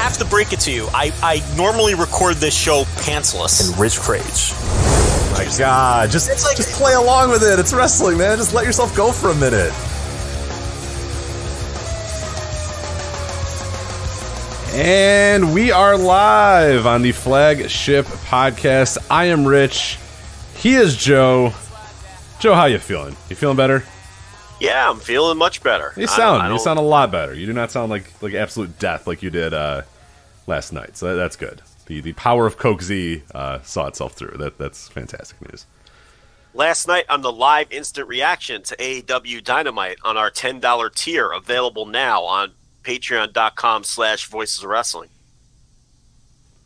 have to break it to you. I, I normally record this show pantsless. and Rich Kraetsch. My God, just It's like- just play along with it. It's wrestling, man. Just let yourself go for a minute. And we are live on the flagship podcast. I am Rich. He is Joe. Joe, how you feeling? You feeling better? Yeah, I'm feeling much better. You sound I you sound a lot better. You do not sound like like absolute death like you did uh, last night. So that, that's good. The the power of Coke Z uh, saw itself through. That that's fantastic news. Last night on the live instant reaction to AEW Dynamite on our $10 tier, available now on patreon.com slash voices wrestling.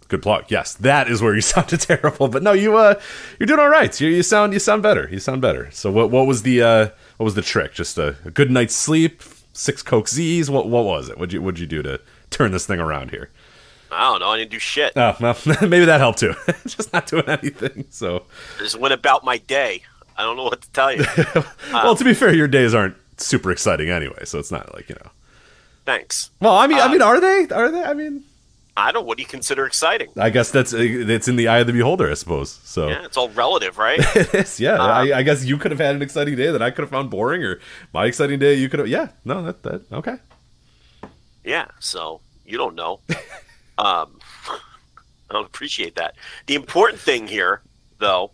Good plug. Yes, that is where you sounded terrible. But no, you uh, you're doing all right. You, you sound you sound better. You sound better. So what what was the uh, what was the trick? Just a, a good night's sleep, six Coke Z's. What what was it? What'd you what'd you do to turn this thing around here? I don't know. I didn't do shit. Oh, well, maybe that helped too. Just not doing anything. So, I just went about my day. I don't know what to tell you. well, to be fair, your days aren't super exciting anyway. So it's not like you know. Thanks. Well, I mean, I Uh, mean, are they? Are they? I mean, I don't. Know what do you consider exciting? I guess that's uh, it's in the eye of the beholder, I suppose. So Yeah, it's all relative, right? it is. Yeah, Uh, I, I guess you could have had an exciting day that I could have found boring, or my exciting day you could have. Yeah, no, that that okay. yeah. So you don't know. um, I don't appreciate that. The important thing here, though,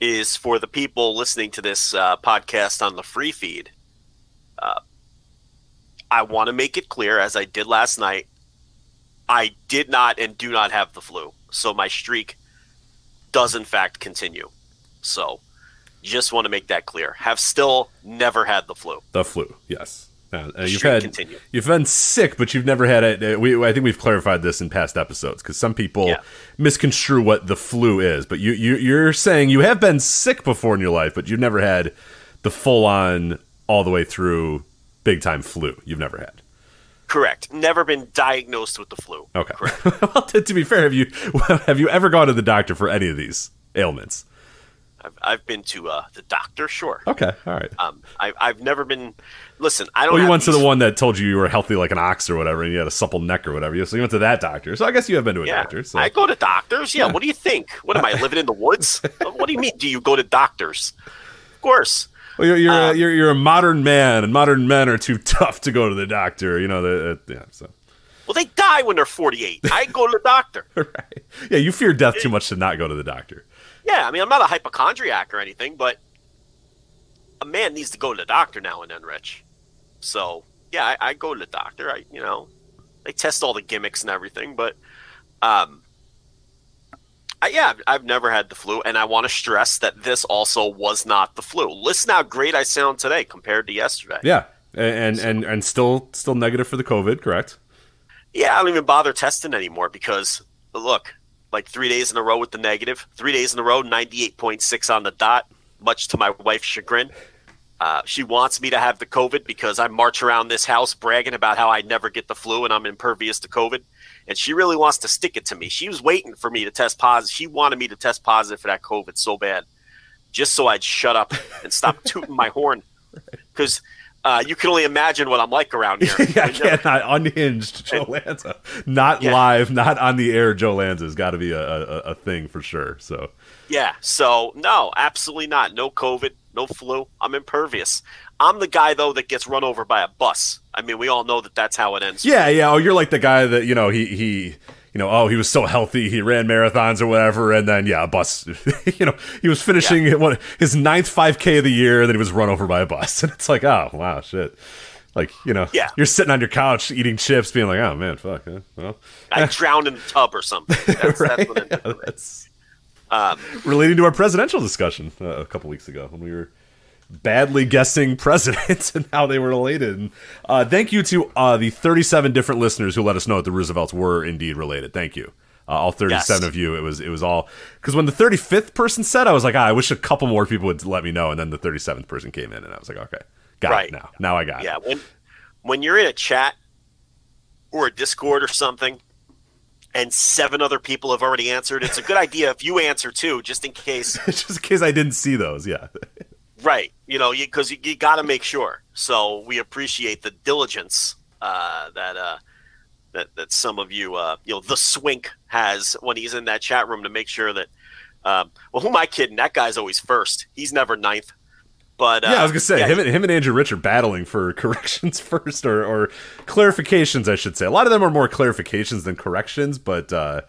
is for the people listening to this uh, podcast on the free feed. Uh, I want to make it clear, as I did last night, I did not and do not have the flu. So my streak does, in fact, continue. So just want to make that clear. Have still never had the flu. The flu, yes. Uh, uh, you've had continue. you've been sick, but you've never had it. Uh, we, I think we've clarified this in past episodes because some people Yeah. misconstrue what the flu is. But you, you you're saying you have been sick before in your life, but you've never had the full on all the way through big time flu. You've never had. Correct. Never been diagnosed with the flu. Okay. well, to, to be fair, have you have you ever gone to the doctor for any of these ailments? I've, I've been to uh, the doctor, sure. Okay, all right. Um, I, I've never been. Listen, I don't. Well, you went to the one that told you you were healthy like an ox or whatever, and you had a supple neck or whatever. So you went to that doctor. So I guess you have been to a Yeah, doctor. So. I go to doctors. Yeah, What do you think? What am I living in the woods? what do you mean? Do you go to doctors? Of course. Well, you're you're, a, Um, you're you're a modern man, and modern men are too tough to go to the doctor. You know, the, uh, yeah. So Well, they die when they're 48. I go to the doctor. right, yeah. You fear death too much to not go to the doctor. Yeah, I mean, I'm not a hypochondriac or anything, but a man needs to go to the doctor now and then, Rich. So yeah, I, I go to the doctor. I, you know, they test all the gimmicks and everything, but um, I, yeah, I've, never had the flu, and I want to stress that this also was not the flu. Listen how great I sound today compared to yesterday. Yeah, and and and, and still still negative for the COVID. Correct. Yeah, I don't even bother testing anymore because look, like three days in a row with the negative, three days in a row, ninety-eight point six on the dot. Much to my wife's chagrin, uh, she wants me to have the COVID because I march around this house bragging about how I never get the flu and I'm impervious to COVID. And she really wants to stick it to me. She was waiting for me to test positive. She wanted me to test positive for that COVID so bad, just so I'd shut up and stop tooting my horn. Because uh, you can only imagine what I'm like around here. yeah, I cannot unhinged Joe Lanza, not Yeah. live, not on the air. Joe Lanza has got to be a, a, a thing for sure. So Yeah. So no, absolutely not. No COVID, no flu. I'm impervious. I'm the guy though that gets run over by a bus. I mean, we all know that that's how it ends. yeah, yeah. Oh, you're like the guy that you know he he you know oh he was so healthy he ran marathons or whatever and then yeah a bus you know he was finishing what his ninth 5k of the year and then he was run over by a bus and it's like oh wow shit like you know Yeah. you're sitting on your couch eating chips being like oh man fuck huh? well I drowned in the tub or something. That's, right that's what Yeah, that's Um, relating to our presidential discussion uh, a couple weeks ago when we were badly guessing presidents and how they were related. And, uh, thank you to uh, the 37 different listeners who let us know that the Roosevelts were indeed related. Thank you. Uh, all 37 Yes. of you. It was it was all because when the 35th person said, I was like, ah, I wish a couple more people would let me know. And then the 37th person came in, and I was like, okay, got Right. it now. Now I got yeah. it. When when you're in a chat or a Discord or something, and seven other people have already answered, it's a good idea if you answer too, just in case. Just in case I didn't see those. Yeah. Right. You know, because you, you, got to make sure. So we appreciate the diligence uh, that uh, that that some of you, uh, you know, the swink has when he's in that chat room to make sure that. Um, well, who am I kidding? That guy's always first. He's never ninth. But uh, Yeah, I was gonna say yeah, him, and, him and Andrew Rich are battling for corrections first, or, or clarifications, I should say. A lot of them are more clarifications than corrections, but uh,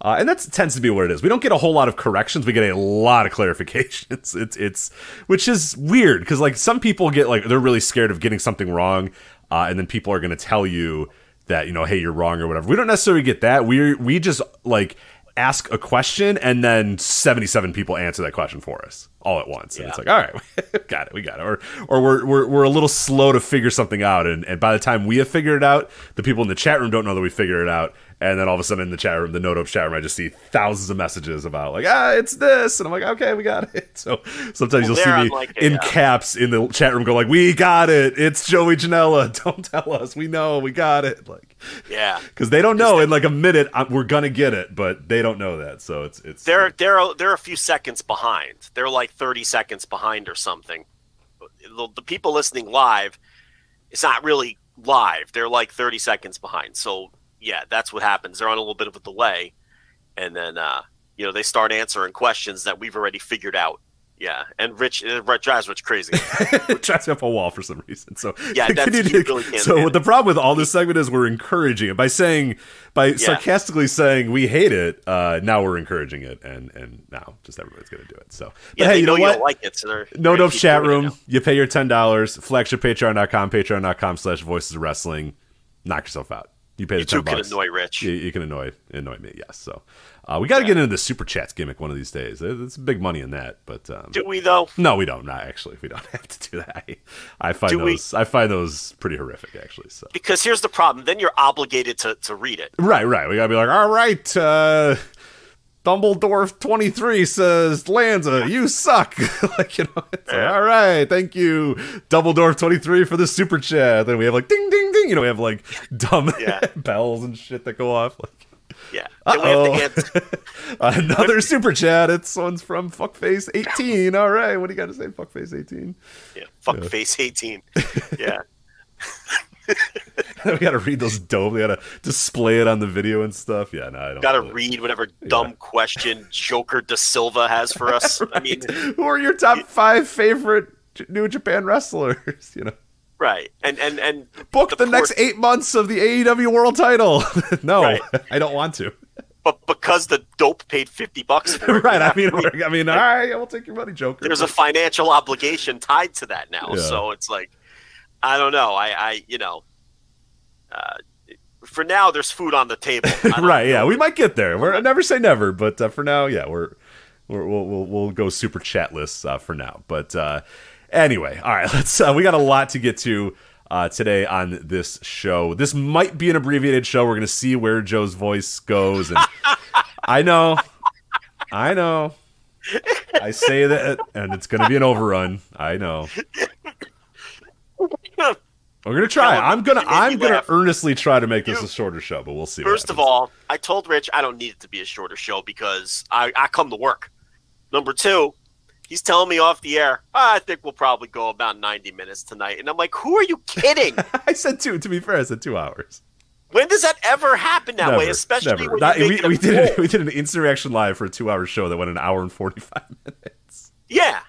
uh, and that tends to be what it is. We don't get a whole lot of corrections; we get a lot of clarifications. It's it's which is weird because like some people get like they're really scared of getting something wrong, uh, and then people are gonna tell you that you know, hey, you're wrong or whatever. We don't necessarily get that. We we just like ask a question and then 77 people answer that question for us all at once. And it's like all right got it we got it. Or or we're, we're we're a little slow to figure something out. And, and by the time we have figured it out the people in the chat room don't know that we figured it out and then all of a sudden in the chat room the note up chat room i just see thousands of messages about like ah it's this and i'm like okay we got it so sometimes Well, you'll see me like a, in uh, caps in the chat room go like we got it it's joey janela don't tell us we know we got it like yeah. because they don't know in like a minute i we're gonna get it but they don't know that so it's it's They're they're they're a few seconds behind. They're like thirty seconds behind or something. The, the people listening live, it's not really live. They're like thirty seconds behind. So yeah, that's what happens. They're on a little bit of a delay, and then uh, you know they start answering questions that we've already figured out. Yeah, and Rich, uh, Rich drives Rich crazy. it drives me up a wall for some reason. So Yeah, that's- you to- really can't so what the problem with all this segment is we're encouraging it by saying by sarcastically saying we hate it. Uh, now we're encouraging it, and and now just everybody's gonna do it. So but Yeah, hey, you know, know you what? like it, so they're no dope chat room. You pay your ten dollars. Flagship Patreon.com. Patreon.com slash Voices of Wrestling. Knock yourself out. You pay the You ten too can annoy Rich. You, you can annoy annoy me. Yes. So uh, we got to get into the super chats gimmick one of these days. It's big money in that, but um, Do we though? no, we don't. Not actually. We don't have to do that. I, I find Do we- those. I find those pretty horrific, actually. So Because here's the problem. Then you're obligated to, to read it. right, right. We gotta be like, all right. Uh, Dumbledore twenty three says, Lanza, you suck. like you know, it's like, all right, thank you, Dumbledore twenty three for the super chat. Then we have like ding ding ding. You know, we have like dumb Yeah. bells and shit that go off. Like Yeah. Then we have to answer. another super chat. It's one's from fuckface eighteen. All right, what do you got to say, fuckface eighteen? Yeah, fuck face 18. Yeah. we got to read those dope. We got to display it on the video and stuff. Yeah, no, I don't. Got to really- read whatever dumb question Joker Da Silva has for us. I mean, Who are your top five favorite New Japan wrestlers? You know, right. And and and book the, poor- next eight months of the AEW World Title. no, Right. I don't want to. but because the dope paid 50 bucks for it, right? I mean, I mean, all right, I will take your money, Joker. there's a financial obligation tied to that now. Yeah. So it's like I don't know. I I you know uh for now there's food on the table. Right? Yeah, we might get there. We're never say never, but uh, for now, yeah, we're, we're we'll we'll we'll go super chatless uh, for now. But uh, anyway, all right, let's. Uh, we got a lot to get to. Uh, today on this show, this might be an abbreviated show. We're going to see where Joe's voice goes, and I know, I know, I say that, and it's going to be an overrun. I know. We're gonna try. Him I'm gonna you made me I'm gonna laugh. earnestly try to make this You- a shorter show, but we'll see. First of all, I told Rich I don't need it to be a shorter show because I, I come to work. Number two, he's telling me off the air, "Ah, I think we'll probably go about 90 minutes tonight. And I'm like, who are you kidding? I said two. To be fair, I said two hours. when does that ever happen that way? Especially never. when we, make it a we did it, we did an instant reaction live for a two hour show that went an hour and forty five minutes. Yeah.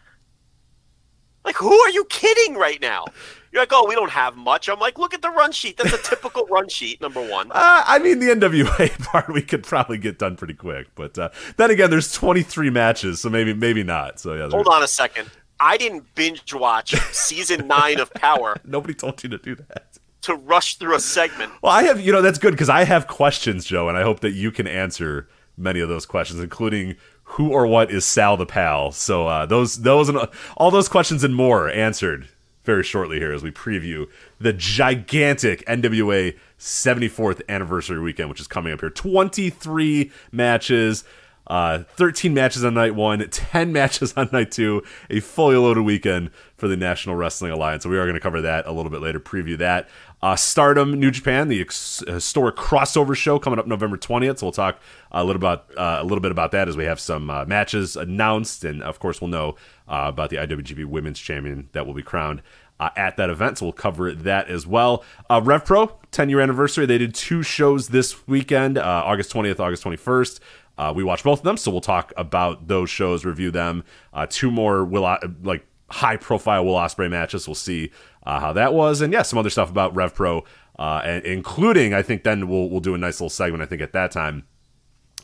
Like, who are you kidding right now? You're like, oh, we don't have much. I'm like, look at the run sheet. That's a typical run sheet, number one. Uh, I mean, the NWA part we could probably get done pretty quick, but uh, then again, there's 23 matches, so maybe maybe not. So yeah, Hold on a second. I didn't binge watch season nine of Power nobody told you to do that. to rush through a segment. Well, I have, you know, that's good because I have questions, Joe, and I hope that you can answer many of those questions, including who or what is Sal the Pal. So uh, those, those, and all those questions and more answered very shortly here as we preview the gigantic NWA 74th anniversary weekend, which is coming up here. 23 matches. Uh, 13 matches on night one, 10 matches on night two, a fully loaded weekend for the National Wrestling Alliance. So we are going to cover that a little bit later, preview that. Uh, Stardom New Japan, the ex- historic crossover show coming up November 20th. So we'll talk a little about uh, a little bit about that as we have some uh, matches announced, and of course we'll know uh, about the IWGP Women's Champion that will be crowned uh, at that event. So we'll cover that as well. Uh, RevPro 10 year anniversary. They did two shows this weekend, uh, August 20th, August 21st. Uh, we watched both of them, so we'll talk about those shows, review them. Uh, two more Will like high profile Will Ospreay matches. We'll see uh, how that was, and yeah, some other stuff about RevPro, uh, including I think then we'll we'll do a nice little segment. I think at that time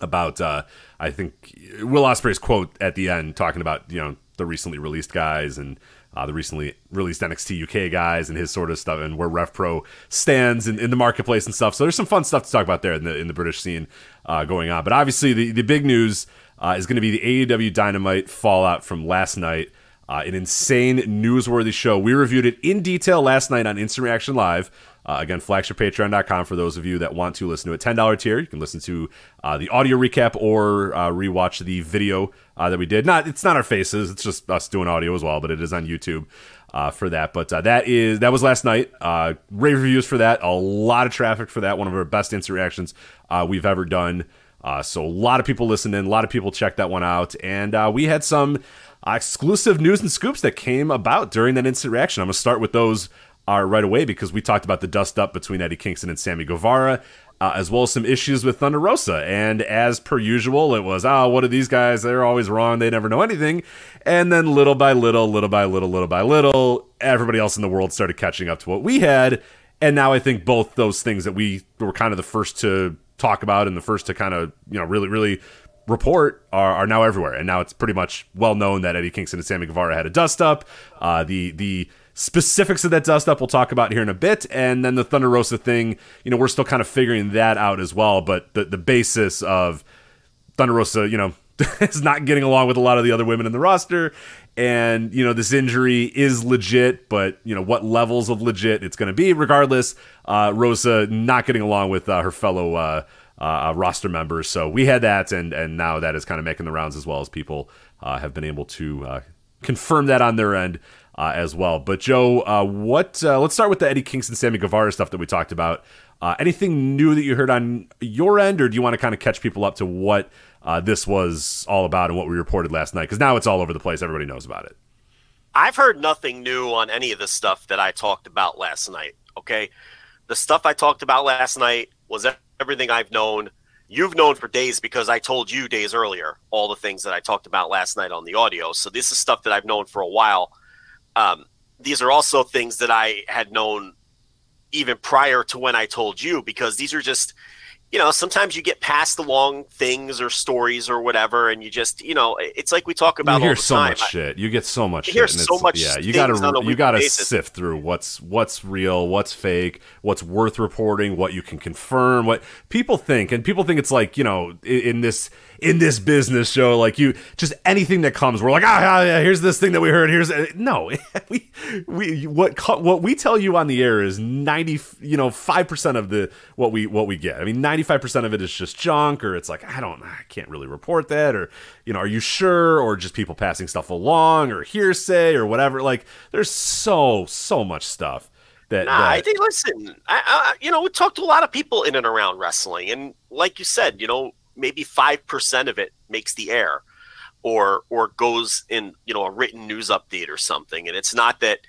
about uh, I think Will Ospreay's quote at the end talking about you know the recently released guys and uh, the recently released NXT UK guys and his sort of stuff and where RevPro stands in, in the marketplace and stuff. So there's some fun stuff to talk about there in the in the British scene uh, going on. But obviously the the big news uh, is going to be the AEW Dynamite fallout from last night. Uh, an insane newsworthy show. We reviewed it in detail last night on Instant Reaction Live. Uh, again, flagshippatreon.com for those of you that want to listen to a $10 tier. You can listen to uh, the audio recap or uh, rewatch the video uh, that we did. Not It's not our faces, it's just us doing audio as well, but it is on YouTube uh, for that. But uh, that is that was last night. Rave reviews for that. A lot of traffic for that. One of our best instant reactions we've ever done. So a lot of people listened in, a lot of people checked that one out, and we had some exclusive news and scoops that came about during that instant reaction. I'm gonna start with those uh, right away because we talked about the dust up between Eddie Kingston and Sammy Guevara, uh, as well as some issues with Thunder Rosa. And as per usual, it was, oh, what are these guys? They're always wrong. They never know anything. And then little by little, little by little, little by little, everybody else in the world started catching up to what we had. And now I think both those things that we were kind of the first to talk about and the first to kind of, you know, really, really report are, are now everywhere. And now it's pretty much well known that Eddie Kingston and Sammy Guevara had a dust up. Uh, the, the, specifics of that dust up we'll talk about here in a bit and then the thunder rosa thing you know we're still kind of figuring that out as well but the, the basis of thunder rosa you know is not getting along with a lot of the other women in the roster and you know this injury is legit but you know what levels of legit it's going to be regardless uh, rosa not getting along with uh, her fellow uh, uh, roster members so we had that and and now that is kind of making the rounds as well as people uh, have been able to uh, confirm that on their end uh, as well. But Joe, uh, what? Let's start with the Eddie Kingston, Sammy Guevara stuff that we talked about. Anything new that you heard on your end, or do you want to kind of catch people up to what this was all about and what we reported last night? Because now it's all over the place. Everybody knows about it. I've heard nothing new on any of the stuff that I talked about last night. Okay. The stuff I talked about last night was everything I've known. You've known for days because I told you days earlier all the things that I talked about last night on the audio. So this is stuff that I've known for a while. Um, these are also things that I had known even prior to when I told you because these are just you know, sometimes you get passed along things or stories or whatever, and you just, you know, it's like we talk about you hear all the so time. much shit. You get so much. You hear shit, so much Yeah, you gotta you gotta basis. sift through what's what's real, what's fake, what's worth reporting, what you can confirm, what people think, and people think it's like you know in, in this in this business show, like you just anything that comes, we're like ah, ah yeah, here's this thing that we heard. Here's no, we we what what we tell you on the air is ninety you know five percent of the what we what we get. I mean ninety five percent of it is just junk, or it's like I don't I can't really report that, or you know are you sure, or just people passing stuff along, or hearsay, or whatever. Like there's so so much stuff That, Nah, that I think. Listen, I, I, you know, we talked to a lot of people in and around wrestling, and like you said, you know, maybe five percent of it makes the air, or or goes in, you know, a written news update or something. And it's not that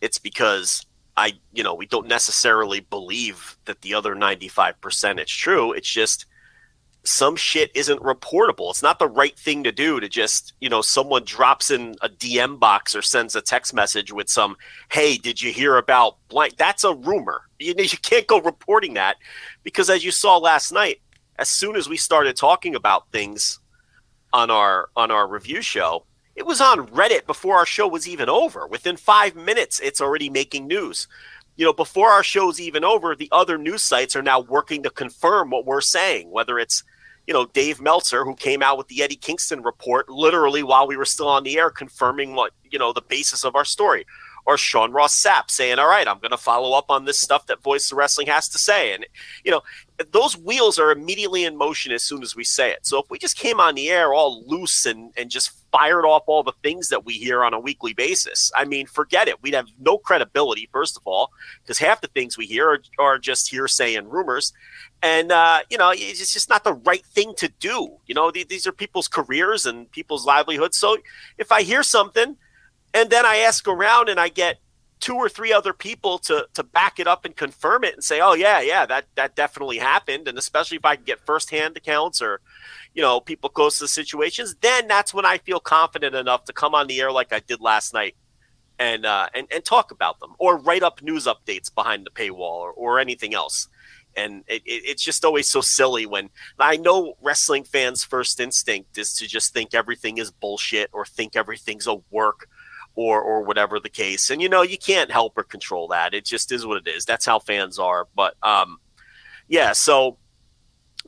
it's because I, you know, we don't necessarily believe that the other ninety five percent it's true. It's just some shit isn't reportable. It's not the right thing to do to just, you know, someone drops in a DM box or sends a text message with some, hey, did you hear about blank? That's a rumor. You, you can't go reporting that because as you saw last night, as soon as we started talking about things on our on our review show, it was on Reddit before our show was even over. Within five minutes, it's already making news. You know, before our show's even over, the other news sites are now working to confirm what we're saying, whether it's you know, Dave Meltzer, who came out with the Eddie Kingston report literally while we were still on the air, confirming what, you know, the basis of our story. Or Sean Ross Sapp saying, all right, I'm going to follow up on this stuff that Voice of Wrestling has to say. And, you know, those wheels are immediately in motion as soon as we say it. So if we just came on the air all loose and, and just fired off all the things that we hear on a weekly basis, I mean, forget it. We'd have no credibility, first of all, because half the things we hear are, are just hearsay and rumors and uh, you know it's just not the right thing to do you know these are people's careers and people's livelihoods so if i hear something and then i ask around and i get two or three other people to to back it up and confirm it and say oh yeah yeah that that definitely happened. And especially if i can get firsthand accounts or you know people close to the situations then that's when i feel confident enough to come on the air like i did last night and uh, and, and talk about them or write up news updates behind the paywall or, or anything else. And it, it, it's just always so silly when I know wrestling fans' first instinct is to just think everything is bullshit or think everything's a work or or whatever the case. And you know, you can't help or control that. It just is what it is. That's how fans are. But um, yeah. So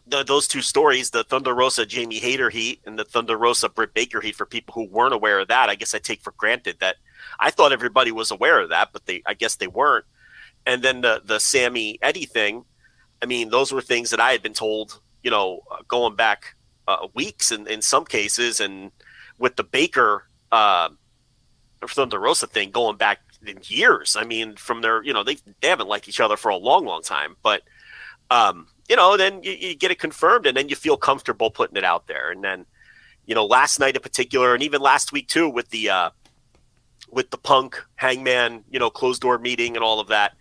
the, those two stories, the Thunder Rosa Jamie Hayter heat and the Thunder Rosa Britt Baker heat, for people who weren't aware of that, I guess I take for granted that I thought everybody was aware of that, but they I guess they weren't. And then the the Sammy Eddie thing I mean, those were things that I had been told, you know, uh, going back uh, weeks and in some cases, and with the Baker uh, Thunder Rosa thing going back in years. I mean, from their, you know, they, they haven't liked each other for a long, long time. But, um, you know, then you, you get it confirmed and then you feel comfortable putting it out there. And then, you know, last night in particular, and even last week too, with the, uh, with the punk hangman, you know, closed door meeting and all of that,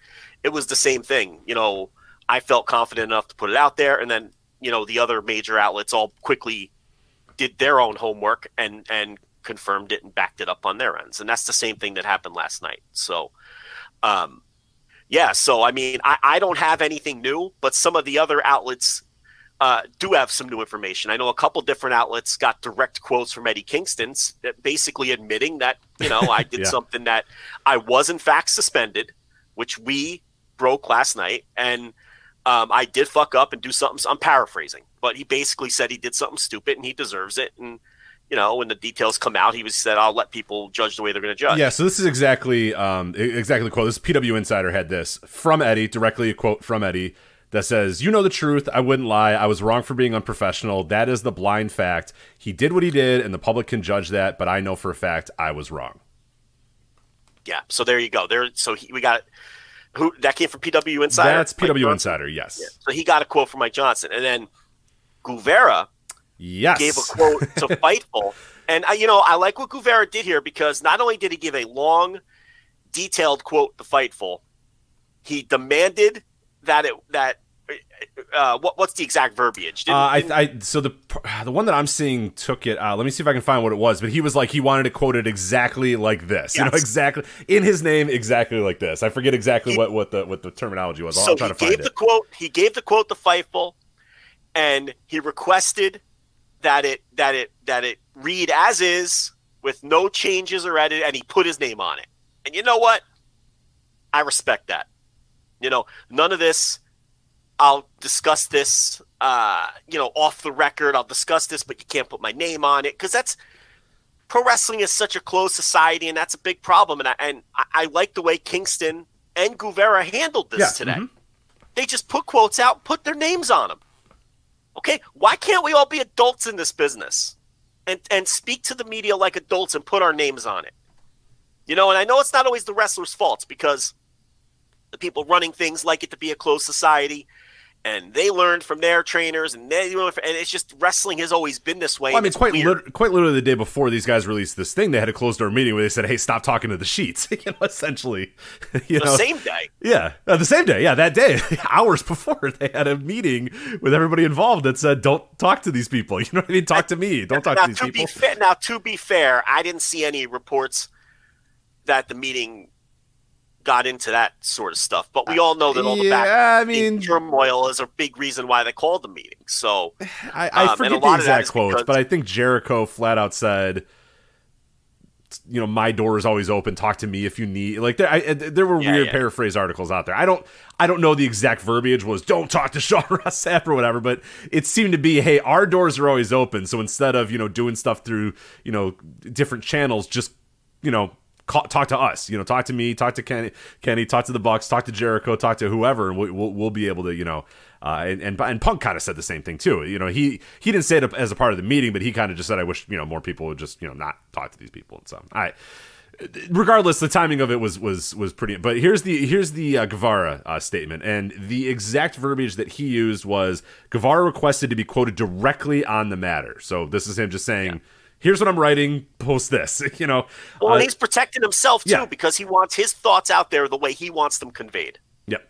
it was the same thing. You know, I felt confident enough to put it out there, and then you know the other major outlets all quickly did their own homework and and confirmed it and backed it up on their ends, and that's the same thing that happened last night. So, um, yeah. So I mean, I, I don't have anything new, but some of the other outlets uh, do have some new information. I know a couple different outlets got direct quotes from Eddie Kingston, basically admitting that you know I did yeah. something that I was in fact suspended, which we broke last night, and um, I did fuck up and do something. I'm paraphrasing, but he basically said he did something stupid and he deserves it. And you know, when the details come out, he was said, "I'll let people judge the way they're going to judge." Yeah. So this is exactly, um, exactly the quote. This PW Insider had this from Eddie, directly a quote from Eddie that says, "You know the truth. I wouldn't lie. I was wrong for being unprofessional. That is the blind fact. He did what he did, and the public can judge that. But I know for a fact I was wrong." Yeah. So there you go. There. So he, we got who that came from PW Insider. That's PW Insider, yes. Yeah. So he got a quote from Mike Johnson, and then Guevara, yes, gave a quote to Fightful, and I, you know I like what Guevara did here because not only did he give a long, detailed quote to Fightful, he demanded that it that uh, what, what's the exact verbiage? Didn't, uh, I, I, so the the one that I'm seeing took it. Uh, let me see if I can find what it was. But he was like he wanted to quote it exactly like this. Yes. You know, exactly in his name, exactly like this. I forget exactly he, what, what the what the terminology was. So I'll try to find gave the quote. He gave the quote to Fightful, and he requested that it that it that it read as is with no changes or edit, and he put his name on it. And you know what? I respect that. You know, none of this I'll discuss this, uh, you know, off the record. I'll discuss this, but you can't put my name on it because that's pro wrestling is such a closed society, and that's a big problem. And I, and I, I like the way Kingston and Guevara handled this yeah, today. Mm-hmm. They just put quotes out, put their names on them. Okay, why can't we all be adults in this business and and speak to the media like adults and put our names on it? You know, and I know it's not always the wrestler's faults because The people running things like it to be a closed society and they learned from their trainers, and they and it's just wrestling has always been this way. Well, I mean, quite lit- quite literally the day before these guys released this thing, they had a closed door meeting where they said, "Hey, stop talking to the sheets." you know, essentially, you the know, same day. Yeah, uh, the same day. Yeah, that day, hours before, they had a meeting with everybody involved that said, "Don't talk to these people." You know what I mean? Talk to me. Don't talk now, to these to people. Be fa- now, to be fair, I didn't see any reports that the meeting got into that sort of stuff. But we all know that all the yeah, back I mean, turmoil is a big reason why they called the meeting. So I, I um, forget the exact quotes, because... but I think Jericho flat out said, "You know, my door is always open. Talk to me if you need." Like there, I, there were yeah, weird yeah. paraphrase articles out there. I don't, I don't know the exact verbiage was "Don't talk to Sean Ross Sapp" or whatever, but it seemed to be, "Hey, our doors are always open." So instead of you know doing stuff through you know different channels, just you know call, talk to us. You know, talk to me, talk to Kenny, Kenny, talk to the Bucks, talk to Jericho, talk to whoever, and we'll we'll, we'll be able to you know. Uh, and, and, and Punk kind of said the same thing too. You know, he he didn't say it as a part of the meeting, but he kind of just said, "I wish you know more people would just you know not talk to these people." And so, I regardless, the timing of it was was was pretty. But here's the here's the uh, Guevara uh, statement, and the exact verbiage that he used was Guevara requested to be quoted directly on the matter. So this is him just saying. Yeah here's what I'm writing, post this, you know. Well, uh, he's protecting himself too yeah. because he wants his thoughts out there the way he wants them conveyed. Yep.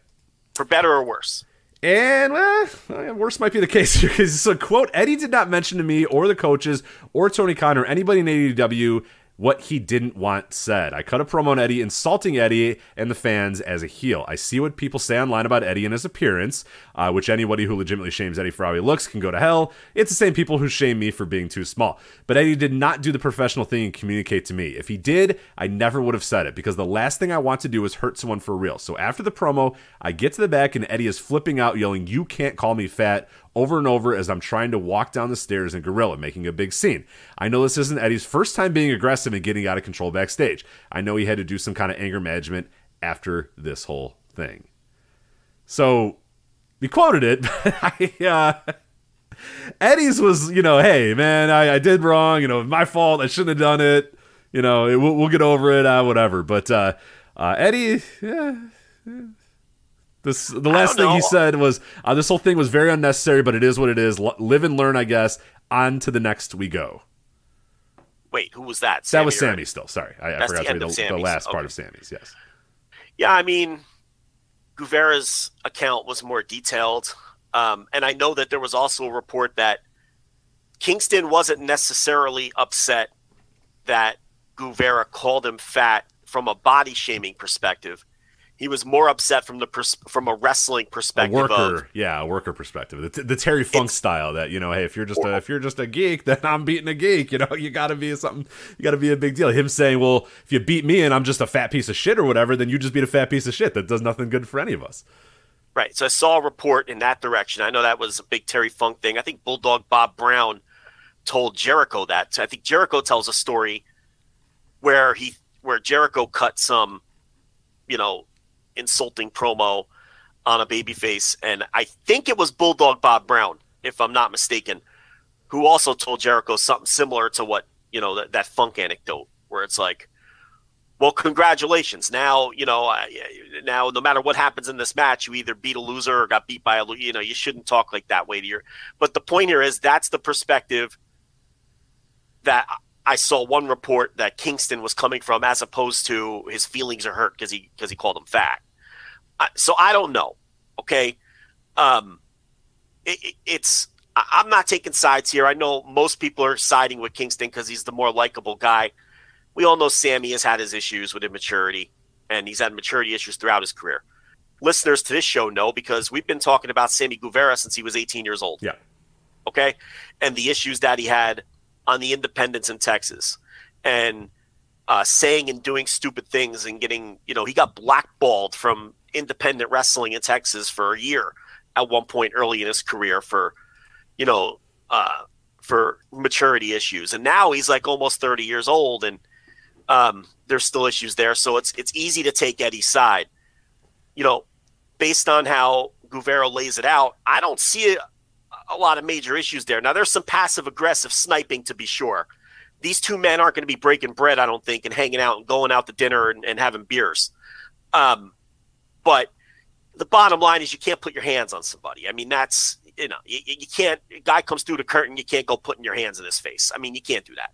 For better or worse. And well, worse might be the case here because so quote Eddie did not mention to me or the coaches or Tony Khan or anybody in AEW what he didn't want said. I cut a promo on Eddie insulting Eddie and the fans as a heel. I see what people say online about Eddie and his appearance, uh, which anybody who legitimately shames Eddie for how he looks can go to hell. It's the same people who shame me for being too small. But Eddie did not do the professional thing and communicate to me. If he did, I never would have said it because the last thing I want to do is hurt someone for real. So after the promo, I get to the back and Eddie is flipping out, yelling, You can't call me fat over and over as I'm trying to walk down the stairs in Gorilla, making a big scene. I know this isn't Eddie's first time being aggressive and getting out of control backstage. I know he had to do some kind of anger management after this whole thing. So, we quoted it, I, uh, Eddie's was, you know, hey, man, I, I, did wrong. You know, my fault. I shouldn't have done it. You know, it, we'll, we'll, get over it, uh, whatever. But uh, uh Eddie, yeah this the last thing he said was uh, this whole thing was very unnecessary, but it is what it is. L- live and learn, I guess. On to the next we go. Wait, who was that? Sammy that was Sammy. Right? Still, sorry, I, I forgot to read the, the, last okay. part of Sammy's. Yes. Yeah, I mean, Guevara's account was more detailed, um, and I know that there was also a report that Kingston wasn't necessarily upset that Guevara called him fat from a body shaming perspective he was more upset from the pers- from a wrestling perspective. A worker, of, yeah, a worker perspective. The, t- the Terry Funk style that you know, hey, if you're just a, if you're just a geek, then I'm beating a geek. You know, you got to be something. You got to be a big deal. Him saying, well, if you beat me and I'm just a fat piece of shit or whatever, then you just beat a fat piece of shit. That does nothing good for any of us. Right. So I saw a report in that direction. I know that was a big Terry Funk thing. I think Bulldog Bob Brown told Jericho that. I think Jericho tells a story where he where Jericho cut some, you know, insulting promo on a babyface, and I think it was Bulldog Bob Brown, if I'm not mistaken, who also told Jericho something similar to what you know that, that funk anecdote, where it's like, well, congratulations. Now, you know, now no matter what happens in this match, you either beat a loser or got beat by a loser. You know, you shouldn't talk like that way to your. But the point here is that's the perspective that I saw one report that Kingston was coming from, as opposed to his feelings are hurt because he because he called him fat. So I don't know. Okay, um, it, it's I'm not taking sides here. I know most people are siding with Kingston because he's the more likable guy. We all know Sammy has had his issues with immaturity, and he's had maturity issues throughout his career. Listeners to this show know because we've been talking about Sammy Guevara since he was 18 years old. Yeah. Okay, and the issues that he had on the independents in Texas and uh, saying and doing stupid things and getting, you know, he got blackballed from independent wrestling in Texas for a year at one point early in his career for, you know, uh, for maturity issues. And now he's like almost 30 years old and um, there's still issues there. So it's, it's easy to take Eddie's side. You know, based on how Guevara lays it out, I don't see a, a lot of major issues there. Now, there's some passive aggressive sniping to be sure. These two men aren't going to be breaking bread, I don't think, and hanging out and going out to dinner and, and having beers. Um, But the bottom line is you can't put your hands on somebody. I mean, that's you know, you, you can't. A guy comes through the curtain, you can't go putting your hands in his face. I mean, you can't do that.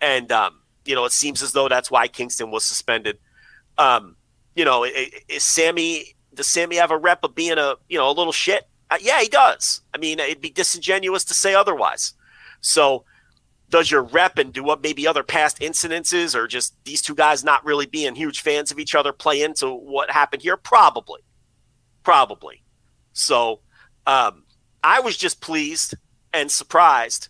And um, you know, it seems as though that's why Kingston was suspended. Um, you know, is Sammy? Does Sammy have a rep of being a you know a little shit? Uh, yeah, he does. I mean, it'd be disingenuous to say otherwise. So, does your rep and do what maybe other past incidences or just these two guys not really being huge fans of each other play into what happened here? Probably, probably. So, um, I was just pleased and surprised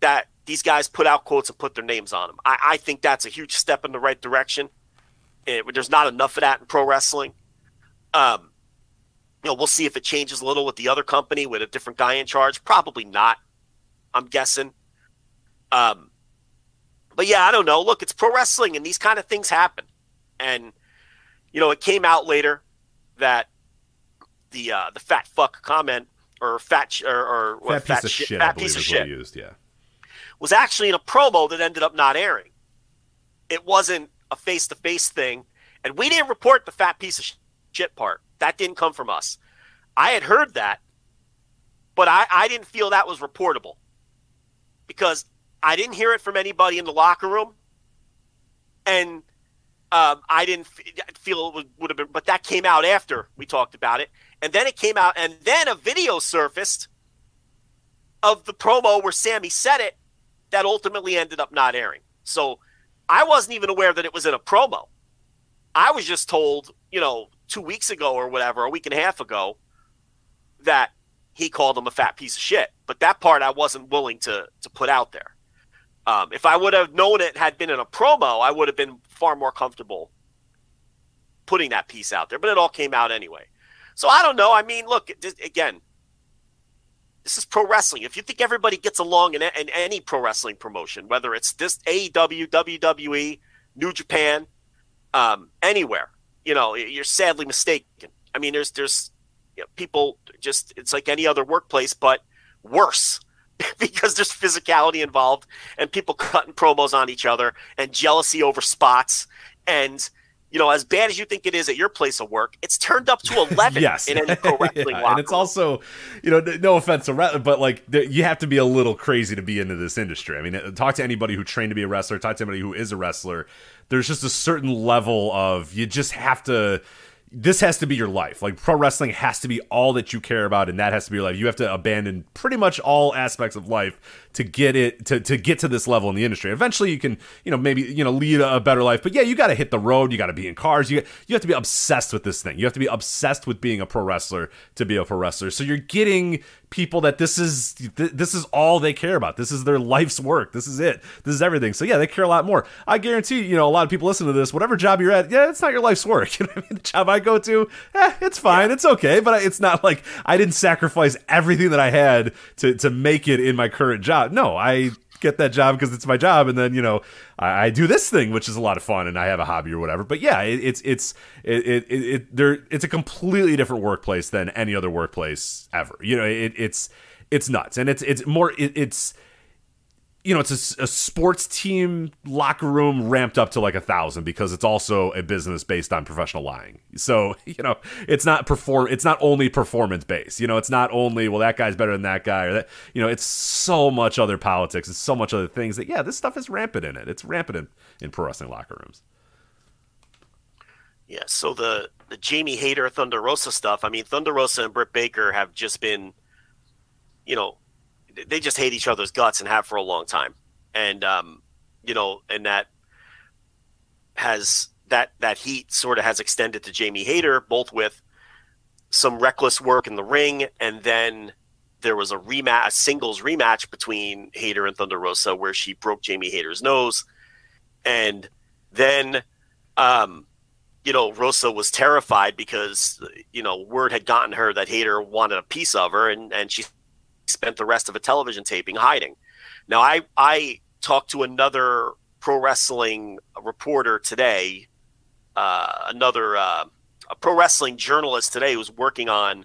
that these guys put out quotes and put their names on them. I, I think that's a huge step in the right direction. It, there's not enough of that in pro wrestling. Um, you know, we'll see if it changes a little with the other company with a different guy in charge. Probably not. I'm guessing. Um, but yeah, I don't know. Look, it's pro wrestling, and these kind of things happen. And you know, it came out later that the uh, the fat fuck comment or fat sh- or, or fat, what, piece shit, of shit, fat piece of shit used, yeah, was actually in a promo that ended up not airing. It wasn't a face to face thing, and we didn't report the fat piece of shit part. That didn't come from us. I had heard that, but I, I didn't feel that was reportable because I didn't hear it from anybody in the locker room, and um, I didn't feel it would, would have been. But that came out after we talked about it, and then it came out, and then a video surfaced of the promo where Sammy said it that ultimately ended up not airing. So I wasn't even aware that it was in a promo. I was just told, you know, two weeks ago or whatever, a week and a half ago, that he called him a fat piece of shit. But that part I wasn't willing to to put out there. Um, if I would have known it had been in a promo, I would have been far more comfortable putting that piece out there. But it all came out anyway. So I don't know. I mean, look again. This is pro wrestling. If you think everybody gets along in, in any pro wrestling promotion, whether it's this AEW, WWE, New Japan, um, anywhere, you know, you're sadly mistaken. I mean, there's there's you know, people just it's like any other workplace, but worse because there's physicality involved and people cutting promos on each other and jealousy over spots and you know, as bad as you think it is at your place of work, it's turned up to 11 yes. in any pro wrestling yeah, And it's also, you know, no offense to wrestling, but like you have to be a little crazy to be into this industry. I mean, uh, talk to anybody who trained to be a wrestler, talk to anybody who is a wrestler. There's just a certain level of you just have to this has to be your life. Like pro wrestling has to be all that you care about, and that has to be your life. You have to abandon pretty much all aspects of life to get it to, to get to this level in the industry. Eventually, you can you know maybe you know lead a better life, but yeah, you got to hit the road. You got to be in cars. You you have to be obsessed with this thing. You have to be obsessed with being a pro wrestler to be a pro wrestler. So you're getting people that this is this is all they care about. This is their life's work. This is it. This is everything. So yeah, they care a lot more. I guarantee you know a lot of people listen to this. Whatever job you're at, yeah, it's not your life's work. You know I mean? The job I go to, eh, it's fine. Yeah. It's okay, but it's not like I didn't sacrifice everything that I had to to make it in my current job. No, I get that job because it's my job, and then you know I, I, do this thing, which is a lot of fun, and I have a hobby or whatever. But yeah, it, it's it's it, it, it there it's a completely different workplace than any other workplace ever. You know, it, it's it's nuts, and it's it's more it's you know, it's a, a, sports team locker room ramped up to like a thousand because it's also a business based on professional lying. So, you know, it's not perform, it's not only performance based. You know, it's not only well that guy's better than that guy or that. You know, it's so much other politics. It's so much other things that yeah, this stuff is rampant in it. It's rampant in, in pro wrestling locker rooms. Yeah. So the the Jamie Hayter Thunder Rosa stuff. I mean, Thunder Rosa and Britt Baker have just been, you know, they just hate each other's guts and have for a long time. And um, you know, and that has that that heat sort of has extended to Jamie Hayter, both with some reckless work in the ring, and then there was a rematch, a singles rematch between Hayter and Thunder Rosa, where she broke Jamie Hayter's nose, and then, um, you know, Rosa was terrified because you know word had gotten her that Hayter wanted a piece of her, and and she spent the rest of a television taping hiding. Now, I I talked to another pro wrestling reporter today, uh, another uh, a pro wrestling journalist today who's working on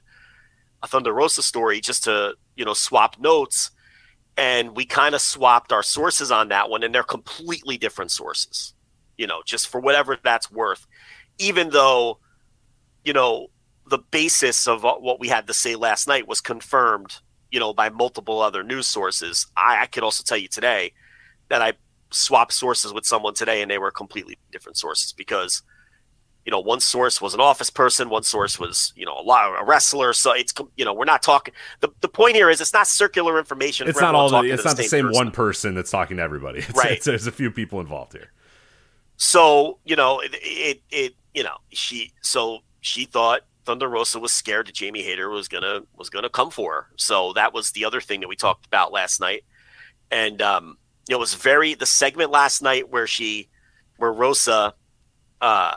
a Thunder Rosa story just to you know swap notes, and we kind of swapped our sources on that one, and they're completely different sources. You know, just for whatever that's worth, even though you know, the basis of what we had to say last night was confirmed, you know, by multiple other news sources. I, I could also tell you today that I swapped sources with someone today and they were completely different sources because you know one source was an office person one source was you know a, lot, a wrestler. So it's you know we're not talking the, the point here is it's not circular information. It's not all the, it's not the same, person. one person that's talking to everybody. It's, right. it's, there's a few people involved here. So you know it, it, it you know she so she thought Thunder Rosa was scared that Jamie Hayter was gonna was gonna come for her so that was the other thing that we talked about last night and um it was very the segment last night where she where Rosa uh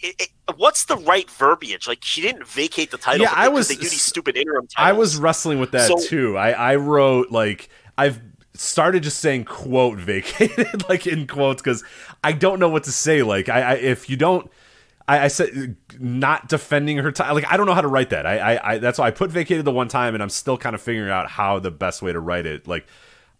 it, it, what's the right verbiage? Like she didn't vacate the title. Yeah, I was. They do these stupid interim. Titles. I was wrestling with that so, too. I I wrote like I've started just saying quote vacated like in quotes because I don't know what to say. Like I, I if you don't. I, I said not defending her title. Like I don't know how to write that. I, I, I that's why I put vacated the one time, and I'm still kind of figuring out how the best way to write it. Like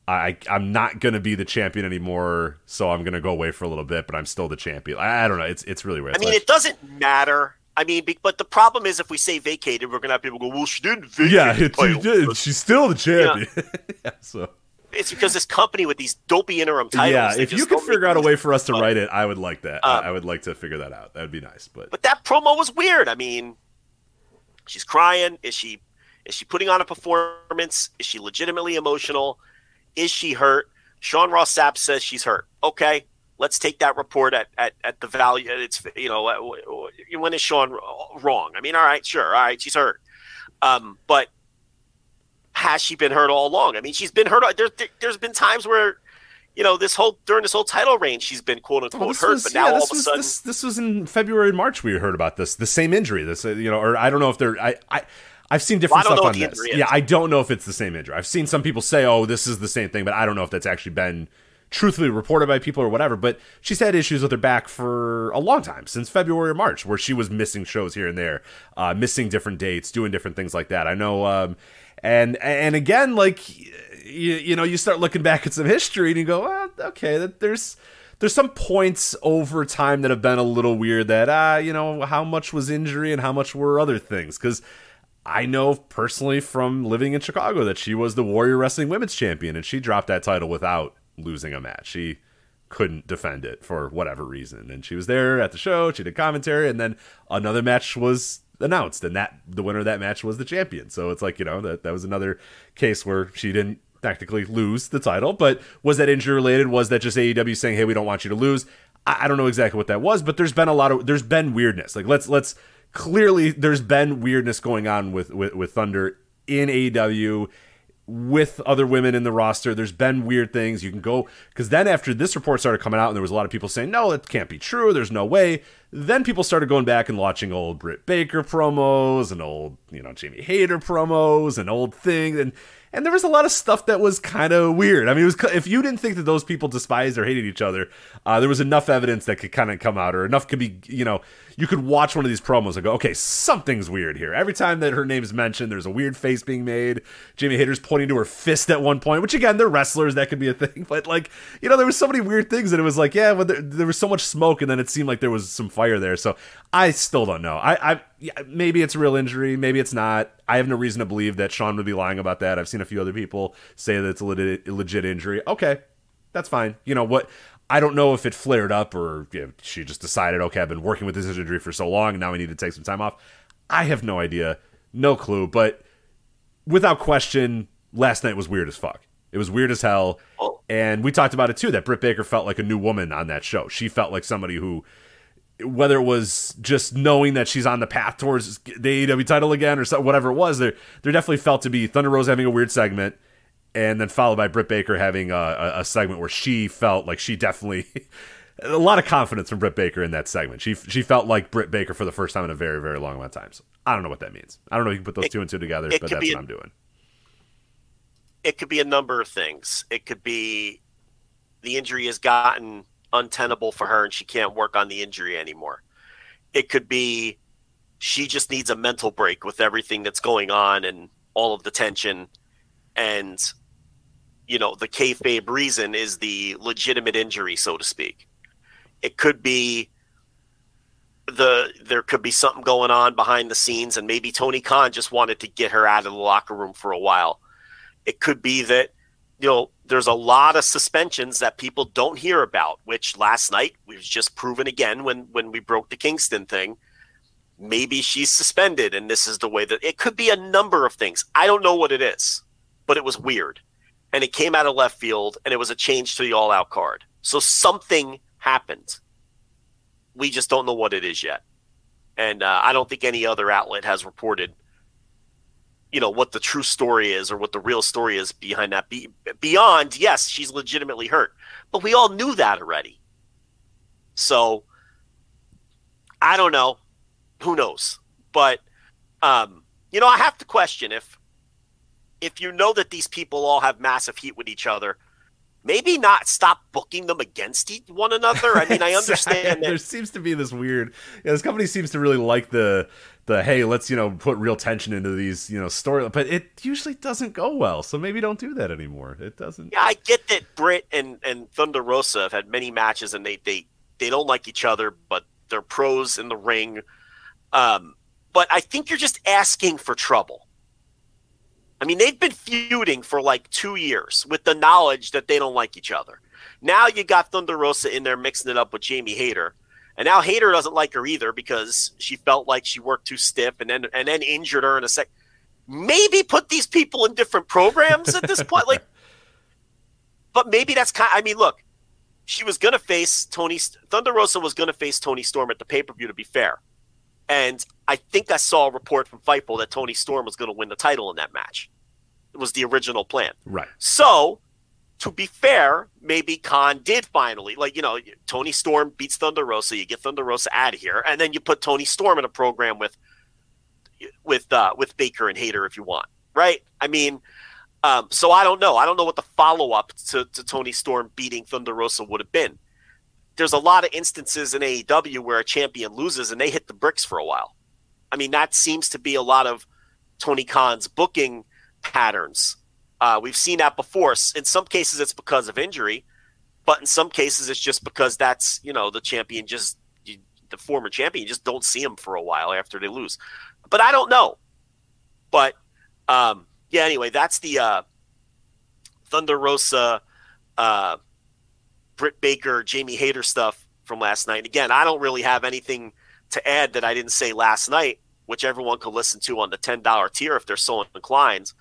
I I'm not gonna be the champion anymore, so I'm gonna go away for a little bit, but I'm still the champion. I, I don't know. It's it's really weird. I mean, it doesn't matter. I mean, but the problem is if we say vacated, we're gonna have people go, "Well, she didn't vacate." Yeah, she did. She's still the champion. Yeah. yeah, so it's because this company with these dopey interim titles. Yeah, if you could figure out a way for us to write it, I would like that. Um, I would like to figure that out. That would be nice. But but that promo was weird. I mean, she's crying. Is she is she putting on a performance? Is she legitimately emotional? Is she hurt? Sean Ross Sapp says she's hurt. Okay, let's take that report at, at, at the value. It's you know when is Sean wrong? I mean, all right, sure, all right, she's hurt. Um, but has she been hurt all along? I mean, she's been hurt. There's there's been times where you know this whole during this whole title reign, she's been quote unquote well, hurt. Was, but now yeah, all of a sudden, this, this was in February and March. We heard about this, the same injury. This you know, or I don't know if they're I I. I've seen different well, stuff on this. Yeah, I don't know if it's the same injury. I've seen some people say, "Oh, this is the same thing," but I don't know if that's actually been truthfully reported by people or whatever. But she's had issues with her back for a long time, since February or March, where she was missing shows here and there, uh, missing different dates, doing different things like that. I know, um, and and again, like you, you know, you start looking back at some history and you go, well, okay, there's there's some points over time that have been a little weird. That ah, uh, you know, how much was injury and how much were other things because I know personally from living in Chicago that she was the Warrior Wrestling Women's Champion and she dropped that title without losing a match. She couldn't defend it for whatever reason. And she was there at the show, she did commentary, and then another match was announced, and that the winner of that match was the champion. So it's like, you know, that, that was another case where she didn't technically lose the title. But was that injury related? Was that just AEW saying, Hey, we don't want you to lose? I, I don't know exactly what that was, but there's been a lot of there's been weirdness. Like let's let's clearly there's been weirdness going on with with, with Thunder in AEW with other women in the roster. There's been weird things. You can go because then after this report started coming out, and there was a lot of people saying, "No, it can't be true. There's no way." Then people started going back and watching old Britt Baker promos and old, you know, Jamie Hayter promos and old things, and and there was a lot of stuff that was kind of weird. I mean, it was if you didn't think that those people despised or hated each other, uh, there was enough evidence that could kind of come out, or enough could be, you know, you could watch one of these promos and go, okay, something's weird here. Every time that her name is mentioned, there's a weird face being made. Jamie Hayter's pointing to her fist at one point, which again, they're wrestlers, that could be a thing, but like, you know, there was so many weird things, and it was like, yeah, but there, there was so much smoke, and then it seemed like there was some fire there. So I still don't know. I, I yeah, maybe it's a real injury, maybe it's not. I have no reason to believe that Sean would be lying about that. I've seen a few other people say that it's a legit, legit injury. Okay, that's fine. You know what? I don't know if it flared up or you know, she just decided, okay, I've been working with this injury for so long, now I need to take some time off. I have no idea, no clue. But without question, last night was weird as fuck. It was weird as hell. And we talked about it too that Britt Baker felt like a new woman on that show. She felt like somebody who whether it was just knowing that she's on the path towards the AEW title again or so, whatever it was, there there definitely felt to be Thunder Rose having a weird segment, and then followed by Britt Baker having a, a, segment where she felt like she definitely a lot of confidence from Britt Baker in that segment. She she felt like Britt Baker for the first time in a very very long amount of time. So I don't know what that means. I don't know if you can put those it, two and two together, but that's what i I'm doing. It could be a number of things. It could be the injury has gotten untenable for her and she can't work on the injury anymore. It could be she just needs a mental break with everything that's going on and all of the tension. And, you know, the kayfabe reason is the legitimate injury, so to speak. It could be the there could be something going on behind the scenes, and maybe Tony Khan just wanted to get her out of the locker room for a while. It could be that you know there's a lot of suspensions that people don't hear about, which last night was just proven again when when we broke the Kingston thing. Maybe she's suspended, and this is the way that it could be a number of things. I don't know what it is, but it was weird, and it came out of left field, and it was a change to the all out card. So something happened we just don't know what it is yet. And uh, I don't think any other outlet has reported, you know, what the true story is or what the real story is behind that. Be- beyond, yes, she's legitimately hurt, but we all knew that already. So I don't know. Who knows? But um, you know, I have to question if if you know that these people all have massive heat with each other maybe not stop booking them against one another. I mean, I understand there seems to be this weird. Yeah, this company seems to really like the the hey, let's you know put real tension into these you know story, but it usually doesn't go well. So maybe don't do that anymore. It doesn't. Yeah, I get that Britt and and Thunder Rosa have had many matches and they they they don't like each other, but they're pros in the ring. Um, but I think you're just asking for trouble. I mean, they've been feuding for like two years with the knowledge that they don't like each other. Now you got Thunder Rosa in there mixing it up with Jamie Hayter. And now Hayter doesn't like her either because she felt like she worked too stiff and then and then injured her in a sec. Maybe put these people in different programs at this point. Like but maybe that's kind I mean, look, she was gonna face Tony Thunder Rosa was gonna face Toni Storm at the pay-per-view to be fair. And I think I saw a report from Fightful that Toni Storm was going to win the title in that match. It was the original plan. Right. So, to be fair, maybe Khan did finally, like, you know, Toni Storm beats Thunder Rosa. You get Thunder Rosa out of here. And then you put Toni Storm in a program with, with, uh, with Baker and Hayter if you want. Right. I mean, um, so I don't know. I don't know what the follow up to, to Toni Storm beating Thunder Rosa would have been there's a lot of instances in AEW where a champion loses and they hit the bricks for a while. I mean, that seems to be a lot of Tony Khan's booking patterns. Uh, we've seen that before. In some cases, it's because of injury, but in some cases, it's just because that's you know the champion just the former champion. You just don't see him for a while after they lose. But I don't know. But um, yeah, anyway, that's the uh, Thunder Rosa uh, Britt Baker, Jamie Hayter stuff from last night. again, I don't really have anything to add that I didn't say last night, which everyone could listen to on the $10 tier if they're so inclined.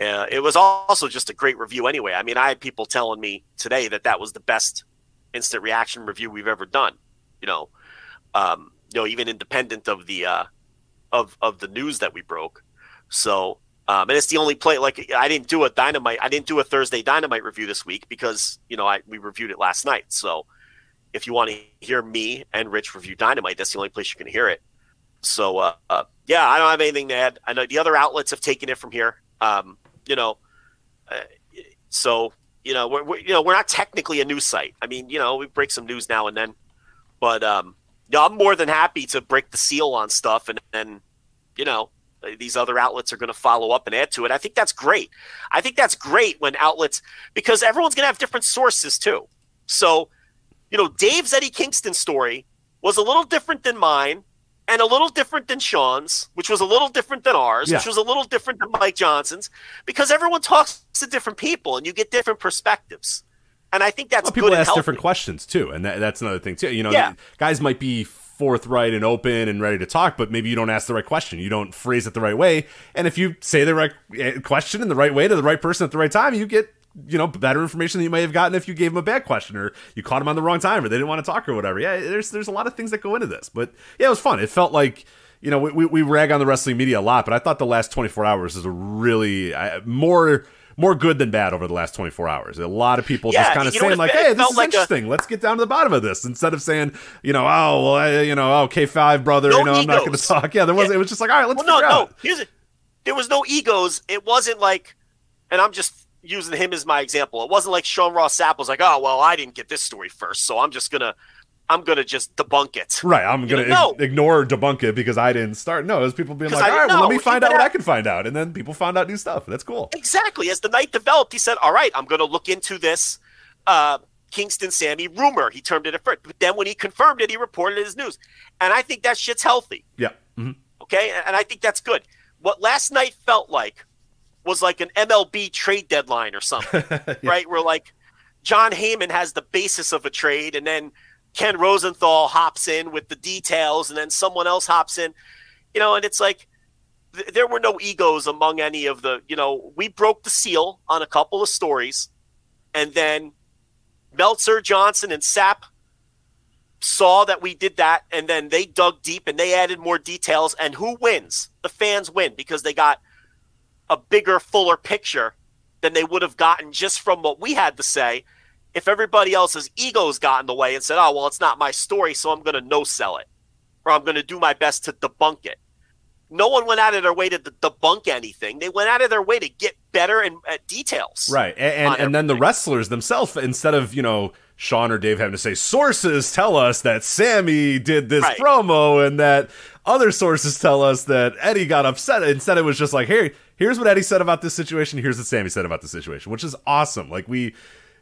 Uh, it was also just a great review anyway. I mean, I had people telling me today that that was the best instant reaction review we've ever done. You know, um, you know, even independent of the uh, of of the news that we broke. So um, and it's the only play. Like I didn't do a dynamite. I didn't do a Thursday dynamite review this week because you know I we reviewed it last night. So if you want to hear me and Rich review dynamite, that's the only place you can hear it. So uh, uh, yeah, I don't have anything to add. I know the other outlets have taken it from here. Um, you know, uh, so you know we're, we're, you know we're not technically a news site. I mean, you know, we break some news now and then, but um, you know, I'm more than happy to break the seal on stuff and then you know Uh, these other outlets are going to follow up and add to it. I think that's great. I think that's great when outlets because everyone's going to have different sources too. So, you know, Dave's Eddie Kingston story was a little different than mine and a little different than Sean's, which was a little different than ours, yeah. which was a little different than Mike Johnson's, because everyone talks to different people and you get different perspectives. And I think that's well, people ask different questions too, and that, that's another thing too. You know, yeah. guys might be forthright and open and ready to talk, but maybe you don't ask the right question. You don't phrase it the right way. And if you say the right eh, question in the right way to the right person at the right time, you get you know better information than you may have gotten if you gave them a bad question or you caught them on the wrong time or they didn't want to talk or whatever. Yeah, there's there's a lot of things that go into this, but yeah, it was fun. It felt like you know we we rag on the wrestling media a lot, but I thought the last 24 hours is a really more more good than bad over the last 24 hours. A lot of people yeah, just kind of saying like, "Hey, this is like interesting. A, Let's get down to the bottom of this." Instead of saying, you know, "Oh, well, I, you know, oh, okay, five brother, no you know, egos. I'm not going to talk." Yeah, there was. Yeah. It was just like, all right, let's well, no, no. Here's it. There was no egos. It wasn't like, and I'm just using him as my example. It wasn't like Sean Ross Sapp was like, "Oh, well, I didn't get this story first, so I'm just gonna." I'm gonna just debunk it. Right. I'm gonna know, no. ignore debunk it because I didn't start. No, it was people being like, all right, well, let me find out what I can find out. And then people found out new stuff. That's cool. Exactly. As the night developed, he said, All right, I'm gonna look into this. Uh, Kingston Sammy rumor. He termed it a first. But then when he confirmed it, he reported it as news. And I think that shit's healthy. Yeah. Mm-hmm. Okay. And I think that's good. What last night felt like was like an MLB trade deadline or something, yeah. right? Where like Jon Heyman has the basis of a trade and then Ken Rosenthal hops in with the details and then someone else hops in, you know, and it's like, th- there were no egos among any of the, you know, we broke the seal on a couple of stories and then Meltzer, Johnson, and Sapp saw that we did that, and then they dug deep and they added more details. And who wins? The fans win because they got a bigger, fuller picture than they would have gotten just from what we had to say if everybody else's egos got in the way and said, oh, well, it's not my story, so I'm going to no sell it or I'm going to do my best to debunk it. No one went out of their way to debunk anything. They went out of their way to get better and uh, details. Right. And, and, and then the wrestlers themselves, instead of, you know, Sean or Dave having to say, sources tell us that Sammy did this right. promo and that other sources tell us that Eddie got upset. Instead, it was just like, hey, here's what Eddie said about this situation. Here's what Sammy said about the situation, which is awesome. Like, we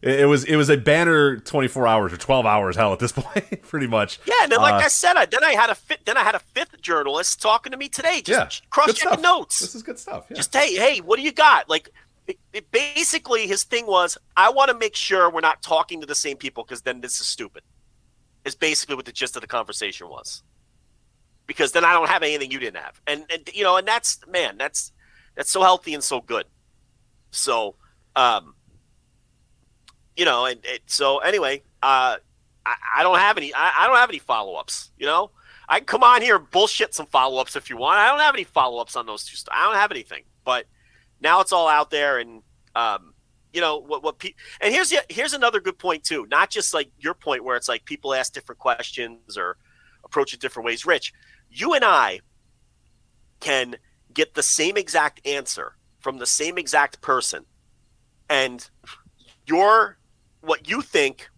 it was it was a banner 24 hours or 12 hours hell at this point pretty much. Yeah and then like uh, i said I, then i had a fit then i had a fifth journalist talking to me today just yeah, cross checking notes. This is good stuff yeah. just hey hey what do you got? Like it, it basically his thing was i want to make sure we're not talking to the same people because then this is stupid is basically what the gist of the conversation was. Because then i don't have anything you didn't have. And, and you know and that's man that's that's so healthy and so good. So um you know, and, so anyway, uh, I, I, don't have any. I, I don't have any follow ups. You know, I can come on here and bullshit some follow ups if you want. I don't have any follow ups on those two. St- I don't have anything. But now it's all out there, and um, you know what? What? Pe- and here's here's another good point too. Not just like your point where it's like people ask different questions or approach it different ways. Rich, you and I can get the same exact answer from the same exact person, and your what you think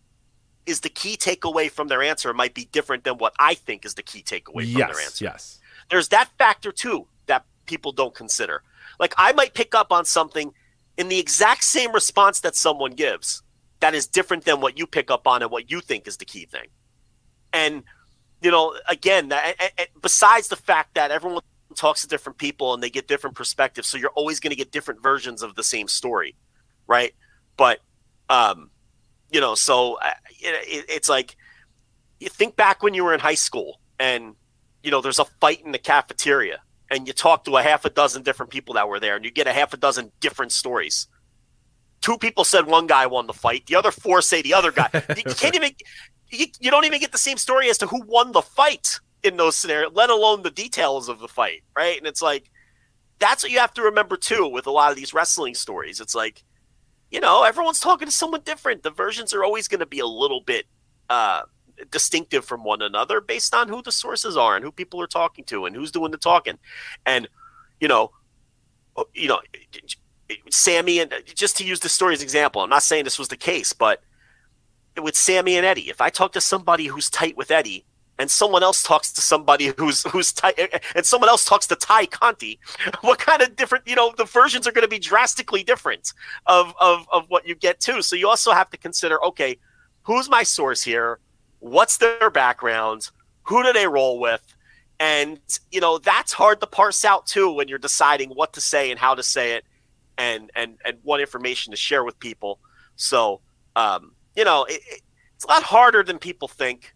is the key takeaway from their answer might be different than what I think is the key takeaway from yes, their answer. Yes. There's that factor too that people don't consider. Like I might pick up on something in the exact same response that someone gives that is different than what you pick up on and what you think is the key thing. And you know, again, besides the fact that everyone talks to different people and they get different perspectives, so you're always going to get different versions of the same story, right? But um, you know, so uh, it, it's like you think back when you were in high school and you know there's a fight in the cafeteria and you talk to a half a dozen different people that were there and you get a half a dozen different stories. Two people said one guy won the fight. The other four say the other guy. you can't even you, you don't even get the same story as to who won the fight in those scenarios, let alone the details of the fight, right? And it's like that's what you have to remember too with a lot of these wrestling stories. It's like you know, everyone's talking to someone different. The versions are always going to be a little bit uh, distinctive from one another based on who the sources are and who people are talking to and who's doing the talking. And you know, uh, you know, Sammy and just to use the story as example, I'm not saying this was the case, but with Sammy and Eddie, if I talk to somebody who's tight with Eddie, and someone else talks to somebody who's who's tight, and someone else talks to Tay Conti, what kind of different? You know, the versions are going to be drastically different of of of what you get too. So you also have to consider, okay, who's my source here? What's their background? Who do they roll with? And you know that's hard to parse out too when you're deciding what to say and how to say it, and and and what information to share with people. So um, you know it, it's a lot harder than people think.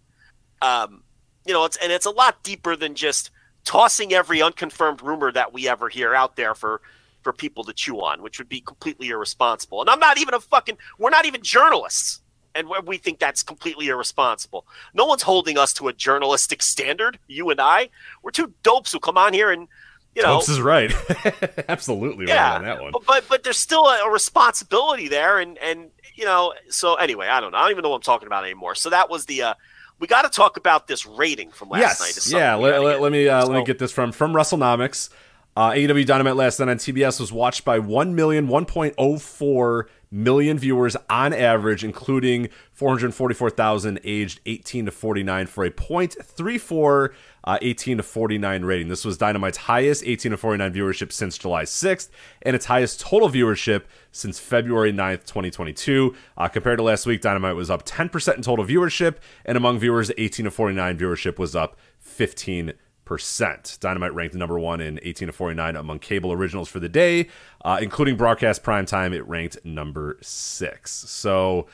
Um, you know, it's and it's a lot deeper than just tossing every unconfirmed rumor that we ever hear out there for for people to chew on, which would be completely irresponsible. And I'm not even a fucking we're not even journalists. And we think that's completely irresponsible. No one's holding us to a journalistic standard. You and I, we're two dopes who come on here and you know, Dopes is right, absolutely yeah, right on that one. But, but but there's still a, a responsibility there, and and you know, so anyway, I don't know. I don't even know what I'm talking about anymore. So that was the uh, we got to talk about this rating from last yes. night. Yeah, let, let, let, me uh, so. let me get this from from WrestleNomics. Uh, AEW Dynamite last night on TBS was watched by 1 million, 1.04 million viewers on average, including 444,000 aged 18 to 49 for a 0.34 uh, 18 to 49 rating. This was Dynamite's highest 18 to 49 viewership since July 6th and its highest total viewership since February 9th, 2022. Uh, compared to last week, Dynamite was up 10% in total viewership, and among viewers 18 to 49 viewership was up 15 percent. Dynamite ranked number one in 18 to 49 among cable originals for the day, uh, including broadcast prime time. It ranked number six. So,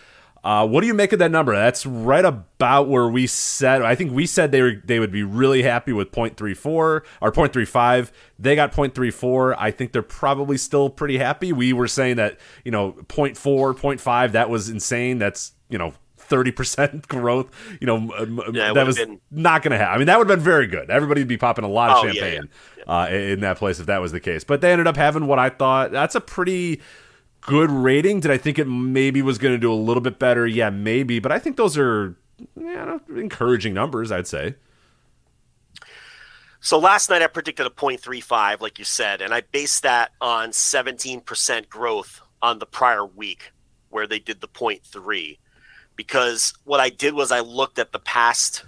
uh, what do you make of that number? That's right about where we said. I think we said they were they would be really happy with 0.34 or 0.35. They got 0.34. I think they're probably still pretty happy. We were saying that you know 0.4, 0.5 that was insane. That's you know 30% growth, you know, yeah, that was been... not going to happen. I mean, that would have been very good. Everybody would be popping a lot of oh, champagne yeah, yeah. Uh, in that place if that was the case. But they ended up having what I thought that's a pretty good rating. Did I think it maybe was going to do a little bit better? Yeah, maybe. But I think those are yeah, encouraging numbers, I'd say. So last night I predicted a 0.35, like you said, and I based that on 17% growth on the prior week where they did the 0.3 because what I did was I looked at the past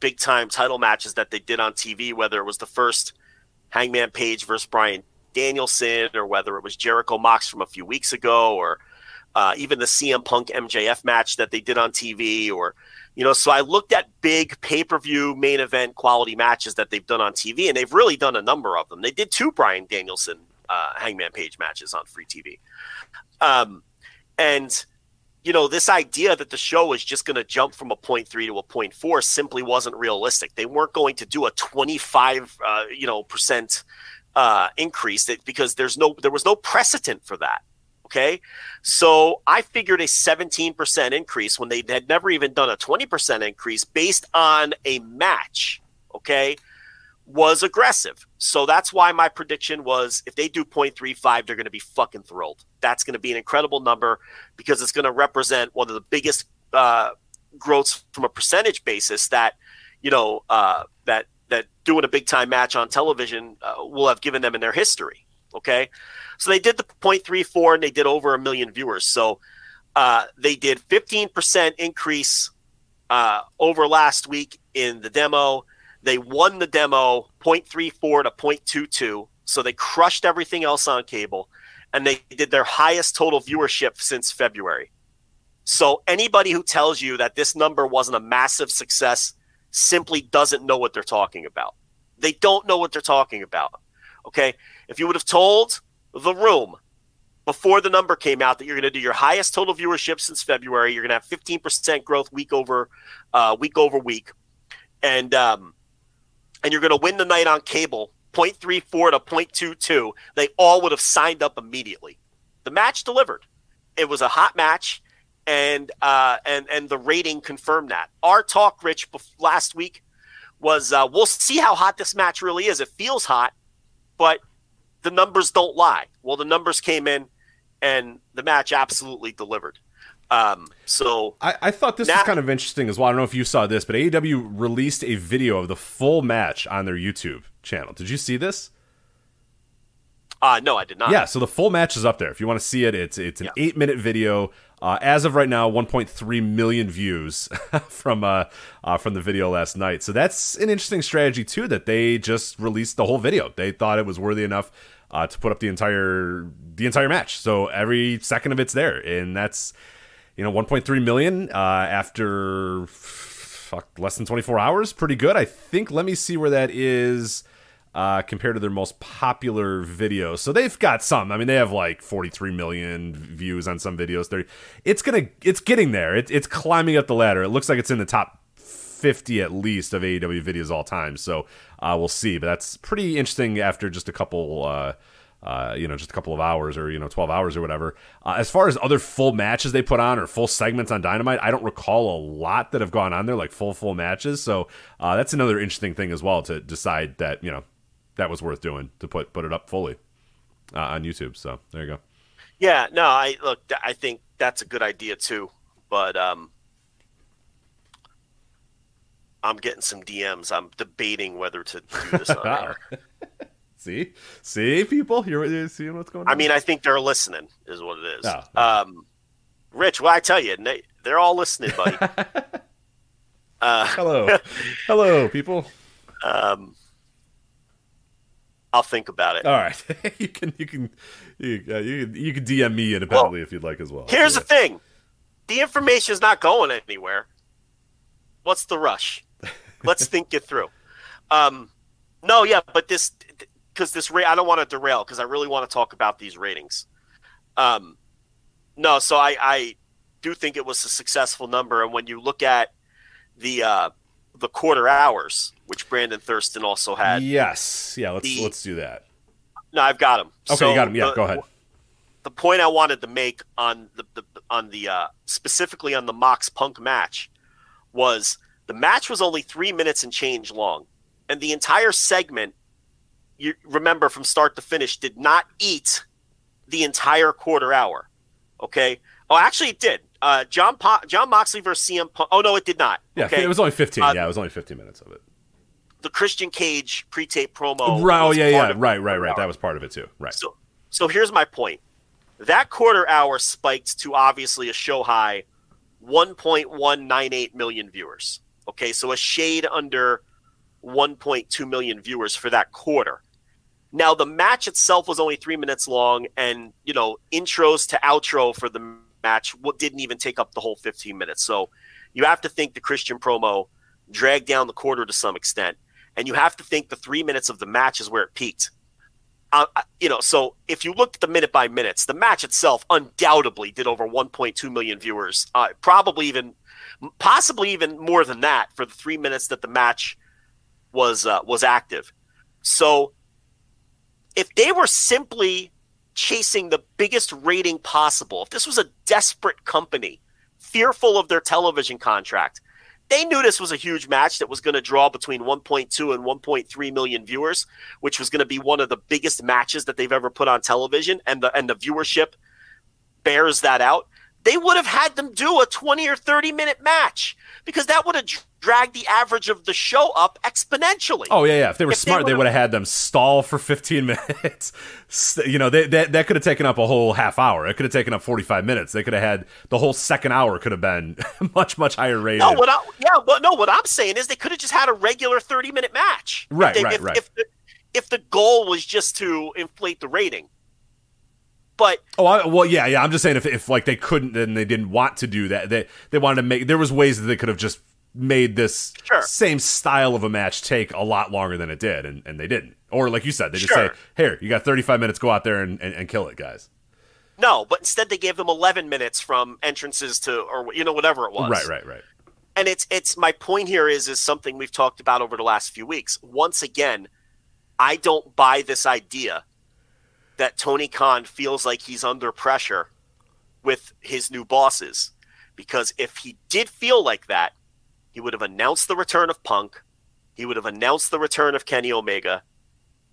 big time title matches that they did on TV, whether it was the first Hangman Page versus Bryan Danielson, or whether it was Jericho Mox from a few weeks ago, or uh, even the CM Punk MJF match that they did on TV, or you know. So I looked at big pay per view main event quality matches that they've done on TV, and they've really done a number of them. They did two Bryan Danielson uh, Hangman Page matches on free TV, um, and you know, this idea that the show was just going to jump from a 0.3 to a 0.4 simply wasn't realistic. They weren't going to do a 25, uh, you know, percent uh, increase that, because there's no, there was no precedent for that. Okay. So I figured a 17% increase when they had never even done a 20% increase based on a match. Okay was aggressive. So that's why my prediction was if they do 0.35, they're going to be fucking thrilled. That's going to be an incredible number because it's going to represent one of the biggest uh, growths from a percentage basis that, you know, uh, that that doing a big time match on television uh, will have given them in their history. Okay, so they did the 0.34 and they did over a million viewers. So uh, they did 15% increase uh, over last week in the demo they won the demo 0.34 to 0.22, so they crushed everything else on cable, and they did their highest total viewership since February. So anybody who tells you that this number wasn't a massive success simply doesn't know what they're talking about. They don't know what they're talking about. Okay? If you would have told the room before the number came out that you're going to do your highest total viewership since February, you're going to have 15% growth week over uh, week over week, and um, and you're going to win the night on cable 0.34 to 0.22, they all would have signed up immediately. The match delivered. It was a hot match, and uh, and and the rating confirmed that. Our talk, Rich, last week was uh, we'll see how hot this match really is. It feels hot, but the numbers don't lie. Well, the numbers came in, and the match absolutely delivered. Um, so I, I, thought this now, was kind of interesting as well. I don't know if you saw this, but AEW released a video of the full match on their YouTube channel. Did you see this? Uh, no, I did not. Yeah, so the full match is up there. If you want to see it, it's it's an yeah. eight minute video. Uh, as of right now, 1.3 million views from uh, uh, from the video last night. So that's an interesting strategy too. That they just released the whole video. They thought it was worthy enough uh, to put up the entire the entire match. So every second of it's there, and that's you know 1.3 million uh, after fuck, less than 24 hours pretty good i think let me see where that is uh, compared to their most popular videos. So they've got some. I mean they have like 43 million views on some videos. They it's gonna it's getting there. It, it's climbing up the ladder. It looks like it's in the top 50 at least of aew videos all time. So uh, we'll see. But that's pretty interesting after just a couple uh, uh, you know, just a couple of hours or, you know, 12 hours or whatever. Uh, as far as other full matches they put on or full segments on Dynamite, I don't recall a lot that have gone on there, like full, full matches. So uh, that's another interesting thing as well to decide that, you know, that was worth doing to put, put it up fully uh, on YouTube. So there you go. Yeah, no, I look, I think that's a good idea too. But, um, I'm getting some DMs. I'm debating whether to do this on air. see, see, people, you're, you're seeing what's going on. I mean, I think they're listening, is what it is. Oh. Um, Rich, well, I tell you, they, they're all listening, buddy. uh, hello, hello, people. um, I'll think about it. All right, you can, you can, you, uh, you can, you can DM me independently if you'd like as well. Here's Yeah. the thing: the information is not going anywhere. What's the rush? Let's think it through. Um, no, yeah, but this because this rate, I don't want to derail because I really want to talk about these ratings. Um, no, so I, I do think it was a successful number, and when you look at the uh, the quarter hours, which Brandon Thurston also had, Yes, yeah. Let's The- let's do that. no, I've got him. Okay, you got him. Yeah, the- go ahead. the point I wanted to make on the, the on the uh, specifically on the Mox Punk match was the match was only three minutes and change long, and the entire segment, you remember from start to finish, did not eat the entire quarter hour. Okay. Oh, actually, it did. Uh, John po- Jon Moxley versus CM Punk. Oh no, it did not. Yeah, okay. it was only fifteen. Uh, yeah, it was only fifteen minutes of it. The Christian Cage pre-tape promo. right, oh yeah, yeah, right, right, right. That was part of it too. Right. So, so here's my point. That quarter hour spiked to obviously a show high 1.198 million viewers. Okay, so a shade under 1.2 million viewers for that quarter. Now, the match itself was only three minutes long, and, you know, intros to outro for the match didn't even take up the whole 15 minutes. So you have to think the Christian promo dragged down the quarter to some extent, and you have to think the three minutes of the match is where it peaked uh, you know, so if you looked at the minute by minutes, the match itself undoubtedly did over 1.2 million viewers, uh, probably even, possibly even more than that for the three minutes that the match was uh, was active. So, if they were simply chasing the biggest rating possible, if this was a desperate company, fearful of their television contract, they knew this was a huge match that was going to draw between 1.2 and 1.3 million viewers, which was going to be one of the biggest matches that they've ever put on television, and the and the viewership bears that out. They would have had them do a 20 or 30 minute match because that would have dragged the average of the show up exponentially. Oh yeah, yeah. If they were If smart, they would've- had them stall for 15 minutes. You know, they, that that could have taken up a whole half hour. It could have taken up 45 minutes. They could have had the whole second hour could have been much much higher rated. No, what I, yeah, but no, what I'm saying is they could have just had a regular 30 minute match. If Right, they- right, if, right. If the, if the goal was just to inflate the rating, but Oh, I, well, yeah, yeah. I'm just saying if, if like they couldn't and they didn't want to do that, they they wanted to make. There was ways that they could have just made this Sure. same style of a match take a lot longer than it did, and, and they didn't. Or like you said, they just Sure. say, "Here, you got 35 minutes. Go out there and, and, and kill it, guys." no, but instead they gave them 11 minutes from entrances to or you know whatever it was. Right, right, right. and it's it's my point here is is something we've talked about over the last few weeks. Once again, I don't buy this idea that Tony Khan feels like he's under pressure with his new bosses because if he did feel like that, he would have announced the return of Punk, he would have announced the return of Kenny Omega,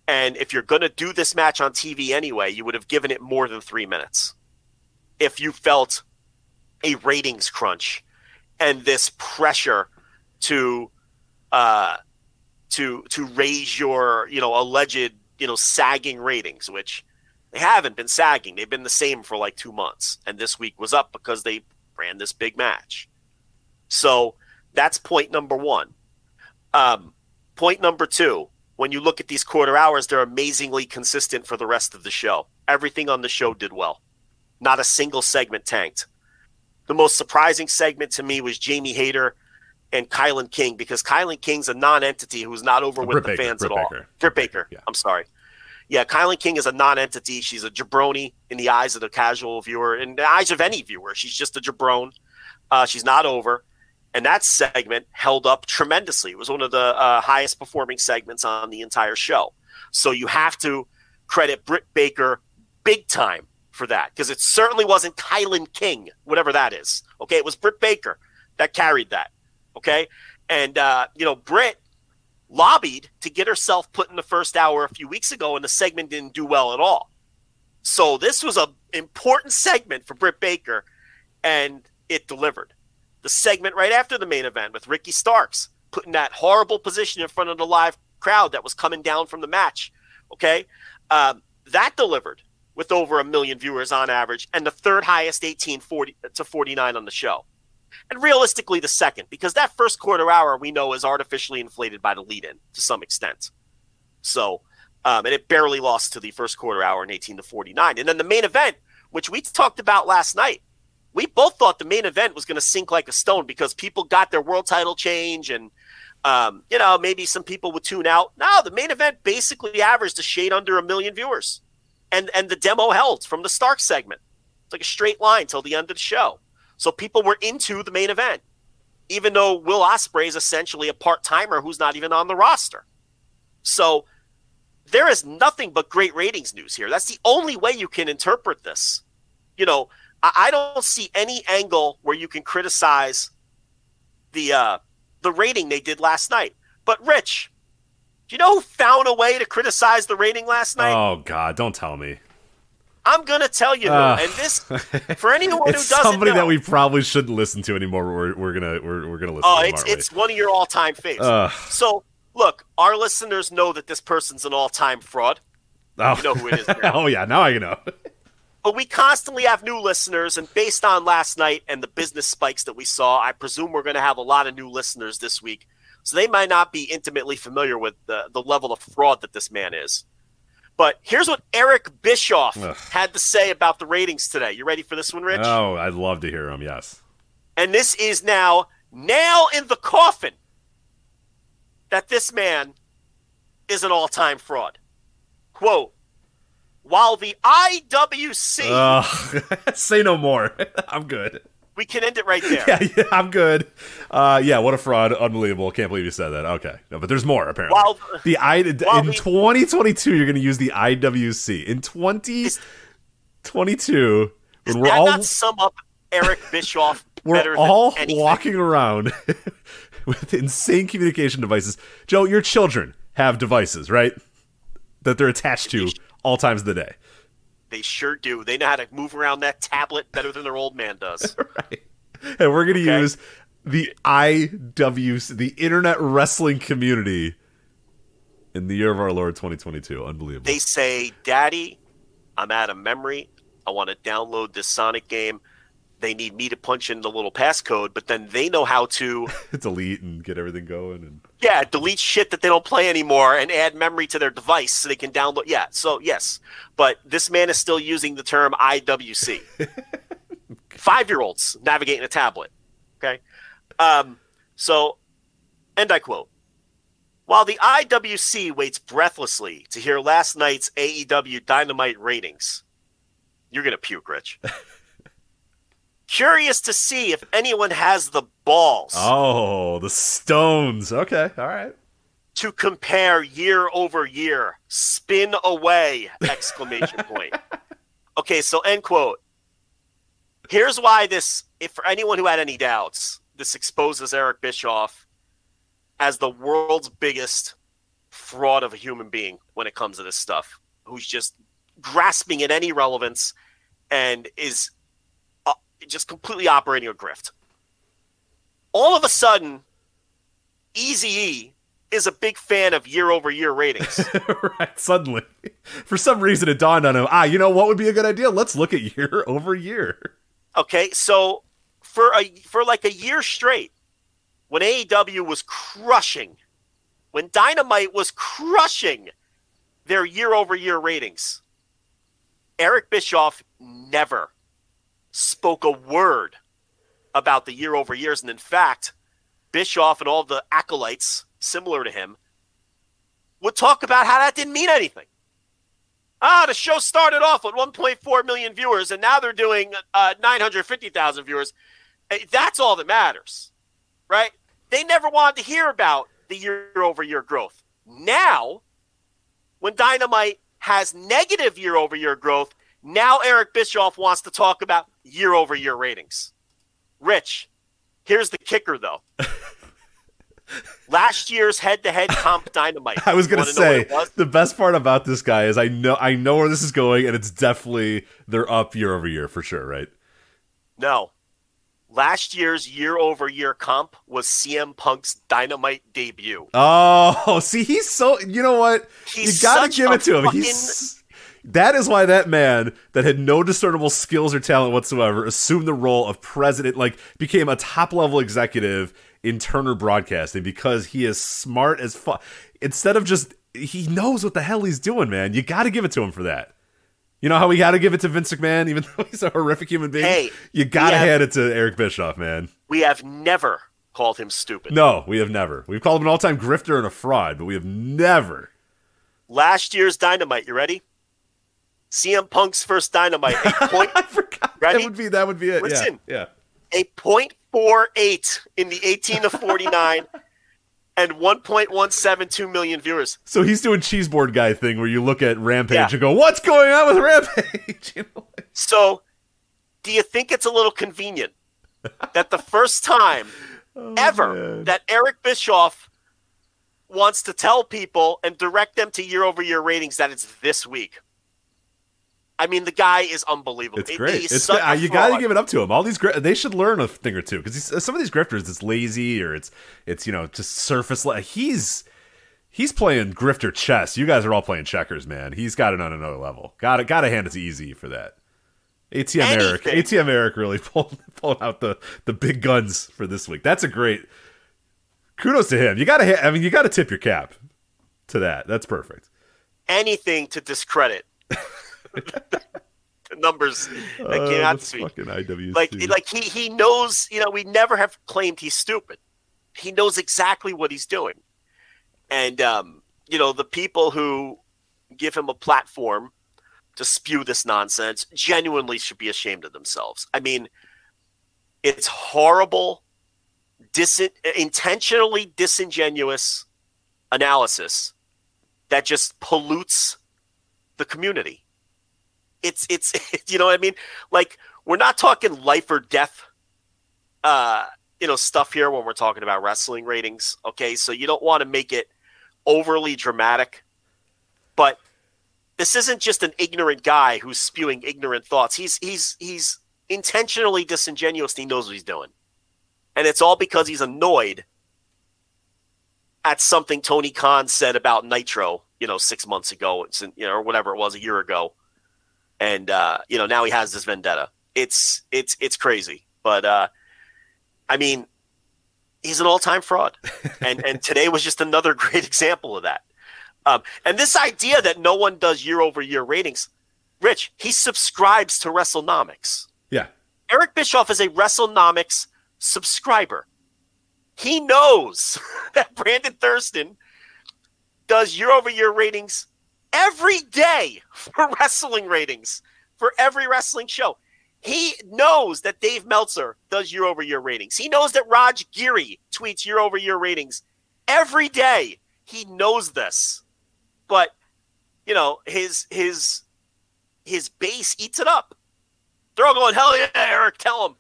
and if you're going to do this match on TV anyway, you would have given it more than 3 minutes. If you felt a ratings crunch and this pressure to uh to to raise your you know alleged you know sagging ratings which they haven't been sagging they've been the same for like 2 months and this week was up because they ran this big match so that's point number 1 um point number 2 when you look at these quarter hours they're amazingly consistent for the rest of the show everything on the show did well not a single segment tanked the most surprising segment to me was Jamie Hayter and Kylan King because Kylan King's a non-entity who's not over with Britt the Baker, fans Britt at all. Baker. Britt Baker. yeah. I'm sorry. Yeah, Kylan King is a non-entity. She's a jabroni in the eyes of the casual viewer, in the eyes of any viewer. She's just a jabron. Uh, she's not over. And that segment held up tremendously. It was one of the uh, highest performing segments on the entire show. So you have to credit Britt Baker big time for that because it certainly wasn't Kylan King, whatever that is. Okay, it was Britt Baker that carried that. Okay, and uh, you know Britt lobbied to get herself put in the first hour a few weeks ago, and the segment didn't do well at all. So this was an important segment for Britt Baker, and it delivered. The segment right after the main event with Ricky Starks put in that horrible position in front of the live crowd that was coming down from the match Okay, um, that delivered with over a million viewers on average, and the third highest 1840 to 49 on the show. And realistically, the second, because that first quarter hour we know is artificially inflated by the lead in to some extent. So, um, and it barely lost to the first quarter hour in 18 to 49. And then the main event, which we talked about last night, we both thought the main event was going to sink like a stone because people got their world title change and, um, you know, maybe some people would tune out. No, the main event basically averaged a shade under a million viewers. And, and the demo held from the Stark segment. It's like a straight line till the end of the show. So people were into the main event, even though Will Ospreay is essentially a part timer who's not even on the roster. So there is nothing but great ratings news here. That's the only way you can interpret this. You know, I, I don't see any angle where you can criticize the uh, the rating they did last night. But Rich, do you know who found a way to criticize the rating last night? Oh God, don't tell me. I'm gonna tell you, uh, and this for anyone who doesn't somebody know, that we probably shouldn't listen to anymore. We're, we're gonna we're, we're gonna listen. Oh, them, it's aren't we? it's one of your all time faves. Uh. so look, our listeners know that this person's an all time fraud. oh. You know who it is. oh yeah, now I know. but we constantly have new listeners, and based on last night and the business spikes that we saw, I presume we're going to have a lot of new listeners this week. So they might not be intimately familiar with the, the level of fraud that this man is. But here's what Eric Bischoff Ugh. had to say about the ratings today. You ready for this one, Rich? Oh, I'd love to hear him. Yes. And this is now nail in the coffin that this man is an all time fraud. Quote While the IWC, Uh, say no more. I'm good. We can end it right there. Yeah, yeah, I'm good. Uh, yeah, what a fraud! Unbelievable. Can't believe you said that. Okay, no, but there's more apparently. While- the I in we- 2022, you're going to use the IWC. In 2022, when we're all not sum up Eric Bischoff we're all walking around with insane communication devices. Joe, your children have devices, right? That they're attached to all times of the day. They sure do. They know how to move around that tablet better than their old man does. right. And we're going to Okay. use the IWC, the Internet Wrestling Community, in the year of our Lord 2022. Unbelievable. they say, Daddy, I'm out of memory. I want to download this Sonic game. They need me to punch in the little passcode, but then they know how to, delete and get everything going. And yeah, delete shit that they don't play anymore and add memory to their device so they can download. Yeah, so yes, but this man is still using the term IWC. Five year olds navigating a tablet. Okay. Um, so, end I quote While the IWC waits breathlessly to hear last night's AEW Dynamite ratings, you're going to puke, Rich. Curious to see if anyone has the balls oh, the Stones. Okay, all right. to compare year over year. Spin away! Exclamation point. Okay, so end quote. Here's why this, if for anyone who had any doubts, this exposes Eric Bischoff as the world's biggest fraud of a human being when it comes to this stuff, who's just grasping at any relevance and is just completely operating a grift. All of a sudden, Easy E is a big fan of year over year ratings. right, suddenly. For some reason, it dawned on him ah, you know what would be a good idea? Let's look at year over year. Okay, so for a for like a year straight, when AEW was crushing, when Dynamite was crushing their year over year ratings, Eric Bischoff never spoke a word about the year over years, and in fact, Bischoff and all the acolytes similar to him would talk about how that didn't mean anything. Ah, the show started off with 1.4 million viewers, and now they're doing uh, 950,000 viewers. Eh, That's all that matters, right? They never wanted to hear about the year-over-year growth. Now, when Dynamite has negative year-over-year growth, now Eric Bischoff wants to talk about year-over-year ratings. Rich, here's the kicker, though. Last year's head-to-head comp Dynamite. I was know what say was? the best part about this guy is I know I know where this is going, and it's definitely they're up year over year for sure, right? No. Last year's year-over-year comp was CM Punk's Dynamite debut. Oh, see, he's so. You know what? He's you gotta such give it to him. He's. That is why that man that had no discernible skills or talent whatsoever assumed the role of president, like became a top level executive in Turner Broadcasting because he is smart as fuck. Instead of just, he knows what the hell he's doing, man. You got to give it to him for that. You know how we got to give it to Vince McMahon, even though he's a horrific human being. Hey, you got to hand it to Eric Bischoff, man. We have never called him stupid. No, we have never. We've called him an all-time grifter and a fraud, but we have never. Last year's Dynamite, you ready? CM Punk's first Dynamite, a point, I forgot. Ready? That would be that would be it. Listen. Yeah. a point four eight in the 18 to 49 and 1.172 million viewers. So he's doing cheeseboard guy thing where you look at Rampage Yeah. and go, "What's going on with Rampage?" You know? So, do you think it's a little convenient that the first time ever Oh, man. that Eric Bischoff wants to tell people and direct them to year over year ratings that it's this week? I mean, the guy is unbelievable. It's great. he's It's uh, you got to give it up to him. All these gri- they should learn a thing or two because some of these grifters it's lazy or it's it's you know just surface. le- He's he's playing grifter chess. You guys are all playing checkers, man. He's got it on another level. Got it. got to hand it to Easy for that. ATM Eric, ATM Eric really pulled pulled out the the big guns for this week. That's a great kudos to him. You got to I mean you got to tip your cap to that. That's perfect. anything to discredit the numbers that came Uh, out this week. like like he he knows you know we never have claimed he's stupid. He knows exactly what he's doing. And um you know the people who give him a platform to spew this nonsense genuinely should be ashamed of themselves. I mean it's horrible dis- intentionally disingenuous analysis that just pollutes the community it's it's you know what i mean? Like we're not talking life or death uh you know stuff here when we're talking about wrestling ratings okay? So you don't want to make it overly dramatic but this isn't just an ignorant guy who's spewing ignorant thoughts. He's he's he's intentionally disingenuous he knows what he's doing. And it's all because he's annoyed at something tony khan said about nitro you know six months ago you know or whatever it was a year ago and uh, you know now he has this vendetta. It's it's it's crazy, but uh, I mean, he's an all-time fraud, and and today was just another great example of that. Um, and this idea that no one does year-over-year ratings, Rich, he subscribes to WrestleNomics. yeah. Eric Bischoff is a WrestleNomics subscriber. He knows that Brandon Thurston does year over year ratings every day for wrestling ratings for every wrestling show. He knows that Dave Meltzer does year over year ratings. He knows that Raj Giri tweets year over year ratings every day. He knows this. But, you know, his his his base eats it up. They're all going, hell yeah, Eric, tell him.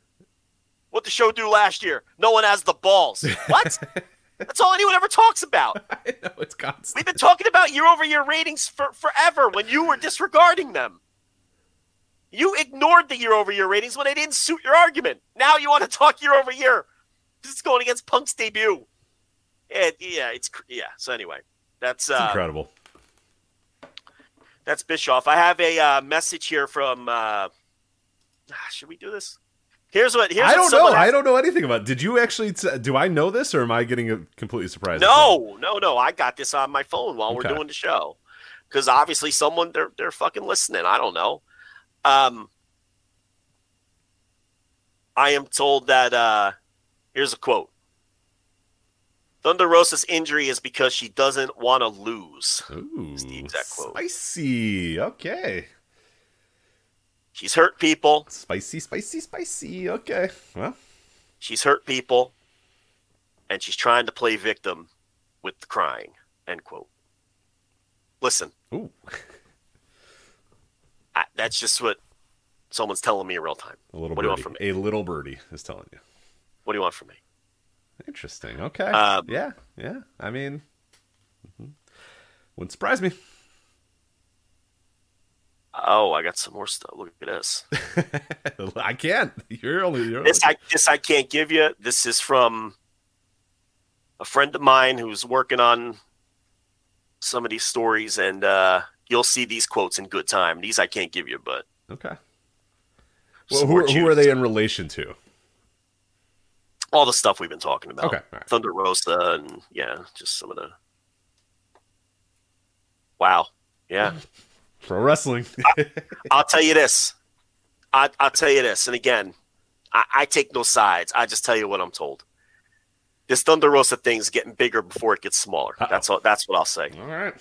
What the show do last year? No one has the balls. What? That's all anyone ever talks about. I know it's constant. We've been talking about year over year ratings for forever when you were disregarding them. You ignored the year over year ratings when they didn't suit your argument. Now you want to talk year over year. This is going against Punk's debut. It, yeah, it's yeah. So anyway, that's uh, incredible. that's Bischoff. I have a uh, message here from. Uh, ah, should we do this? Here's what. Here's I don't know. I don't know anything about. Did you actually? T- do I know this, or am I getting a completely surprised? No, no, no. I got this on my phone while we're doing the show. Because obviously someone they're they're fucking listening. I don't know. Um I am told that uh here's a quote. Thunder Rosa's injury is because she doesn't want to lose. Ooh, It's the exact quote. Spicy. Okay. She's hurt people. Spicy, spicy, spicy. Okay. Well, She's hurt people. And she's trying to play victim with the crying. End quote. Listen, ooh, I, that's just what someone's telling me in real time. a little What do you want birdie. from me? A little birdie is telling you. What do you want from me? Interesting. Okay. Um, yeah. Yeah. I mean, mhm. wouldn't surprise me. Oh, I got some more stuff. Look at this. I can't. You're only. You're This only... I this I can't give you. This is from a friend of mine who's working on some of these stories, and uh, you'll see these quotes in good time. These I can't give you, but Okay. Well, who, who are they in relation to? all the stuff we've been talking about. Okay, right. Thunder Rosa and yeah, just some of the. Wow. Yeah. Pro wrestling. I'll tell you this. I, I'll tell you this, and again, I, I take no sides. I just tell you what I'm told. This Thunder Rosa thing's getting bigger before it gets smaller. Uh-oh. That's all. That's what I'll say. All right.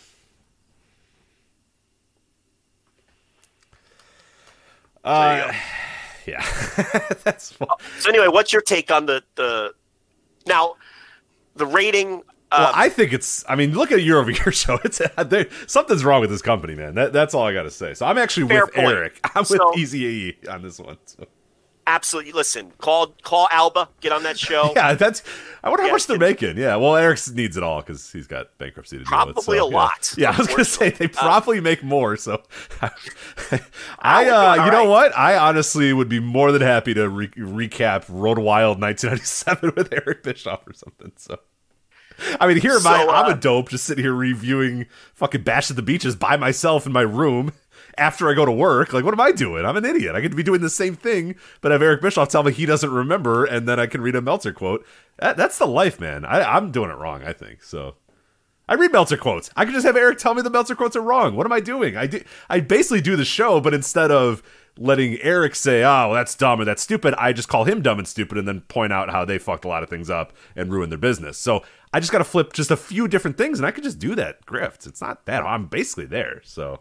Uh, yeah, that's fun. So anyway, what's your take on the the now the rating? Well, Uh, I think it's. I mean, look at a year over year show. It's something's wrong with this company, man. That, that's all I got to say. So I'm actually with point. Eric. I'm So- with Easy AE on this one. So. absolutely. Listen, call call Alba. Get on that show. Yeah, that's. I wonder how much they're making. Yeah, well, Eric needs it all because he's got bankruptcy to deal with. Probably so, a yeah. lot, Yeah, I was gonna say they. Uh, probably make more. So, I, uh, you know right. what? I honestly would be more than happy to re- recap Road Wild 1997 with Eric Bischoff or something. So. I mean, here am I. So, I'm uh, a dope, just sitting here reviewing fucking Bash at the Beaches by myself in my room after I go to work. Like, what am I doing? I'm an idiot. I could be doing the same thing, but have Eric Bischoff tell me he doesn't remember, and then I can read a Meltzer quote. That, that's the life, man. I, I'm doing it wrong, I think. So I read Meltzer quotes. I could just have Eric tell me the Meltzer quotes are wrong. What am I doing? I do, I basically do the show, but instead of letting Eric say, "Oh, well, that's dumb or that's stupid," I just call him dumb and stupid, and then point out how they fucked a lot of things up and ruined their business. So I just got to flip just a few different things, and I could just do that. Grift. It's not that I'm basically there. So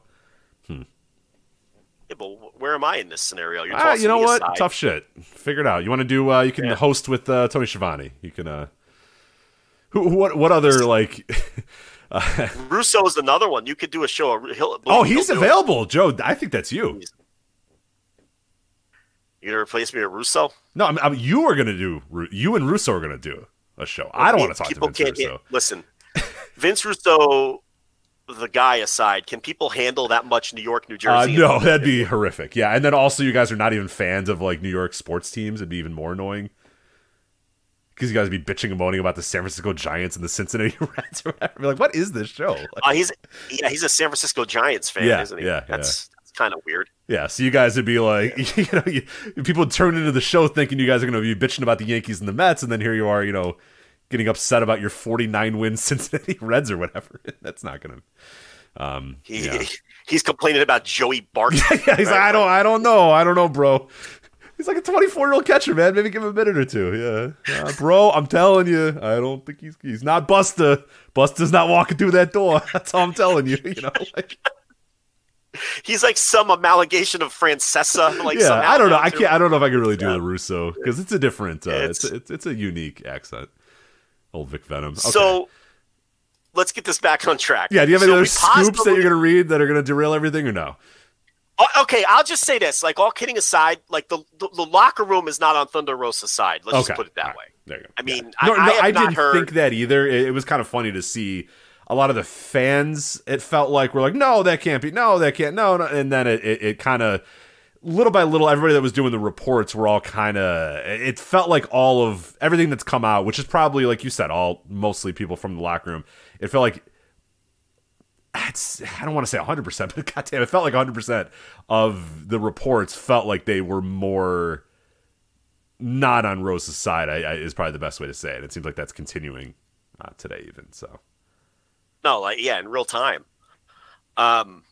Yeah, but where am I in this scenario? You're ah, you know what? aside. Tough shit. Figure it out. You want to do? Uh, you can Yeah. host with uh, Tony Schiavone. You can. uh who, what what other like Russo is another one. You could do a show. He'll, oh he'll he's do it. available joe i think that's you You gonna replace me with Russo? No, I mean, I mean, you are to do. You and Russo are to do a show. I don't want to talk to people Vince can't Russo. listen. Vince Russo, the guy aside, can people handle that much New York, New Uh, Jersey? no, that'd be horrific. Yeah, and then also you guys are not even fans of like New York sports teams. It'd be even more annoying because you guys would be bitching and moaning about the San Francisco Giants and the Cincinnati Reds or whatever. Be like, what is this show? Like, Uh, he's yeah, he's a San Francisco Giants fan, Yeah, isn't he? yeah, that's, that's kind of weird. yeah, so you guys would be like, you know, you, people would turn into the show thinking you guys are going to be bitching about the Yankees and the Mets, and then here you are, you know, getting upset about your 49 win Cincinnati Reds or whatever. That's not going to. Um, He, yeah. he's complaining about Joey Bart. yeah, he's like, I don't, I don't know, I don't know, bro. He's like a 24 year old catcher, man. Maybe give him a minute or two. Yeah, Yeah, bro. I'm telling you, I don't think he's he's not Busta. Busta's not walking through that door. That's all I'm telling you. You know, like, He's like some amalgamation of Francesa. Like yeah. I don't know. I can't. I don't know if I can really do Yeah. the Russo because it's a different. Uh, it's it's- it's it's a unique accent. Old Vic Venom. Okay. So let's get this back on track. yeah, do you have any So other we scoops that you're gonna read that are gonna derail everything or no? Oh, Okay, I'll just say this. Like all kidding aside, like the the, the locker room is not on Thunder Rosa's side. Let's okay, just put it that right. way. There you go. I mean, Yeah. I- no, I no, I not didn't heard- think that either. It, it was kind of funny to see a lot of the fans. It felt like we're like, no, that can't be, no, that can't, no, no. and then it it, it kind of little by little, everybody that was doing the reports were all kind of. It felt like all of everything that's come out, which is probably like you said, all mostly people from the locker room. It felt like it's I don't want to say 100%, but goddamn, it felt like 100% of the reports felt like they were more not on Rosa's side. I, I is probably the best way to say it. It seems like that's continuing uh, today, even so. No, like yeah, in real time. Um,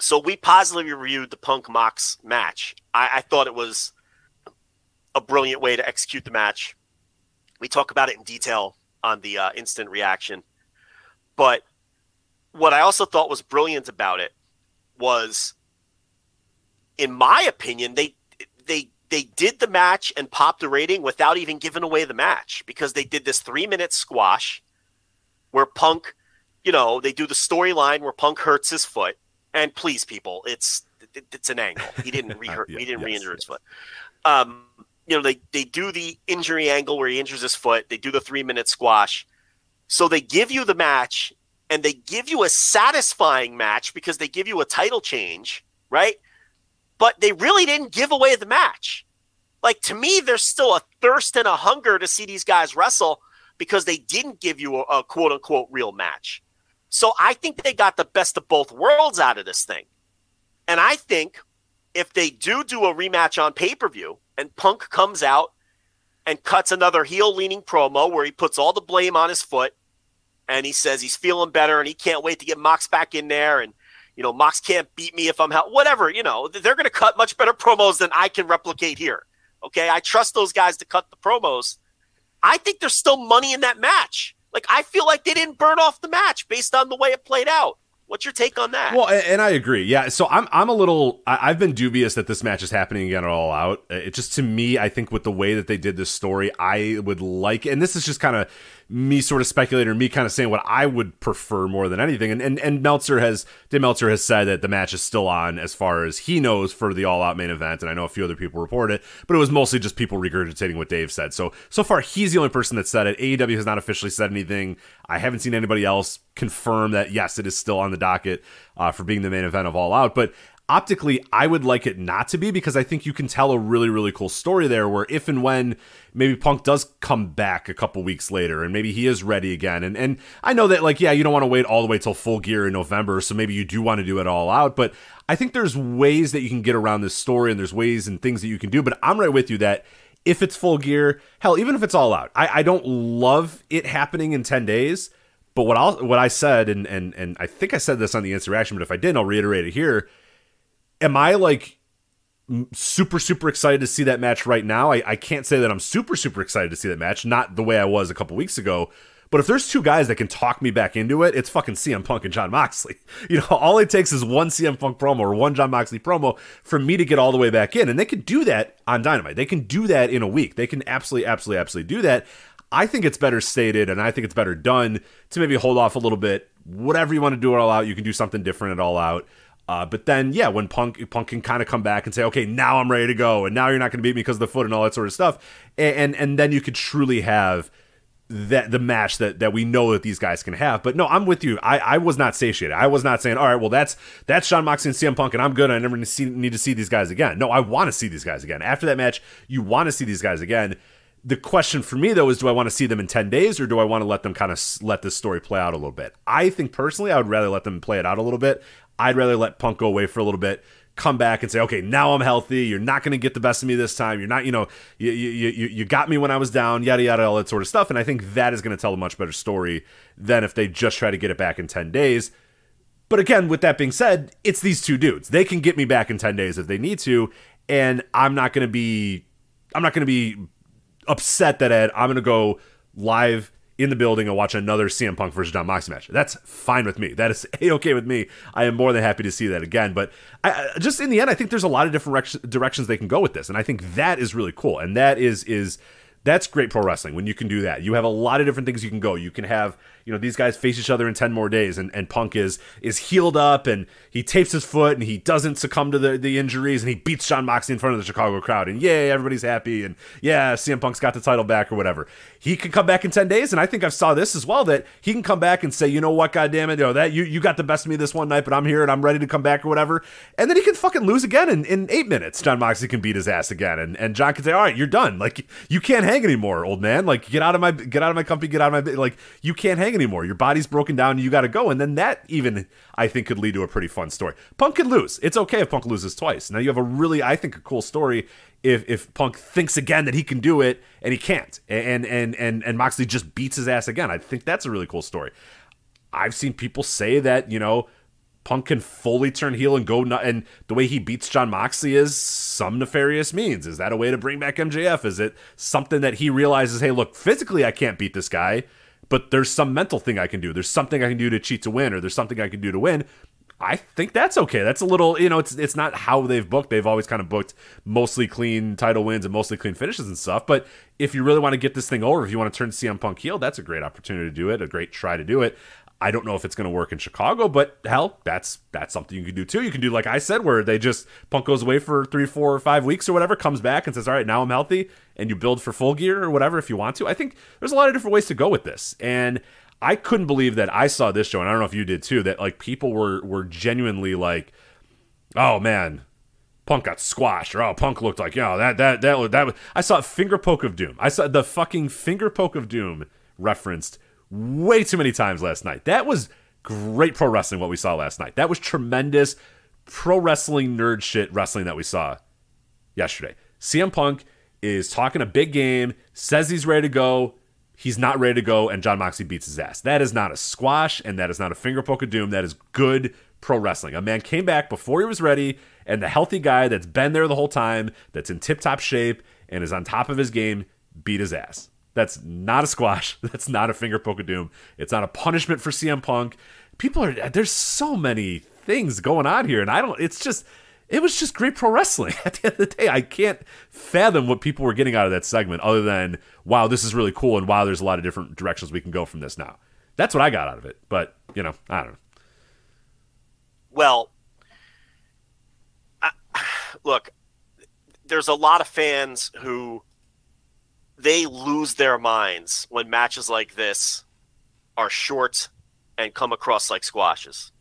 so we positively reviewed the Punk Mox match. I, I thought it was a brilliant way to execute the match. We talk about it in detail on the uh, instant reaction, but what I also thought was brilliant about it was, in my opinion, they they they did the match and popped the rating without even giving away the match because they did this three minute squash where Punk, you know, they do the storyline where Punk hurts his foot. And please, people, it's it's an angle. He didn't re Yeah, he didn't yes, re-injure his foot. Um, you know, they they do the injury angle where he injures his foot. They do the three minute squash. So they give you the match, and they give you a satisfying match because they give you a title change. right? But they really didn't give away the match. Like to me, there's still a thirst and a hunger to see these guys wrestle because they didn't give you a, a quote unquote real match. So I think they got the best of both worlds out of this thing. And I think if they do do a rematch on pay per view and Punk comes out and cuts another heel leaning promo where he puts all the blame on his foot and he says he's feeling better and he can't wait to get Mox back in there and you know Mox can't beat me if I'm help whatever you know they're going to cut much better promos than I can replicate here. Okay? I trust those guys to cut the promos. I think there's still money in that match like I feel like they didn't burn off the match based on the way it played out What's your take on that? Well, and I agree. Yeah, so I'm I'm a little I've been dubious that this match is happening again at all out. It just to me, I think with the way that they did this story, I would like, and this is just kind of me sort of speculating or me kind of saying what I would prefer more than anything. And and, and Meltzer has Dave Meltzer has said that the match is still on as far as he knows for the all out main event. And I know a few other people report it, but it was mostly just people regurgitating what Dave said. So so far he's the only person that said it. AEW has not officially said anything. I haven't seen anybody else confirm that yes, it is still on the docket uh, for being the main event of All Out. But optically i would like it not to be because i think you can tell a really really cool story there where if and when maybe punk does come back a couple weeks later and maybe he is ready again. And and i know that like yeah you don't want to wait all the way till full gear in november so maybe you do want to do it all out but i think there's ways that you can get around this story and there's ways and things that you can do but i'm right with you that if it's full gear hell even if it's all out i, I don't love it happening in 10 days but what I what I said, and and and I think I said this on the instant reaction, but if I didn't, I'll reiterate it here am I like super super excited to see that match right now? I, I can't say that I'm super super excited to see that match. Not the way I was a couple weeks ago. But if there's two guys that can talk me back into it, it's fucking CM Punk and Jon Moxley. You know, all it takes is one CM Punk promo or one Jon Moxley promo for me to get all the way back in. And they can do that on Dynamite. They can do that in a week. They can absolutely, absolutely, absolutely do that. I think it's better stated and I think it's better done to maybe hold off a little bit. Whatever you want to do it all out, you can do something different at all out. Uh, but then, yeah, when Punk Punk can kind of come back and say, okay, now I'm ready to go, and now you're not going to beat me because of the foot and all that sort of stuff, and, and and then you could truly have that the match that that we know that these guys can have. But no, I'm with you. I, I was not satiated. I was not saying, all right, well that's that's Jon Moxley and CM Punk, and I'm good. I never need to see, need to see these guys again. No, I want to see these guys again. After that match, you want to see these guys again. The question for me though is, do I want to see them in ten days, or do I want to let them kind of let this story play out a little bit? I think personally, I would rather let them play it out a little bit. I'd rather let Punk go away for a little bit, come back and say, okay, now I'm healthy. You're not going to get the best of me this time. You're not, you know, you, you, you, you got me when I was down, yada, yada, all that sort of stuff. And I think that is going to tell a much better story than if they just try to get it back in 10 days. But again, with that being said, it's these two dudes. They can get me back in 10 days if they need to. And I'm not going to be, I'm not going to be upset that Ed, I'm going to go live in the building and watch another CM Punk versus Jon Moxley match. That's fine with me. That is a okay with me. I am more than happy to see that again. But I, just in the end, I think there's a lot of different directions they can go with this, and I think that is really cool. And that is is that's great pro wrestling when you can do that. You have a lot of different things you can go. You can have you know these guys face each other in 10 more days and, and punk is is healed up and he tapes his foot and he doesn't succumb to the, the injuries and he beats Jon Moxley in front of the Chicago crowd and yay everybody's happy and yeah CM Punk's got the title back or whatever he could come back in 10 days and I think I've saw this as well that he can come back and say you know what god damn it you know, that you, you got the best of me this one night but I'm here and I'm ready to come back or whatever and then he can fucking lose again in, in eight minutes Jon Moxley can beat his ass again and, and Jon can say all right you're done like you can't hang anymore old man like get out of my get out of my company get out of my like you can't hang anymore your body's broken down you got to go. And then that even, I think, could lead to a pretty fun story. Punk can lose. It's okay if Punk loses twice. Now you have a really, I think, a cool story if if Punk thinks again that he can do it and he can't, and and and and Moxley just beats his ass again. I think that's a really cool story. I've seen people say that you know Punk can fully turn heel and go and the way he beats Jon Moxley is some nefarious means. Is that a way to bring back MJF? Is it something that he realizes, hey, look, physically I can't beat this guy, but there's some mental thing I can do. There's something I can do to cheat to win, or there's something I can do to win. I think that's okay. That's a little, you know, it's it's not how they've booked. They've always kind of booked mostly clean title wins and mostly clean finishes and stuff. But if you really want to get this thing over, if you want to turn CM Punk heel, that's a great opportunity to do it, a great try to do it. I don't know if it's going to work in Chicago, but hell, that's that's something you can do too. You can do like I said, where they just Punk goes away for three, four, or five weeks or whatever, comes back and says, "All right, now I'm healthy," and you build for full gear or whatever if you want to. I think there's a lot of different ways to go with this, and I couldn't believe that I saw this show, and I don't know if you did too. That like people were were genuinely like oh man, Punk got squashed, or oh, Punk looked like, you know, that that that that. Was, I saw a finger poke of doom. I saw the fucking finger poke of doom referenced way too many times last night. That was great pro wrestling. What we saw last night. That was tremendous pro wrestling nerd shit wrestling that we saw yesterday. CM Punk is talking a big game, says he's ready to go. He's not ready to go, and Jon Moxley beats his ass. That is not a squash, and that is not a finger poke of doom. That is good pro wrestling. A man came back before he was ready, and the healthy guy that's been there the whole time, that's in tip top shape, and is on top of his game, beat his ass. That's not a squash. That's not a finger poke of doom. It's not a punishment for CM Punk. People are there's so many things going on here, and I don't. It's just it was just great pro wrestling. At the end of the day, I can't fathom what people were getting out of that segment, other than wow, this is really cool, and wow, there's a lot of different directions we can go from this now. That's what I got out of it. But you know, I don't know. Well, I, look, there's a lot of fans who they lose their minds when matches like this are short and come across like squashes.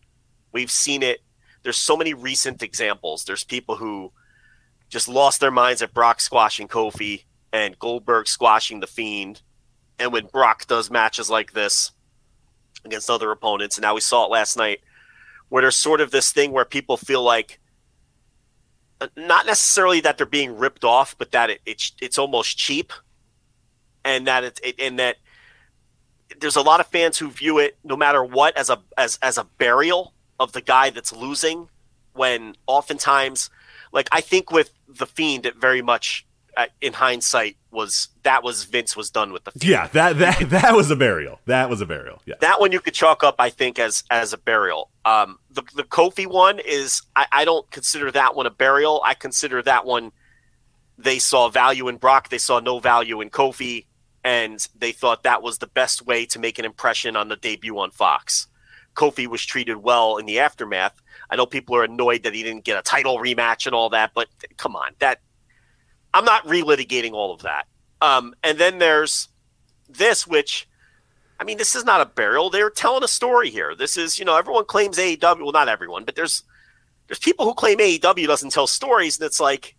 We've seen it. There's so many recent examples. There's people who just lost their minds at Brock squashing Kofi and Goldberg squashing the Fiend. And when Brock does matches like this against other opponents, and now we saw it last night, where there's sort of this thing where people feel like uh, not necessarily that they're being ripped off, but that it, it's it's almost cheap, and that it's it, and that there's a lot of fans who view it no matter what as a as as a burial of the guy that's losing when oftentimes like I think with the fiend it very much uh, in hindsight was that was Vince was done with the fiend. Yeah, that that that was a burial. That was a burial. Yeah. That one you could chalk up I think as as a burial. Um the the Kofi one is I, I don't consider that one a burial. I consider that one they saw value in Brock, they saw no value in Kofi and they thought that was the best way to make an impression on the debut on Fox. Kofi was treated well in the aftermath. I know people are annoyed that he didn't get a title rematch and all that, but come on, that I'm not relitigating all of that. Um, and then there's this, which I mean, this is not a burial. They're telling a story here. This is, you know, everyone claims AEW. Well, not everyone, but there's there's people who claim AEW doesn't tell stories, and it's like,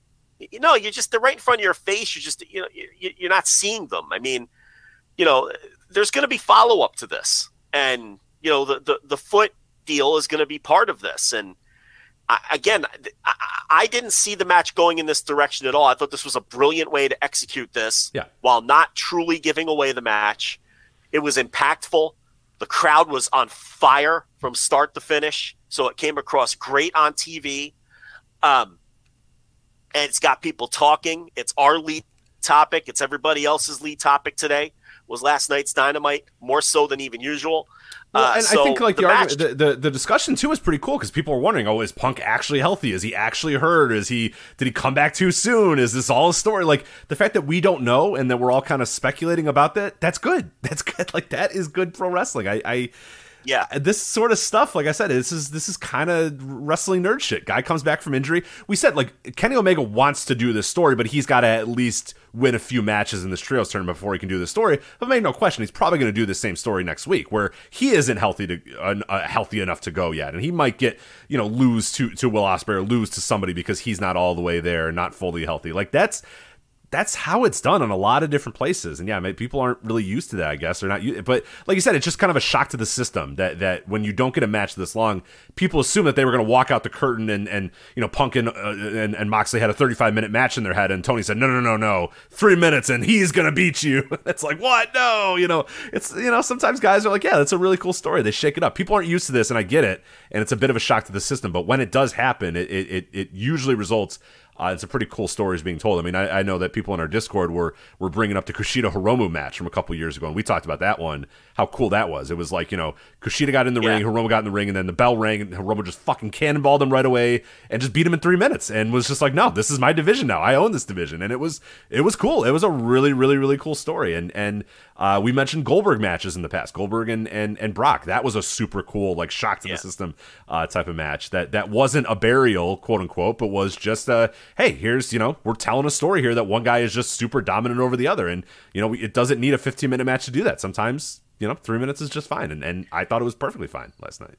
you know, you're just they're right in front of your face. You're just, you know, you're not seeing them. I mean, you know, there's going to be follow up to this, and you know the the, the foot deal is going to be part of this. And I, again, I, I, didn't see the match going in this direction at all. I thought this was a brilliant way to execute this, yeah. while not truly giving away the match. It was impactful. The crowd was on fire from start to finish, so it came across great on TV. Um, and it's got people talking. It's our lead topic. It's everybody else's lead topic today. Was last night's dynamite more so than even usual. Well, Uh, and so I think like the, the argument, match- the, the the discussion too is pretty cool because people are wondering, oh, is Punk actually healthy? Is he actually hurt? Is he did he come back too soon? Is this all a story? Like the fact that we don't know and that we're all kind of speculating about that, that's good. That's good. Like that is good pro wrestling. I, I yeah, this sort of stuff, like I said, this is this is kind of wrestling nerd shit. Guy comes back from injury. We said like Kenny Omega wants to do this story, but he's got to at least win a few matches in this trios tournament before he can do the story. But make no question, he's probably going to do the same story next week, where he isn't healthy to uh, healthy enough to go yet, and he might get you know lose to to Will Ospreay or lose to somebody because he's not all the way there, not fully healthy. Like that's that's how it's done in a lot of different places. And yeah, maybe people aren't really used to that, I guess. They're not, u- but like you said, it's just kind of a shock to the system that that when you don't get a match this long, people assume that they were going to walk out the curtain and and you know Punk and, uh, and and Moxley had a 35 minute match in their head, and Tony said, no, no, no, no, three minutes, and he's going to beat you. it's like what? No, you know, it's you know sometimes guys are like, yeah, that's a really cool story. They shake it up. People aren't used to this, and I get it, and it's a bit of a shock to the system. But when it does happen, it it, it usually results. Uh, it's a pretty cool stories being told. I mean, I, I know that people in our Discord were were bringing up the Kushida Hiromu match from a couple years ago, and we talked about that one. How cool that was! It was like you know Kushida got in the Yeah. ring, Hiromu got in the ring, and then the bell rang, and Hiromu just fucking cannonballed him right away and just beat him in three minutes, and was just like, no, this is my division now. I own this division, and it was it was cool. It was a really really really cool story, and and uh, we mentioned Goldberg matches in the past, Goldberg and and and Brock. That was a super cool like shock to Yeah. the system uh, type of match. That that wasn't a burial, quote unquote, but was just a hey, here's you know we're telling a story here that one guy is just super dominant over the other, and you know it doesn't need a 15 minute match to do that. Sometimes you know three minutes is just fine, and and I thought it was perfectly fine last night.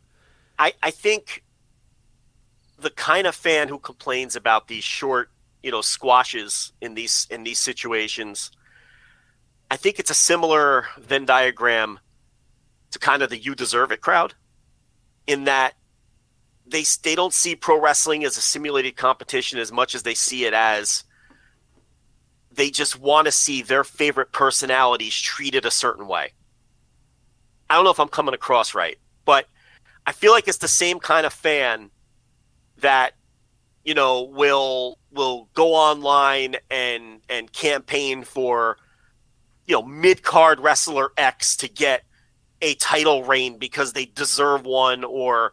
I, I think the kind of fan who complains about these short, you know, squashes in these in these situations. I think it's a similar Venn diagram to kind of the "you deserve it" crowd, in that they they don't see pro wrestling as a simulated competition as much as they see it as they just want to see their favorite personalities treated a certain way. I don't know if I'm coming across right, but I feel like it's the same kind of fan that you know will will go online and and campaign for you know mid card wrestler X to get a title reign because they deserve one or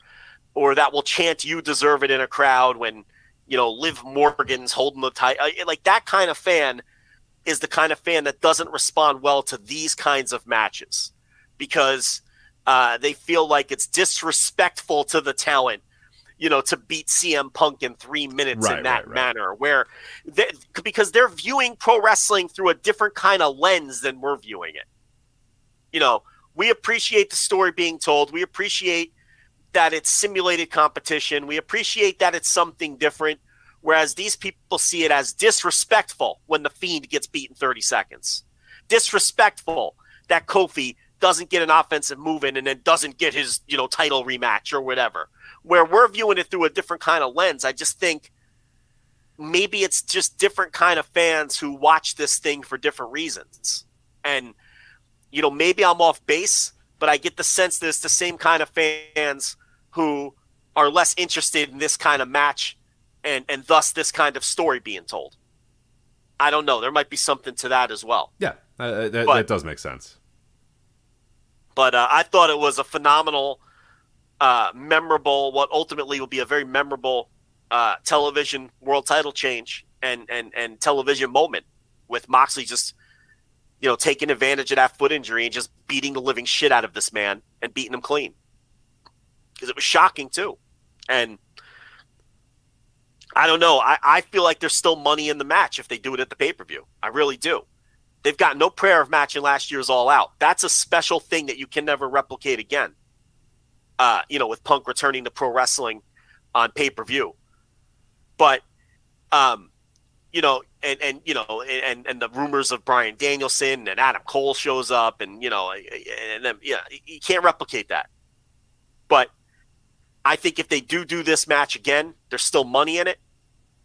or that will chant you deserve it in a crowd when you know Liv Morgan's holding the title uh, like that kind of fan is the kind of fan that doesn't respond well to these kinds of matches because uh, they feel like it's disrespectful to the talent you know, to beat CM Punk in three minutes right, in that right, right. manner, where they, because they're viewing pro wrestling through a different kind of lens than we're viewing it. You know, we appreciate the story being told. We appreciate that it's simulated competition. We appreciate that it's something different. Whereas these people see it as disrespectful when the Fiend gets beat in 30 seconds. Disrespectful that Kofi doesn't get an offensive move in and then doesn't get his, you know, title rematch or whatever where we're viewing it through a different kind of lens. I just think maybe it's just different kind of fans who watch this thing for different reasons. And you know, maybe I'm off base, but I get the sense that it's the same kind of fans who are less interested in this kind of match and and thus this kind of story being told. I don't know. There might be something to that as well. Yeah, uh, that, but, that, does make sense. But uh, I thought it was a phenomenal uh, memorable, what ultimately will be a very memorable uh, television world title change and, and, and television moment with Moxley just, you know, taking advantage of that foot injury and just beating the living shit out of this man and beating him clean. Because it was shocking too. And I don't know. I, I feel like there's still money in the match if they do it at the pay per view. I really do. They've got no prayer of matching last year's All Out. That's a special thing that you can never replicate again uh, you know, with Punk returning to pro wrestling on pay per view. But, um, you know, and and you know, and and the rumors of Bryan Danielson and Adam Cole shows up, and you know, and then yeah, you can't replicate that. But I think if they do do this match again, there's still money in it,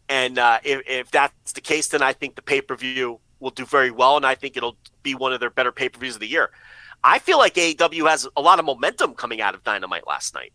and uh, if if that's the case, then I think the pay per view will do very well, and I think it'll be one of their better pay per views of the year. I feel like AEW has a lot of momentum coming out of Dynamite last night.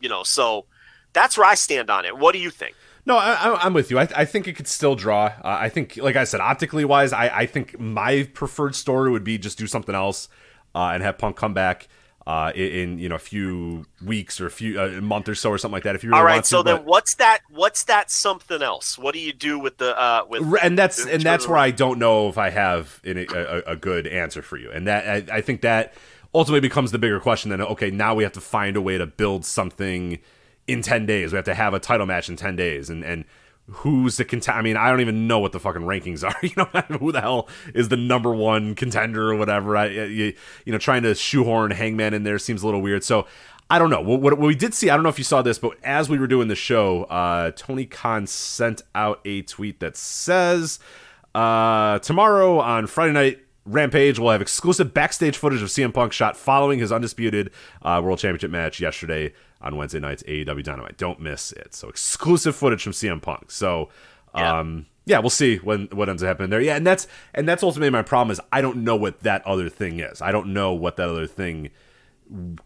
You know, so that's where I stand on it. What do you think? No, I, am with you. I, I, think it could still draw. Uh, I think, like I said, optically wise, I, I, think my preferred story would be just do something else uh, and have Punk come back uh, in, in, you know a few weeks or a few uh, a month or so or something like that. If you really all right, so to, then what's that? What's that something else? What do you do with the uh, with and that's and that's where I don't know if I have a, a, a good answer for you, and that I, I think that ultimately becomes the bigger question. Then okay, now we have to find a way to build something in ten days. We have to have a title match in ten days, and and who's the contender? I mean, I don't even know what the fucking rankings are. You know, who the hell is the number one contender or whatever? I, you, you know, trying to shoehorn Hangman in there seems a little weird. So I don't know. What, what, what, we did see, I don't know if you saw this, but as we were doing the show, uh, Tony Khan sent out a tweet that says uh, tomorrow on Friday night. Rampage will have exclusive backstage footage of CM Punk shot following his undisputed uh, World Championship match yesterday on Wednesday night's AEW Dynamite. Don't miss it. So exclusive footage from CM Punk. So um, yeah. yeah, we'll see when what ends up happening there. Yeah, and that's and that's ultimately my problem is I don't know what that other thing is. I don't know what that other thing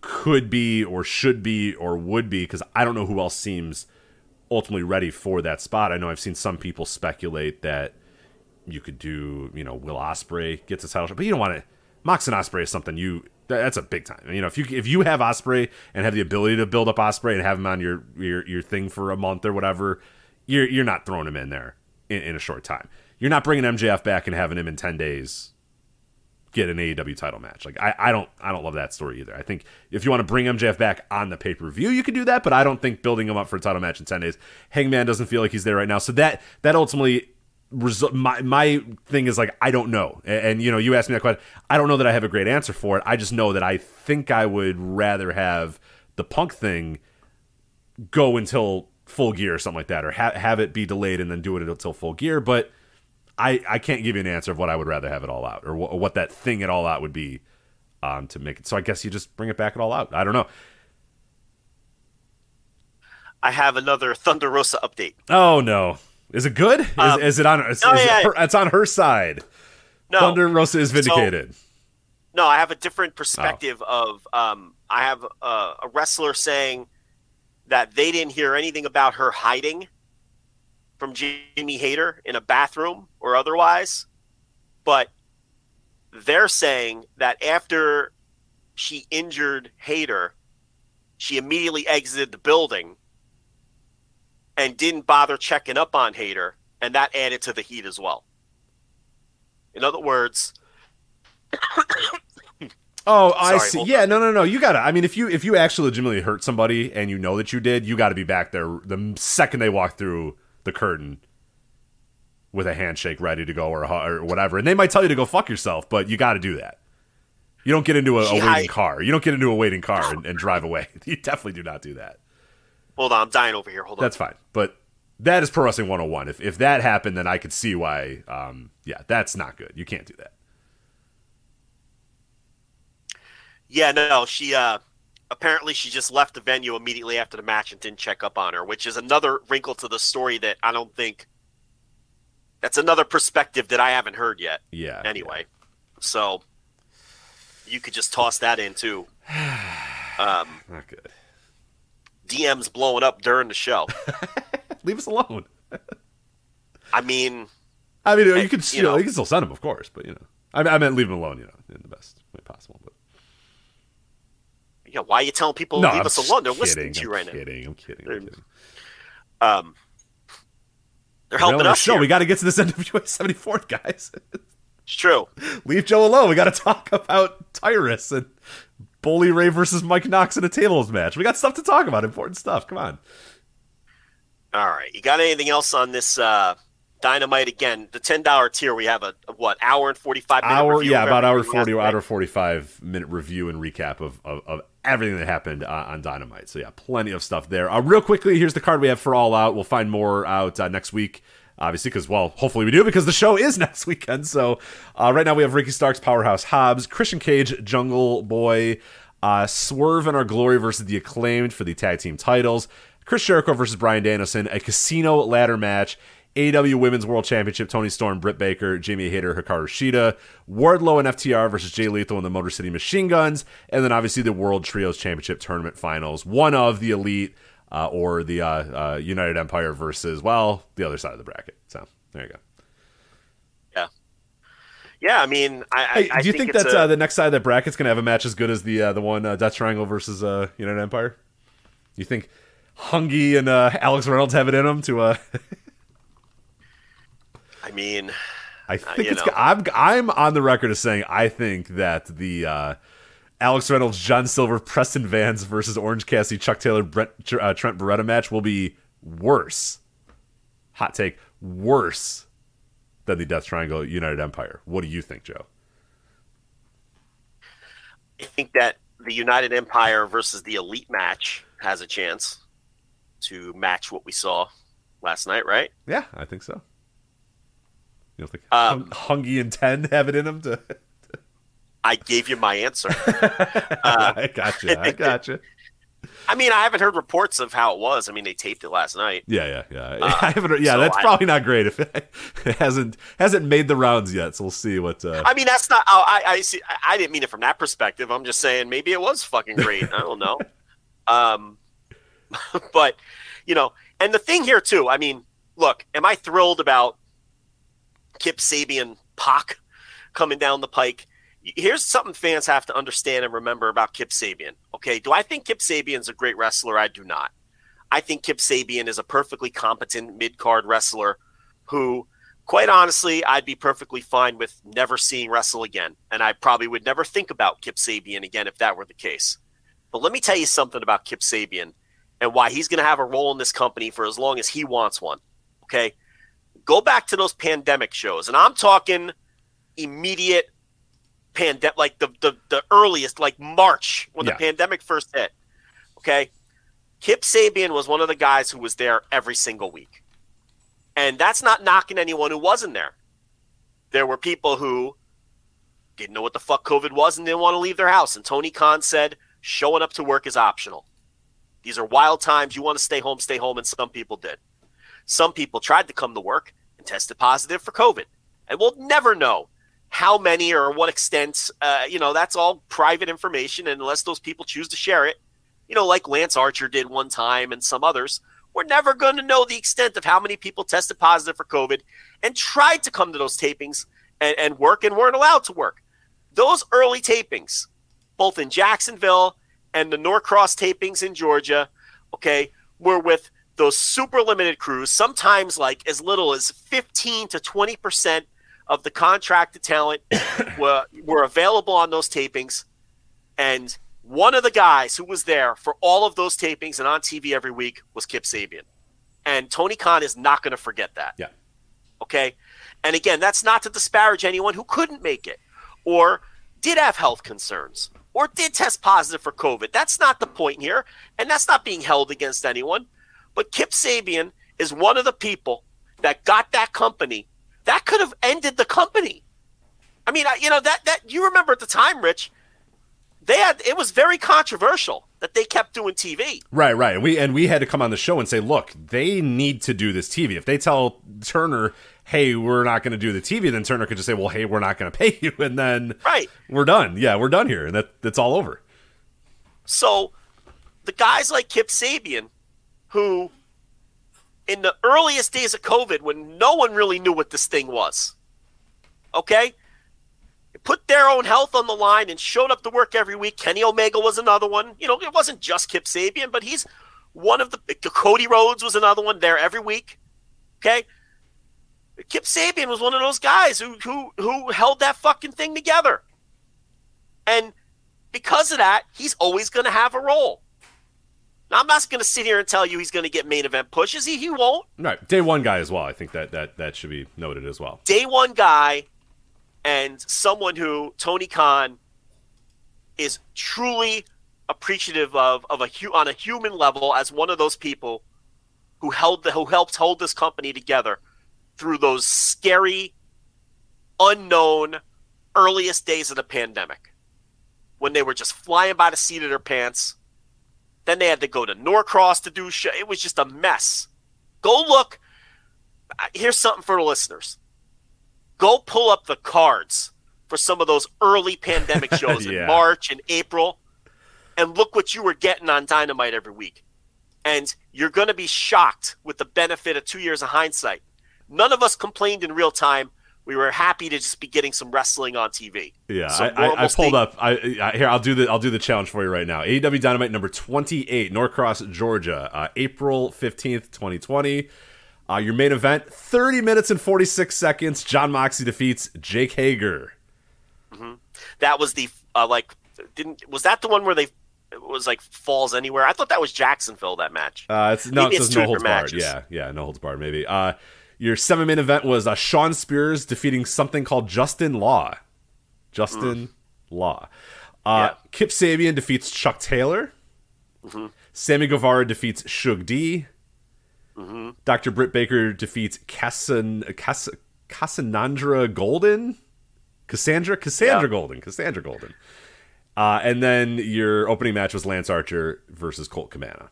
could be or should be or would be because I don't know who else seems ultimately ready for that spot. I know I've seen some people speculate that you could do, you know, Will Ospreay gets a title shot, but you don't want to. Mox and Ospreay is something you that's a big time. You know, if you if you have Ospreay and have the ability to build up Ospreay and have him on your your your thing for a month or whatever, you're you're not throwing him in there in, in a short time. You're not bringing MJF back and having him in ten days get an AEW title match. Like I, I don't I don't love that story either. I think if you want to bring MJF back on the pay per view, you can do that, but I don't think building him up for a title match in ten days. Hangman doesn't feel like he's there right now, so that that ultimately result my my thing is like I don't know. And, and, you know, you asked me that question. I don't know that I have a great answer for it. I just know that I think I would rather have the punk thing go until full gear or something like that, or ha- have it be delayed and then do it until full gear. But I I can't give you an answer of what I would rather have it all out or, wh- or what that thing at all out would be um, to make it. So I guess you just bring it back at all out. I don't know. I have another Thunder Rosa update. Oh no, is it good? Is, Um, is it on? Is, no, is it yeah. her, it's on her side. No, Thunder Rosa is vindicated. no, I have a different perspective of. Um, I have a, a wrestler saying that they didn't hear anything about her hiding from Jamie Hayter in a bathroom or otherwise, but they're saying that after she injured Hayter, she immediately exited the building and didn't bother checking up on Hayter, and that added to the heat as well. In other words, Oh, I Sorry, see. Yeah, no, no, no. You gotta. I mean, if you if you actually legitimately hurt somebody and you know that you did, you got to be back there the second they walk through the curtain with a handshake ready to go or, or whatever. And they might tell you to go fuck yourself, but you got to do that. You don't get into a, a waiting car. You don't get into a waiting car and, and drive away. You definitely do not do that. Hold on, I'm dying over here. Hold on. That's fine. But that is pro wrestling 101. If if that happened, then I could see why. Um, yeah, that's not good. You can't do that. Yeah, no, she uh apparently she just left the venue immediately after the match and didn't check up on her, which is another wrinkle to the story that I don't think that's another perspective that I haven't heard yet. Yeah. Anyway. So you could just toss that in too. Um, Not good. DM's blowing up during the show. Leave us alone. I mean, I mean, you you still, you, know. can still send them, of course, but you know, I, I meant leave them alone, you know, in the best way possible. But yeah, why are you telling people no, leave I'm us alone? They're kidding, listening to you I'm right kidding, I'm kidding. I'm kidding. now. Um, they're helping us show. here. We got to get to this NWA 74th, guys. it's true. leave Joe alone. We got to talk about Tyrus and Bully Ray versus Mike Knox in a tables match. We got stuff to talk about. Important stuff. Come on. All right. You got anything else on this uh, dynamite again? The ten dollar tier. We have a, a what hour and forty five minute Hour, review yeah, about hour forty, hour forty-five minute review and recap of, of, of everything that happened uh, on Dynamite. So yeah, plenty of stuff there. Uh, real quickly, here's the card we have for All Out. We'll find more out uh, next week, obviously, because well, hopefully we do because the show is next weekend. So uh, right now we have Ricky Starks, Powerhouse Hobbs, Christian Cage, Jungle Boy, uh, Swerve and Our Glory versus the Acclaimed for the tag team titles. Chris Jericho versus Bryan Danielson, a casino ladder match. AEW Women's World Championship, Toni Storm, Britt Baker, Jamie Hayter, Hikaru Shida, Wardlow and FTR versus Jay Lethal and the Motor City Machine Guns, and then obviously the World Trios Championship Tournament Finals. One of the Elite uh, or the uh, uh, United Empire versus, well, the other side of the bracket. So there you go. Yeah. Yeah. I mean, I, Hey, I, I do you think, it's that a- uh, the next side of that bracket's going to have a match as good as the uh, the one uh, Death Triangle versus uh, United Empire? You think Hungy and uh, Alex Reynolds have it in them to? Uh, I mean, I think you it's. know. I'm I'm on the record as saying I think that the uh, Alex Reynolds, John Silver, Preston Vance versus Orange Cassidy, Chuck Taylor, Brent, uh, Trent Beretta match will be worse. Hot take, worse than the Death Triangle United Empire. What do you think, Joe? I think that the United Empire versus the Elite match has a chance to match what we saw last night, right? Yeah, I think so. You don't think Um, Hung- Hungy and Ten have it in them to? I gave you my answer. I gotcha. I gotcha. I mean, I haven't heard reports of how it was. I mean, they taped it last night. Yeah, yeah, yeah. I haven't, yeah, so that's I- probably not great if it, hasn't hasn't made the rounds yet. So we'll see what. Uh, I mean, that's not. Oh, I, I see. I- I didn't mean it from that perspective. I'm just saying maybe it was fucking great. I don't know. Um, but you know, and the thing here too. I mean, look, am I thrilled about Kip Sabian Pac coming down the pike? Here's something fans have to understand and remember about Kip Sabian. Okay, do I think Kip Sabian's a great wrestler? I do not. I think Kip Sabian is a perfectly competent mid card wrestler who, quite honestly, I'd be perfectly fine with never seeing wrestle again. And I probably would never think about Kip Sabian again if that were the case. But let me tell you something about Kip Sabian and why he's going to have a role in this company for as long as he wants one. Okay. Go back to those pandemic shows. And I'm talking immediate pandemic, like the, the, the earliest, like March when Yeah. the pandemic first hit. Okay. Kip Sabian was one of the guys who was there every single week. And that's not knocking anyone who wasn't there. There were people who didn't know what the fuck COVID was and didn't want to leave their house. And Tony Khan said, showing up to work is optional. These are wild times. You want to stay home, stay home. And some people did. Some people tried to come to work and tested positive for COVID. And we'll never know how many or what extent. Uh, you know, that's all private information. And unless those people choose to share it, you know, like Lance Archer did one time and some others, we're never going to know the extent of how many people tested positive for COVID and tried to come to those tapings and, and work and weren't allowed to work. Those early tapings, both in Jacksonville and the Norcross tapings in Georgia, okay, were with those super limited crews, sometimes like as little as 15 to 20% of the contracted talent were, were available on those tapings. And one of the guys who was there for all of those tapings and on TV every week was Kip Sabian. And Tony Khan is not going to forget that. Yeah. Okay. And again, that's not to disparage anyone who couldn't make it or did have health concerns or did test positive for COVID. That's not the point here. And that's not being held against anyone. But Kip Sabian is one of the people that got that company. That could have ended the company. I mean, you know, that, that you remember at the time, Rich, they had it was very controversial that they kept doing TV. Right, right. And we and we had to come on the show and say, look, they need to do this TV. If they tell Turner, hey, we're not going to do the TV, then Turner could just say, well, hey, we're not going to pay you, and then right, we're done. Yeah, we're done here, and that that's all over. So, the guys like Kip Sabian, who in the earliest days of COVID, when no one really knew what this thing was, okay, put their own health on the line and showed up to work every week. Kenny Omega was another one. You know, it wasn't just Kip Sabian, but he's one of the. Cody Rhodes was another one there every week. Okay. Kip Sabian was one of those guys who who who held that fucking thing together. And because of that, he's always going to have a role. Now, I'm not going to sit here and tell you he's going to get main event pushes. He he won't. Right, day one guy as well. I think that that that should be noted as well. Day one guy and someone who Tony Khan is truly appreciative of of a on a human level as one of those people who held the, who helped hold this company together through those scary unknown earliest days of the pandemic when they were just flying by the seat of their pants then they had to go to Norcross to do show. It was just a mess. Go look. Uh, here's something for the listeners go pull up the cards for some of those early pandemic shows yeah. in March and April and look what you were getting on Dynamite every week. And you're going to be shocked with the benefit of two years of hindsight. None of us complained in real time. We were happy to just be getting some wrestling on TV. Yeah, so I, I, I, pulled up. I, I, here I'll do the I'll do the challenge for you right now. AEW Dynamite number twenty eight, Norcross, Georgia, uh, April fifteenth, twenty twenty. Uh, your main event, 30 minutes and 46 seconds. Jon Moxley defeats Jake Hager. Mm-hmm. That was the uh, like didn't was that the one where they was like falls anywhere? I thought that was Jacksonville that match. Uh, it's no, maybe it says no holds barred. Yeah, yeah, no holds barred. Maybe. Uh, your seven main event was uh, Shawn Spears defeating something called Justin Law. Justin mm. Law. Uh, yeah. Kip Sabian defeats Chuck Taylor. Mm-hmm. Sammy Guevara defeats Suge D. Mm-hmm. Dr. Britt Baker defeats Cassan, Cass, Cassandra Golden? Cassandra? Cassandra yeah. Golden. Cassandra Golden. Uh, and then your opening match was Lance Archer versus Colt Cabana.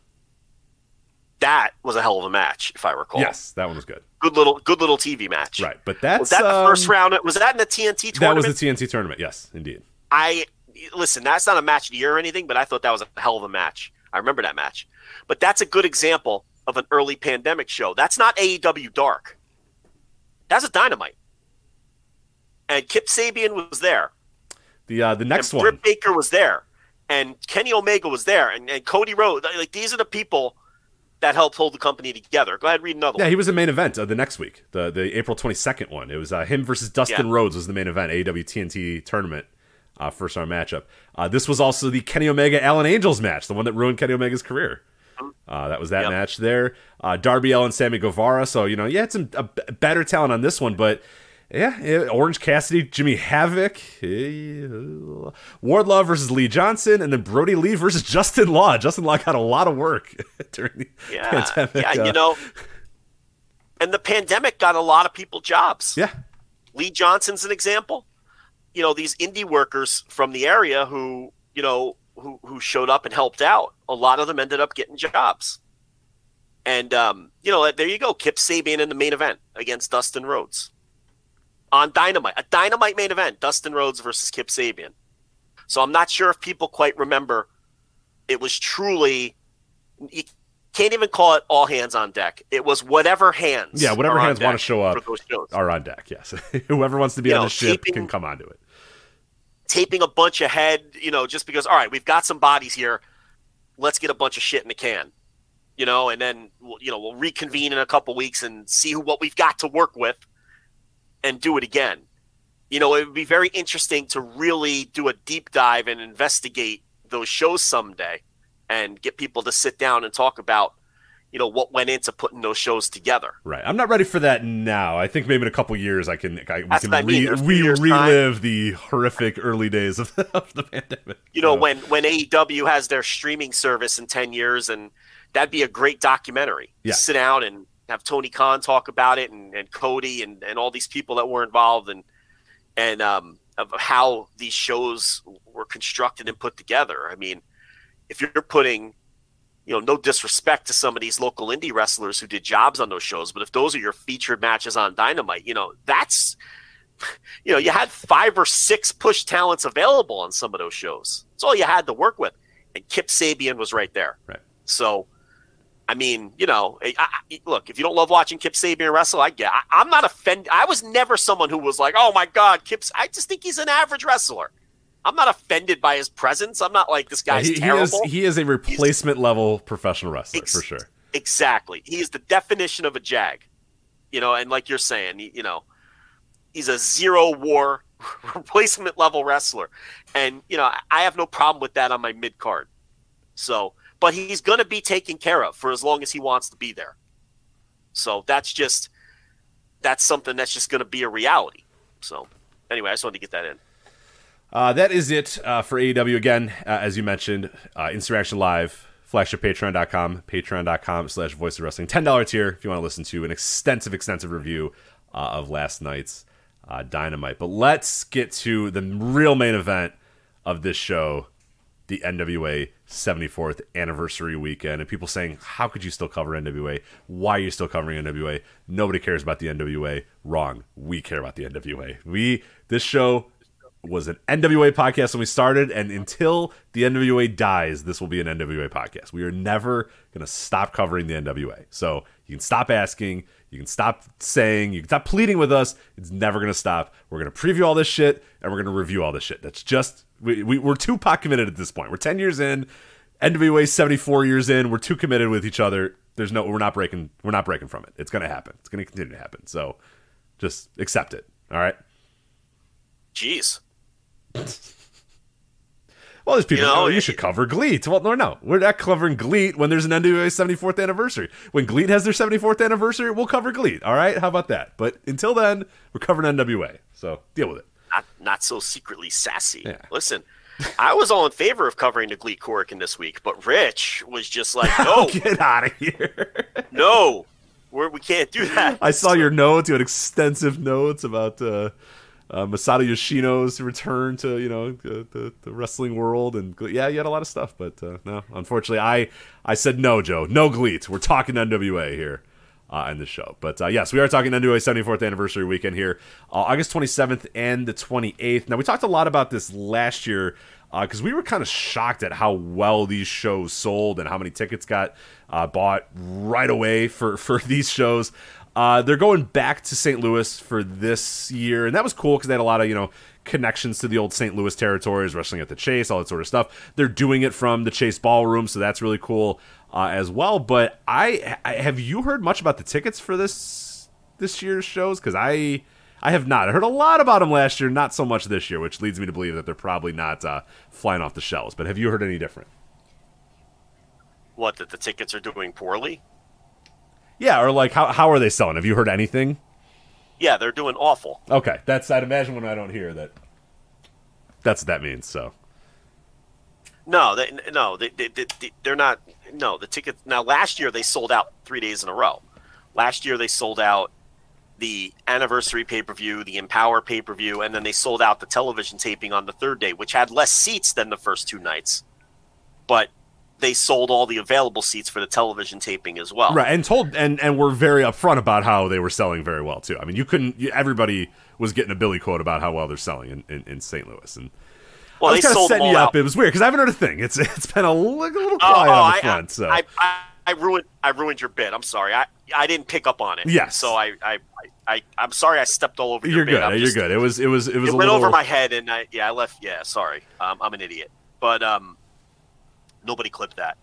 That was a hell of a match, if I recall. Yes, that one was good. Good little, good little TV match. Right, but that's was that the um, first round. Was that in the TNT tournament? That was the TNT tournament. Yes, indeed. I listen. That's not a match of the year or anything, but I thought that was a hell of a match. I remember that match. But that's a good example of an early pandemic show. That's not AEW Dark. That's a Dynamite. And Kip Sabian was there. The uh, the next and one, Britt Baker was there, and Kenny Omega was there, and, and Cody Rhodes. Like these are the people that helped hold the company together. Go ahead, read another. Yeah, one. he was the main event uh, the next week, the the April twenty second one. It was uh, him versus Dustin yeah. Rhodes was the main event, AEW TNT tournament. Uh, first round matchup. Uh, this was also the Kenny Omega Alan Angels match, the one that ruined Kenny Omega's career. Uh, that was that yep. match there. Uh, Darby Allin, Sammy Guevara. So you know, you had some a better talent on this one, but Yeah, yeah, Orange Cassidy, Jimmy Havoc, Wardlow versus Lee Johnson, and then Brodie Lee versus Justin Law. Justin Law got a lot of work during the Yeah, pandemic. yeah, uh, you know, and the pandemic got a lot of people jobs. yeah, Lee Johnson's an example. You know, these indie workers from the area who, you know, who, who showed up and helped out, a lot of them ended up getting jobs. And, um, you know, there you go. Kip Sabian in the main event against Dustin Rhodes on Dynamite, a Dynamite main event, Dustin Rhodes versus Kip Sabian. So I'm not sure if people quite remember it was truly, you can't even call it all hands on deck. It was whatever hands. Yeah, whatever hands wanna show up for those shows. are on deck. Yes, whoever wants to be You on know, the ship keeping- can come onto it. taping a bunch ahead, you know, just because, all right, we've got some bodies here. Let's get a bunch of shit in the can, you know, and then, you know, we'll reconvene in a couple weeks and see who, what we've got to work with and do it again. You know, it would be very interesting to really do a deep dive and investigate those shows someday and get people to sit down and talk about, you know, what went into putting those shows together. Right. I'm not ready for that now. I think maybe in a couple years I can I, we That's can I mean. re, In a few relive the horrific early days of, of the pandemic. you know So, when when AEW has their streaming service in 10 years and that'd be a great documentary Yeah. sit down and have Tony Khan talk about it and, and Cody and, and all these people that were involved and and um, of how these shows were constructed and put together I mean if you're putting you know no disrespect to some of these local indie wrestlers who did jobs on those shows but if those are your featured matches on Dynamite you know that's you know, you had five or six push talents available on some of those shows. That's all you had to work with. And Kip Sabian was right there. Right. So, I mean, you know, I, I, look, if you don't love watching Kip Sabian wrestle, I get. I, I'm not offended. I was never someone who was like, "Oh my God, Kip's." I just think he's an average wrestler. I'm not offended by his presence. I'm not like this yeah, guy's he, he is terrible. he is a replacement level professional wrestler Ex- for sure. Exactly. He is the definition of a jag. You know, and like you're saying, you know, he's a zero war replacement level wrestler. And, you know, I- I have no problem with that on my mid card. So, but he's going to be taken care of for as long as he wants to be there. So that's just, that's something that's just going to be a reality. So, anyway, I just wanted to get that in. Uh, that is it uh, for AEW. Again, uh, as you mentioned, uh, Insurrection Live, flagship patreon.com, patreon.com slash voice of wrestling. $10 tier if you want to listen to an extensive, extensive review uh, of last night's uh, Dynamite. But let's get to the real main event of this show, the NWA 74th anniversary weekend. And people saying, how could you still cover NWA? Why are you still covering NWA? Nobody cares about the NWA. Wrong. We care about the NWA. We, this show was an NWA podcast when we started, and until the NWA dies, this will be an NWA podcast. We are never going to stop covering the NWA. So you can stop asking, you can stop saying, you can stop pleading with us. It's never going to stop. We're going to preview all this shit, and we're going to review all this shit. That's just we, we we're too pot committed at this point. We're ten years in, NWA seventy four years in. We're too committed with each other. There's no, we're not breaking, we're not breaking from it. It's going to happen. It's going to continue to happen. So just accept it. All right. Jeez. Well, there's people. You You, know, you should cover GLEAT. Well, no, no, we're not covering GLEAT when there's an NWA 74th anniversary. When GLEAT has their 74th anniversary, we'll cover GLEAT. All right, how about that? But until then, we're covering NWA. So deal with it. Not not so secretly sassy. Yeah. Listen, I was all in favor of covering the Glee Corrigan this week, but Rich was just like, no, Get out of here. no, we're, we can't do that. I saw your notes. You had extensive notes about uh, uh, Masato Yoshino's return to you know the, the, the wrestling world, and yeah, you had a lot of stuff. But uh, no, unfortunately, I I said no, Joe, no GLEAT. We're talking NWA here. Uh, in the show, but uh, yes, we are talking NWA 74th anniversary weekend here, uh, August 27th and the 28th. Now we talked a lot about this last year because we were kind of shocked at how well these shows sold and how many tickets got uh, bought right away for for these shows. Uh, they're going back to St. Louis for this year, and that was cool because they had a lot of you know connections to the old St. Louis territories, wrestling at the Chase, all that sort of stuff. They're doing it from the Chase Ballroom, so that's really cool uh, as well. But I, I have you heard much about the tickets for this this year's shows? Because I I have not. I heard a lot about them last year, not so much this year, which leads me to believe that they're probably not uh, flying off the shelves. But have you heard any different? What that the tickets are doing poorly? Yeah, or like how how are they selling? Have you heard anything? Yeah, they're doing awful. Okay, that's I'd imagine when I don't hear that. That's what that means. So No, they, no, they, they, they, they're not. No, the tickets. Now, last year they sold out three days in a row. Last year they sold out the anniversary pay per view, the Empower pay per view, and then they sold out the television taping on the third day, which had less seats than the first two nights. But they sold all the available seats for the television taping as well. right, and told and and were very upfront about how they were selling very well too. I mean, you couldn't. You, everybody was getting a Billy quote about how well they're selling in, in, in St. Louis, and Well, I they was kind of setting you out. up. It was weird because I haven't heard a thing. It's it's been a little, a little Oh, quiet oh, on the I, front. So I, I, I ruined I ruined your bit. I'm sorry. I I didn't pick up on it. Yes. So I I, I I'm sorry. I stepped all over your you're bit. good. I'm You're just- good. It was it was it was It a went little over my head, and I yeah I left. Yeah, sorry. Um, I'm an idiot. But um, nobody clipped that.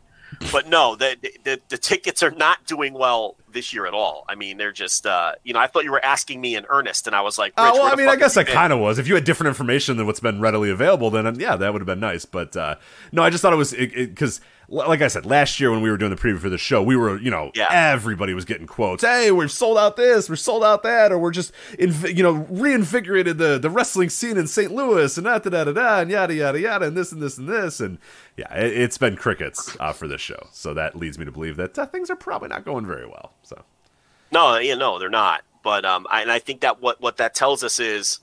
But no, the, the the tickets are not doing well this year at all. I mean, they're just uh, you know, I thought you were asking me in earnest, and I was like, Oh, Rich, well, I mean, I guess I kind of was. If you had different information than what's been readily available, then um, yeah, that would have been nice. But uh, no, I just thought it was because, like I said, last year when we were doing the preview for the show, we were, you know, Yeah. everybody was getting quotes. Hey, we've sold out this, we're sold out that, or we're just, inv- you know, reinvigorated the the wrestling scene in St. Louis, and da da da da da, and yada yada yada, and this and this and this, and yeah, it, it's been crickets uh, for this show. So that leads me to believe that uh, things are probably not going very well. So. No, you know they're not. But um, I, and I think that what what that tells us is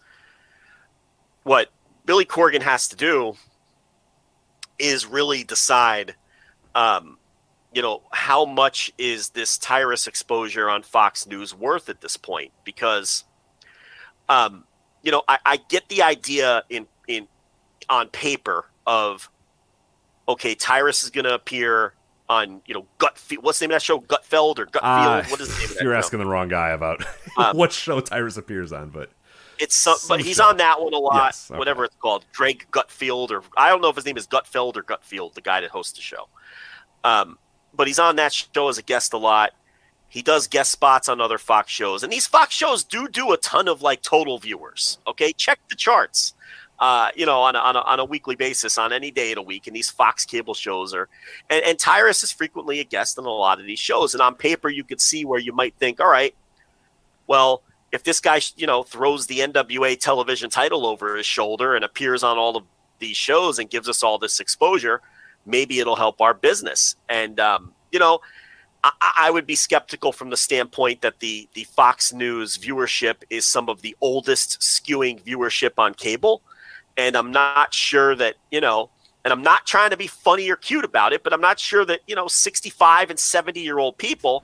what Billy Corgan has to do is really decide, um, you know, how much is this Tyrus exposure on Fox News worth at this point? Because, um, you know, I, I get the idea in in on paper of okay, Tyrus is going to appear on you know Gut. What's the name of that show? Gutfeld or Gutfield? Uh, what is the name of that You're show? asking the wrong guy about Um, what show Tyrus appears on, but It's some, Some but he's show. on that one a lot. Yes, okay. Whatever it's called, Greg Gutfield, or I don't know if his name is Gutfeld or Gutfield, the guy that hosts the show. Um, but he's on that show as a guest a lot. He does guest spots on other Fox shows, and these Fox shows do do a ton of like total viewers. Okay, check the charts. Uh, you know, on a, on, a, on a weekly basis, on any day of the week, and these Fox cable shows are, and, and Tyrus is frequently a guest on a lot of these shows. And on paper, you could see where you might think, all right, well, if this guy, you know, throws the NWA television title over his shoulder and appears on all of these shows and gives us all this exposure, maybe it'll help our business. And um, you know, I, I would be skeptical from the standpoint that the the Fox News viewership is some of the oldest skewing viewership on cable, and I'm not sure that you know. And I'm not trying to be funny or cute about it, but I'm not sure that you know 65 and 70 year old people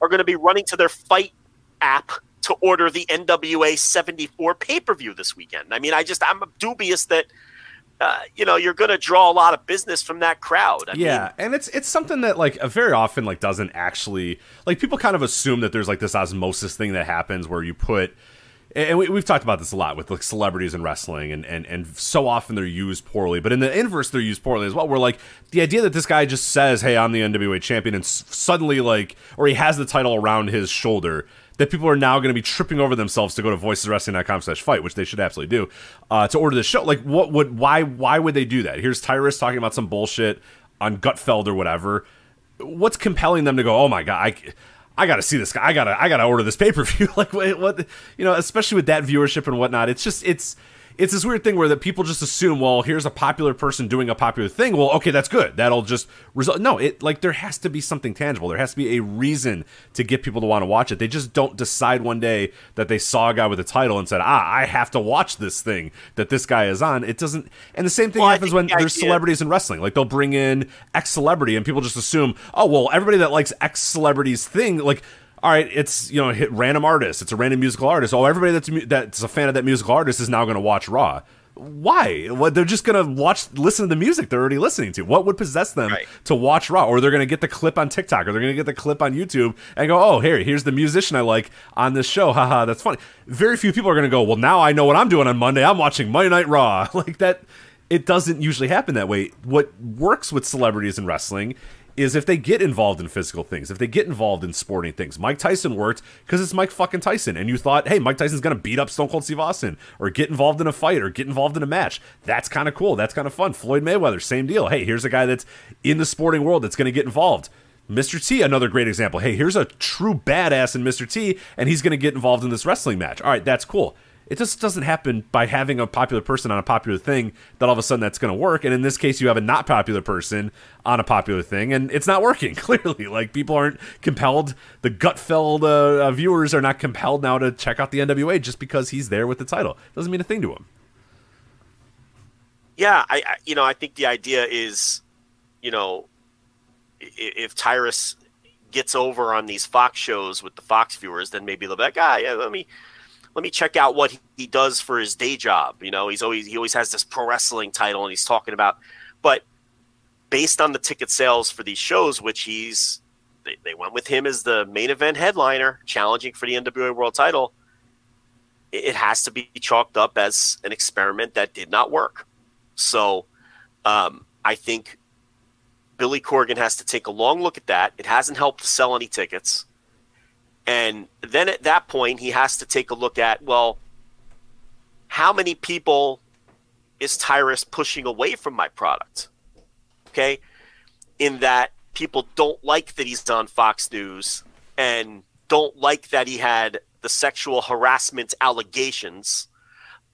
are going to be running to their FITE app to order the NWA 74 pay per view this weekend. I mean, I just, I'm dubious that, uh, you know, you're going to draw a lot of business from that crowd. I yeah, mean, and it's it's something that like very often like doesn't actually like people kind of assume that there's like this osmosis thing that happens where you put and we, we've talked about this a lot with like celebrities in wrestling and, and and so often they're used poorly but in the inverse they're used poorly as well where like the idea that this guy just says hey i'm the nwa champion and s- suddenly like or he has the title around his shoulder that people are now going to be tripping over themselves to go to voiceswrestling.com slash FITE which they should absolutely do uh, to order the show like what would why why would they do that here's tyrus talking about some bullshit on gutfeld or whatever what's compelling them to go oh my god I, I gotta see this guy. I gotta, I gotta order this pay per view. like, what, what, you know, especially with that viewership and whatnot. It's just, it's, it's this weird thing where that people just assume, well, here's a popular person doing a popular thing. Well, okay, that's good. That'll just result. No, it like there has to be something tangible. There has to be a reason to get people to want to watch it. They just don't decide one day that they saw a guy with a title and said, ah, I have to watch this thing that this guy is on. It doesn't. And the same thing Well, happens when the there's celebrities in wrestling. Like they'll bring in X celebrity and people just assume, oh, well, everybody that likes X celebrity's thing, like all right, it's you know hit random artist. It's a random musical artist. Oh, everybody that's that's a fan of that musical artist is now going to watch Raw. Why? What they're just going to watch, listen to the music they're already listening to. What would possess them Right. to watch Raw? Or they're going to get the clip on TikTok, or they're going to get the clip on YouTube and go, "Oh, here, here's the musician I like on this show." Haha, that's funny. Very few people are going to go, "Well, now I know what I'm doing on Monday. I'm watching Monday Night Raw." like that. It doesn't usually happen that way. What works with celebrities in wrestling is if they get involved in physical things, if they get involved in sporting things. Mike Tyson worked because it's Mike fucking Tyson, and you thought, hey, Mike Tyson's gonna beat up Stone Cold Steve Austin, or get involved in a fight, or get involved in a match. That's kind of cool. That's kind of fun. Floyd Mayweather, same deal. Hey, here's a guy that's in the sporting world that's gonna get involved. Mr. T, another great example. Hey, here's a true badass in Mr. T, and he's going to get involved in this wrestling match. All right, that's cool. It just doesn't happen by having a popular person on a popular thing that all of a sudden that's going to work. And in this case, you have a not popular person on a popular thing, and it's not working. Clearly, like people aren't compelled. The gut-filled uh, viewers are not compelled now to check out the NWA just because he's there with the title. Doesn't mean a thing to them. Yeah, I, I you know I think the idea is, you know, if Tyrus gets over on these Fox shows with the Fox viewers, then maybe they'll be like, ah, yeah, let me let me check out what he does for his day job. You know, he's always he always has this pro wrestling title, and he's talking about, but based on the ticket sales for these shows, which he's they, they went with him as the main event headliner, challenging for the NWA World Title. It has to be chalked up as an experiment that did not work. So, um, I think Billy Corgan has to take a long look at that. It hasn't helped sell any tickets. And then at that point, he has to take a look at well, how many people is Tyrus pushing away from my product? Okay. In that people don't like that he's on Fox News and don't like that he had the sexual harassment allegations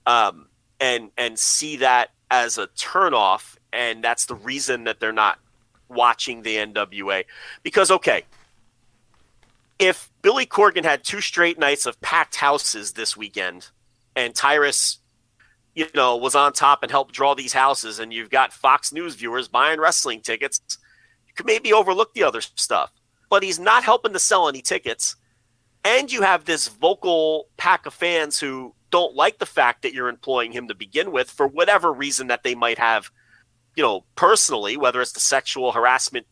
um, and and see that as a turnoff and that's the reason that they're not watching the NWA. Because, okay, if Billy Corgan had two straight nights of packed houses this weekend and Tyrus, you know, was on top and helped draw these houses, and you've got Fox News viewers buying wrestling tickets, you could maybe overlook the other stuff. But he's not helping to sell any tickets. And you have this vocal pack of fans who don't like the fact that you're employing him to begin with for whatever reason that they might have you know, personally, whether it's the sexual harassment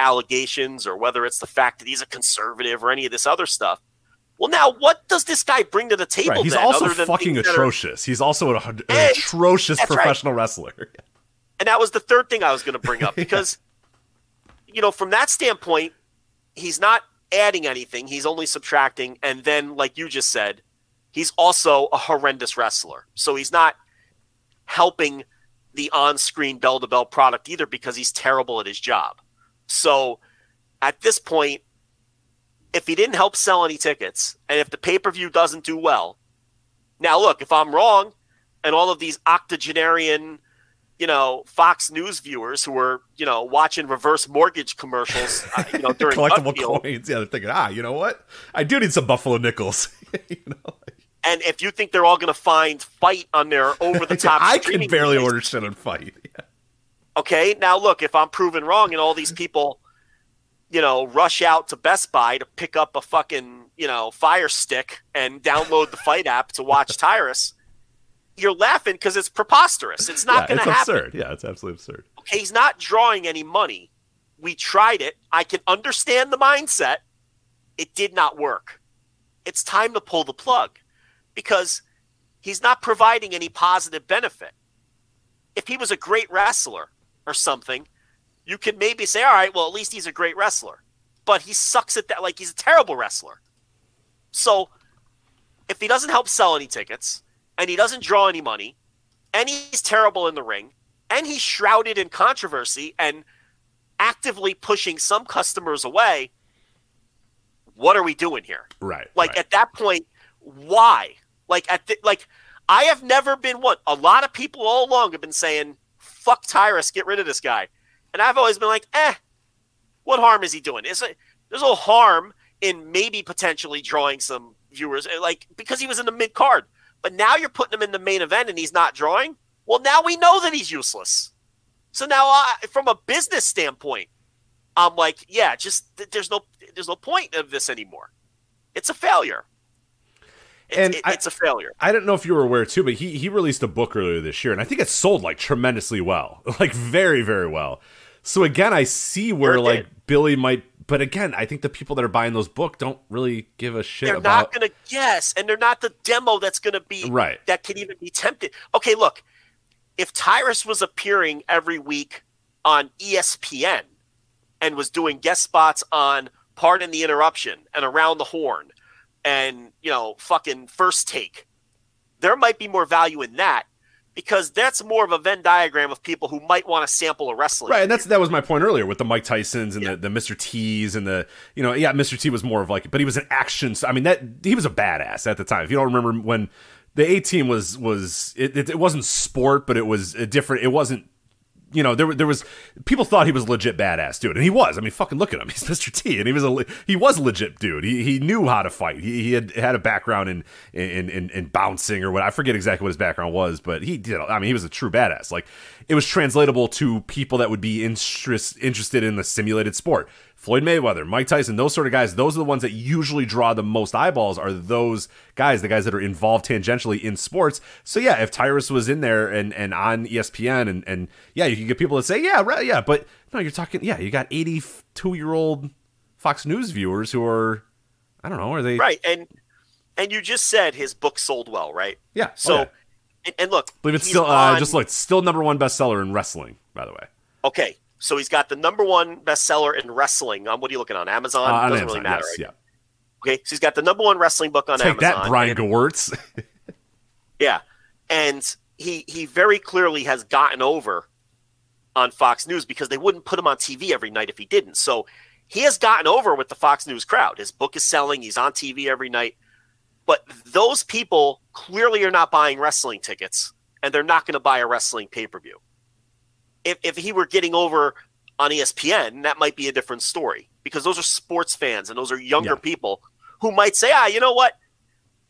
allegations or whether it's the fact that he's a conservative or any of this other stuff. Well, now what does this guy bring to the table? Right. He's then, also fucking atrocious. Are... He's also an, an atrocious professional right. wrestler. And that was the third thing I was going to bring up because, yeah. you know, from that standpoint, he's not adding anything. He's only subtracting. And then, like you just said, he's also a horrendous wrestler. So he's not helping – the on-screen bell to bell product either because he's terrible at his job. So at this point, if he didn't help sell any tickets and if the pay-per-view doesn't do well, now look, if I'm wrong and all of these octogenarian, you know, Fox News viewers who were, you know, watching reverse mortgage commercials, uh, you know, during collectible coins, yeah, they're thinking, ah, you know what? I do need some Buffalo nickels. you know, and if you think they're all going to find FITE on their over the top, I can barely movies, order shit on FITE. Okay, now look, if I'm proven wrong and all these people, you know, rush out to Best Buy to pick up a fucking you know Fire Stick and download the FITE app to watch Tyrus, you're laughing because it's preposterous. It's not yeah, going to happen. Absurd. Yeah, it's absolutely absurd. Okay, he's not drawing any money. We tried it. I can understand the mindset. It did not work. It's time to pull the plug because he's not providing any positive benefit. If he was a great wrestler or something, you could maybe say, all right, well, at least he's a great wrestler. But he sucks at that. Like, he's a terrible wrestler. So, if he doesn't help sell any tickets, and he doesn't draw any money, and he's terrible in the ring, and he's shrouded in controversy and actively pushing some customers away, what are we doing here? Right. Like, right. at that point, why? Like at the, like I have never been one. A lot of people all along have been saying, "Fuck Tyrus, get rid of this guy," and I've always been like, "Eh, what harm is he doing? Is it there's no harm in maybe potentially drawing some viewers, eh, like because he was in the mid card, but now you're putting him in the main event and he's not drawing. Well, now we know that he's useless. So now, uh, from a business standpoint, I'm like, yeah, just there's no there's no point of this anymore. It's a failure and it, it's a failure. I don't know if you were aware too, but he he released a book earlier this year, and I think it sold like tremendously well, like very very well. So again, I see where like. Billy might, but again, I think the people that are buying those books don't really give a shit. They're about... not going to guess, and they're not the demo that's going to be right. That can even be tempted. Okay, look, if Tyrus was appearing every week on ESPN and was doing guest spots on Pardon the Interruption and Around the Horn and you know fucking first take there might be more value in that because that's more of a Venn diagram of people who might want to sample a wrestling. Right, and that's that was my point earlier with the Mike Tysons and yeah. the, the Mr. T's and the you know yeah Mr. T was more of like but he was an action I mean that he was a badass at the time. If you don't remember when the A team was was it, it, it wasn't sport but it was a different it wasn't you know, there there was people thought he was a legit badass dude, and he was. I mean, fucking look at him. He's Mr. T, and he was a he was a legit dude. He he knew how to fight. He, he had had a background in, in in in bouncing or what I forget exactly what his background was, but he did. I mean, he was a true badass. Like it was translatable to people that would be interest, interested in the simulated sport. Floyd Mayweather, Mike Tyson, those sort of guys, those are the ones that usually draw the most eyeballs are those guys, the guys that are involved tangentially in sports. So yeah, if Tyrus was in there and, and on ESPN and, and yeah, you can get people to say, yeah, right, yeah, but no, you're talking, yeah, you got 82 year old Fox News viewers who are, I don't know, are they right? And and you just said his book sold well, right? Yeah. So, oh, yeah. And, and, look, I believe it's still uh, just look, still number one bestseller in wrestling, by the way. Okay, so he's got the number one bestseller in wrestling. On what are you looking on Amazon? Uh, on Doesn't Amazon, really matter. Yes, right? Yeah. Okay, so he's got the number one wrestling book on Take Amazon. that, Brian Gewirtz. yeah, and he he very clearly has gotten over on Fox News because they wouldn't put him on TV every night if he didn't. So he has gotten over with the Fox News crowd. His book is selling. He's on TV every night. But those people clearly are not buying wrestling tickets, and they're not going to buy a wrestling pay per view if, if he were getting over on ESPN, that might be a different story because those are sports fans and those are younger yeah. people who might say, ah, you know what?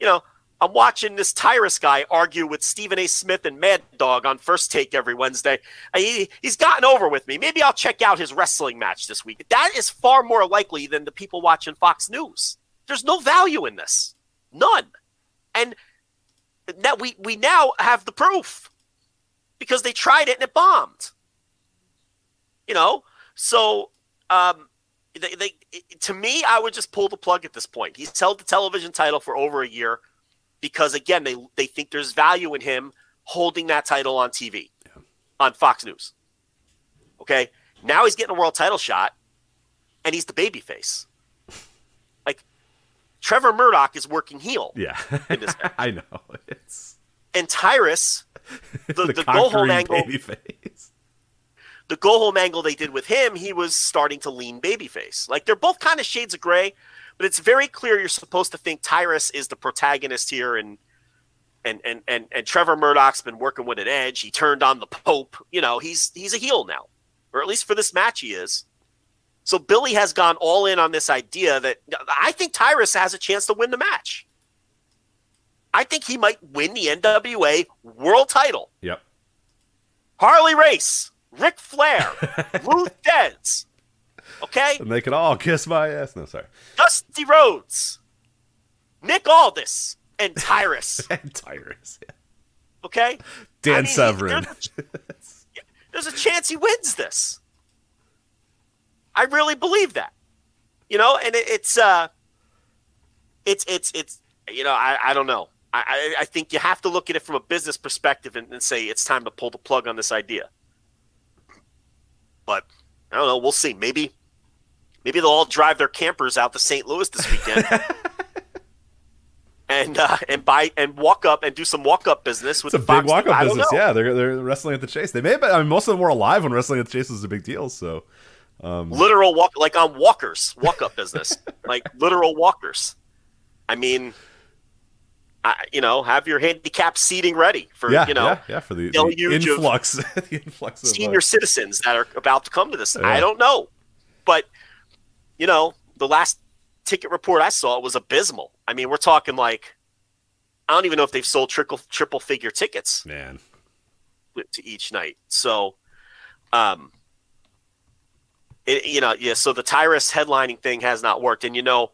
You know, I'm watching this Tyrus guy argue with Stephen A. Smith and Mad Dog on First Take every Wednesday. He, he's gotten over with me. Maybe I'll check out his wrestling match this week. That is far more likely than the people watching Fox News. There's no value in this, none. And that we we now have the proof because they tried it and it bombed. You know, so um, they, they to me, I would just pull the plug at this point. He's held the television title for over a year because again, they they think there's value in him holding that title on TV, yeah. on Fox News. Okay, now he's getting a world title shot, and he's the baby face. Like Trevor Murdoch is working heel. Yeah, I know it's and Tyrus, the, the, the go home angle. Face the go home angle they did with him, he was starting to lean babyface. Like they're both kind of shades of gray, but it's very clear you're supposed to think Tyrus is the protagonist here, and and and and and Trevor Murdoch's been working with an edge. He turned on the Pope. You know, he's he's a heel now, or at least for this match he is. So Billy has gone all in on this idea that I think Tyrus has a chance to win the match. I think he might win the NWA World Title. Yep. Harley Race Ric Flair, Lou Thesz. Okay? And they could all kiss my ass. No, sorry. Dusty Rhodes, Nick Aldis, and Tyrus. and Tyrus, yeah. Okay? Dan I mean, Severn. There's a, there's a chance he wins this. I really believe that. You know, and it, it's uh it's it's it's you know, I, I don't know. I, I think you have to look at it from a business perspective and, and say it's time to pull the plug on this idea. But I don't know. We'll see. Maybe maybe they'll all drive their campers out to St. Louis this weekend. and uh, and buy and walk up and do some walk up business with it's a big walk up business. Yeah, they're they're wrestling at the Chase. They may have been, I mean, most of them were alive when wrestling at the Chase was a big deal. So um... literal walk like on walkers, walk up business, like literal walkers. I mean, you know, have your handicap seating ready for yeah, you know, yeah, yeah for the, the influx, the influx of senior uh, citizens that are about to come to this. Yeah. I don't know, but you know, the last ticket report I saw was abysmal. I mean, we're talking like I don't even know if they've sold triple triple figure tickets, man, to each night. So, um, it, you know, yeah. So the Tyrus headlining thing has not worked, and you know,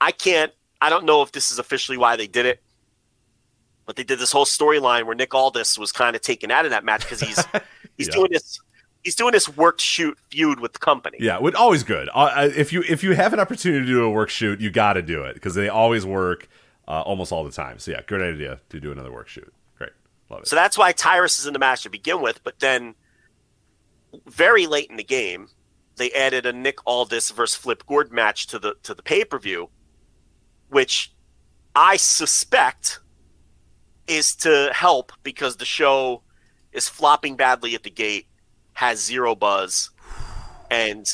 I can't. I don't know if this is officially why they did it but they did this whole storyline where Nick Aldis was kind of taken out of that match because he's he's yeah. doing this he's doing this work shoot feud with the company. Yeah, always good. Uh, if you if you have an opportunity to do a work shoot, you got to do it because they always work uh, almost all the time. So yeah, good idea to do another work shoot. Great, love it. So that's why Tyrus is in the match to begin with, but then very late in the game, they added a Nick Aldis versus Flip Gordon match to the to the pay per view, which I suspect is to help because the show is flopping badly at the gate, has zero buzz, and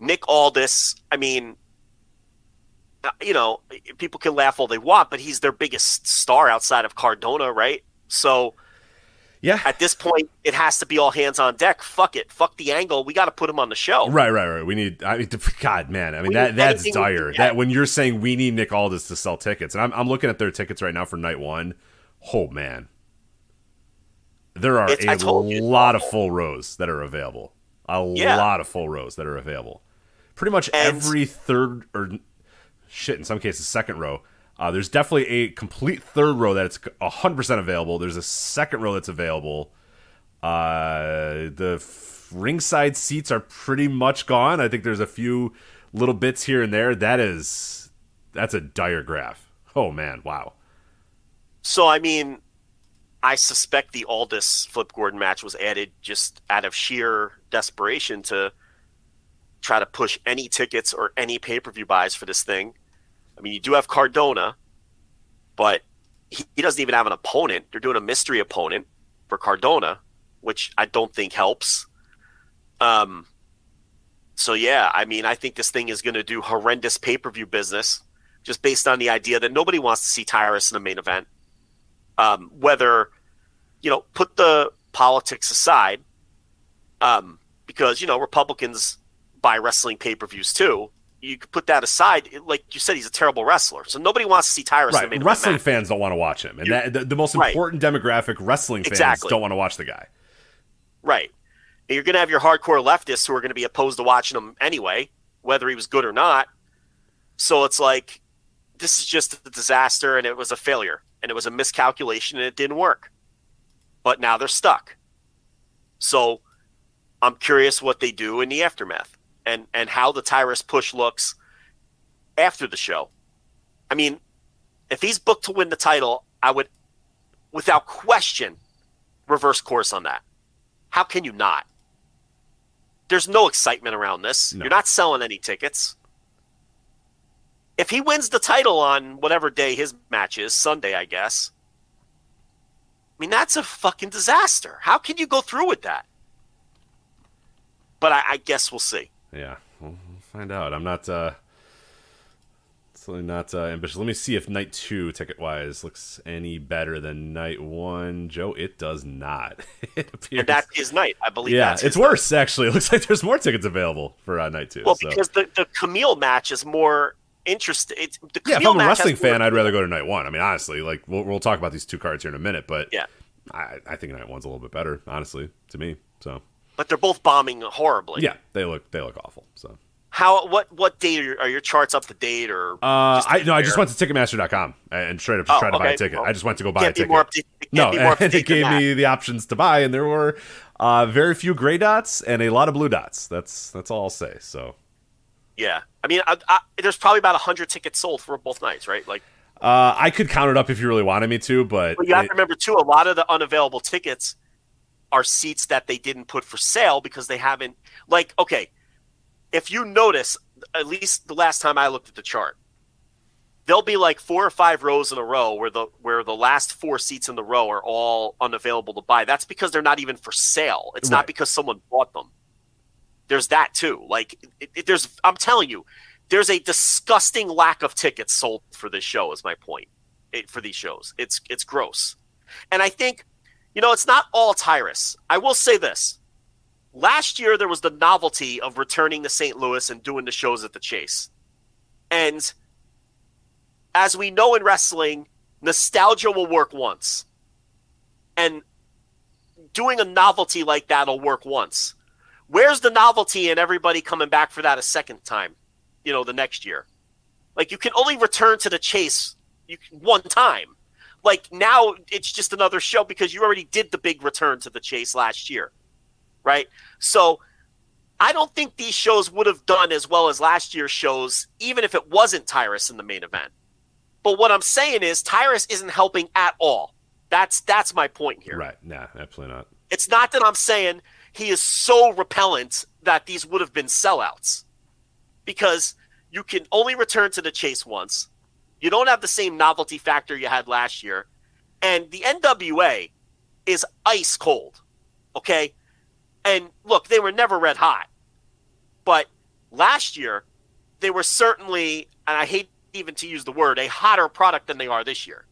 Nick Aldis. I mean, uh, you know, people can laugh all they want, but he's their biggest star outside of Cardona, right? So Yeah. at this point, it has to be all hands on deck. Fuck it, fuck the angle. We got to put him on the show. Right, right, right. We need. I mean, God, man. I mean, We that that's dire. That when you're saying we need Nick Aldis to sell tickets, and I'm I'm looking at their tickets right now for night one. Oh man, there are It's- a lot of full rows that are available. A Yeah. lot of full rows that are available. Pretty much And- every third or shit in some cases second row. Uh, there's definitely a complete third row that it's 100% available. There's a second row that's available. Uh, the f- ringside seats are pretty much gone. I think there's a few little bits here and there. That is, that's a dire graph. Oh man, wow. So I mean, I suspect the Aldis Flip Gordon match was added just out of sheer desperation to try to push any tickets or any pay per view buys for this thing. I mean, you do have Cardona, but he, he doesn't even have an opponent. They're doing a mystery opponent for Cardona, which I don't think helps. Um. So yeah, I mean, I think this thing is going to do horrendous pay per view business, just based on the idea that nobody wants to see Tyrus in the main event um, whether you know put the politics aside um, because you know republicans buy wrestling pay-per-views too. You could put that aside. Like you said he's a terrible wrestler. So nobody wants to see tyrus Right, wrestling fans don't want to watch him, and You- that, the, the most Right. important demographic, wrestling fans, Exactly. don't want to watch the guy. right. And you're going to have your hardcore leftists who are going to be opposed to watching him anyway whether he was good or not. So it's like this is just a disaster and it was a failure and it was a miscalculation and it didn't work. But now they're stuck. So i'm curious what they do in the aftermath and and how the tyrus push looks after the show. I mean if he's booked to win the title i would without question reverse course on that. How can you not? There's no excitement around this. No. you're not selling any tickets if he wins the title on whatever day his match is, Sunday, I guess. I mean, that's a fucking disaster. How can you go through with that? But I, I guess we'll see. Yeah, we'll find out. I'm not, uh, certainly not uh, ambitious. Let me see if night two, ticket wise, looks any better than night one. Joe, it does not. it appears. And that's night. I believe yeah, that's it's worse actually. It looks like there's more tickets available for uh, night two. Well, so. because the, the Kamille match is more interesting. It's, the yeah, if I'm a wrestling fan, I'd rather go to night one. I mean, honestly, like we'll, we'll talk about these two cards here in a minute, but Yeah. I, I think night one's a little bit better, honestly, to me. So But they're both bombing horribly. yeah, they look they look awful. So How? What? What date are your, are your charts up to date or? uh, I no, I just went to Ticketmaster.com and straight up just Oh, tried to buy a ticket. Well, I just went to go buy a ticket. up no, can't be more and it gave me the options to buy, and there were uh, very few gray dots and a lot of blue dots. That's that's all I'll say. So Yeah, I mean, I, I, there's probably about hundred tickets sold for both nights, right? Like, uh, I could count it up if you really wanted me to, but but you have it- to remember too, a lot of the unavailable tickets are seats that they didn't put for sale because they haven't. Like, okay, if you notice, at least the last time I looked at the chart, there'll be like four or five rows in a row where the where the last four seats in the row are all unavailable to buy. That's because they're not even for sale. It's Right. not because someone bought them. There's that too. Like, it, it- there's. I'm telling you, there's a disgusting lack of tickets sold for this show. Is my point it, for these shows. It's it's gross, and I think, you know, it's not all Tyrus. I will say this: last year there was the novelty of returning to St. Louis and doing the shows at the Chase, and as we know in wrestling, nostalgia will work once, and doing a novelty like that'll work once. Where's the novelty in everybody coming back for that a second time? You know, the next year. Like you can only return to the chase you one time. Like now it's just another show because you already did the big return to the chase last year. Right? So I don't think these shows would have done as well as last year's shows, even if it wasn't Tyrus in the main event. But what I'm saying is Tyrus isn't helping at all. That's that's my point here. right, nah, absolutely not. It's not that I'm saying he is so repellent that these would have been sellouts. Because you can only return to the chase once. You don't have the same novelty factor you had last year. And the NWA is ice cold. Okay? And look, they were never red hot. But last year, they were certainly, and I hate even to use the word, a hotter product than they are this year.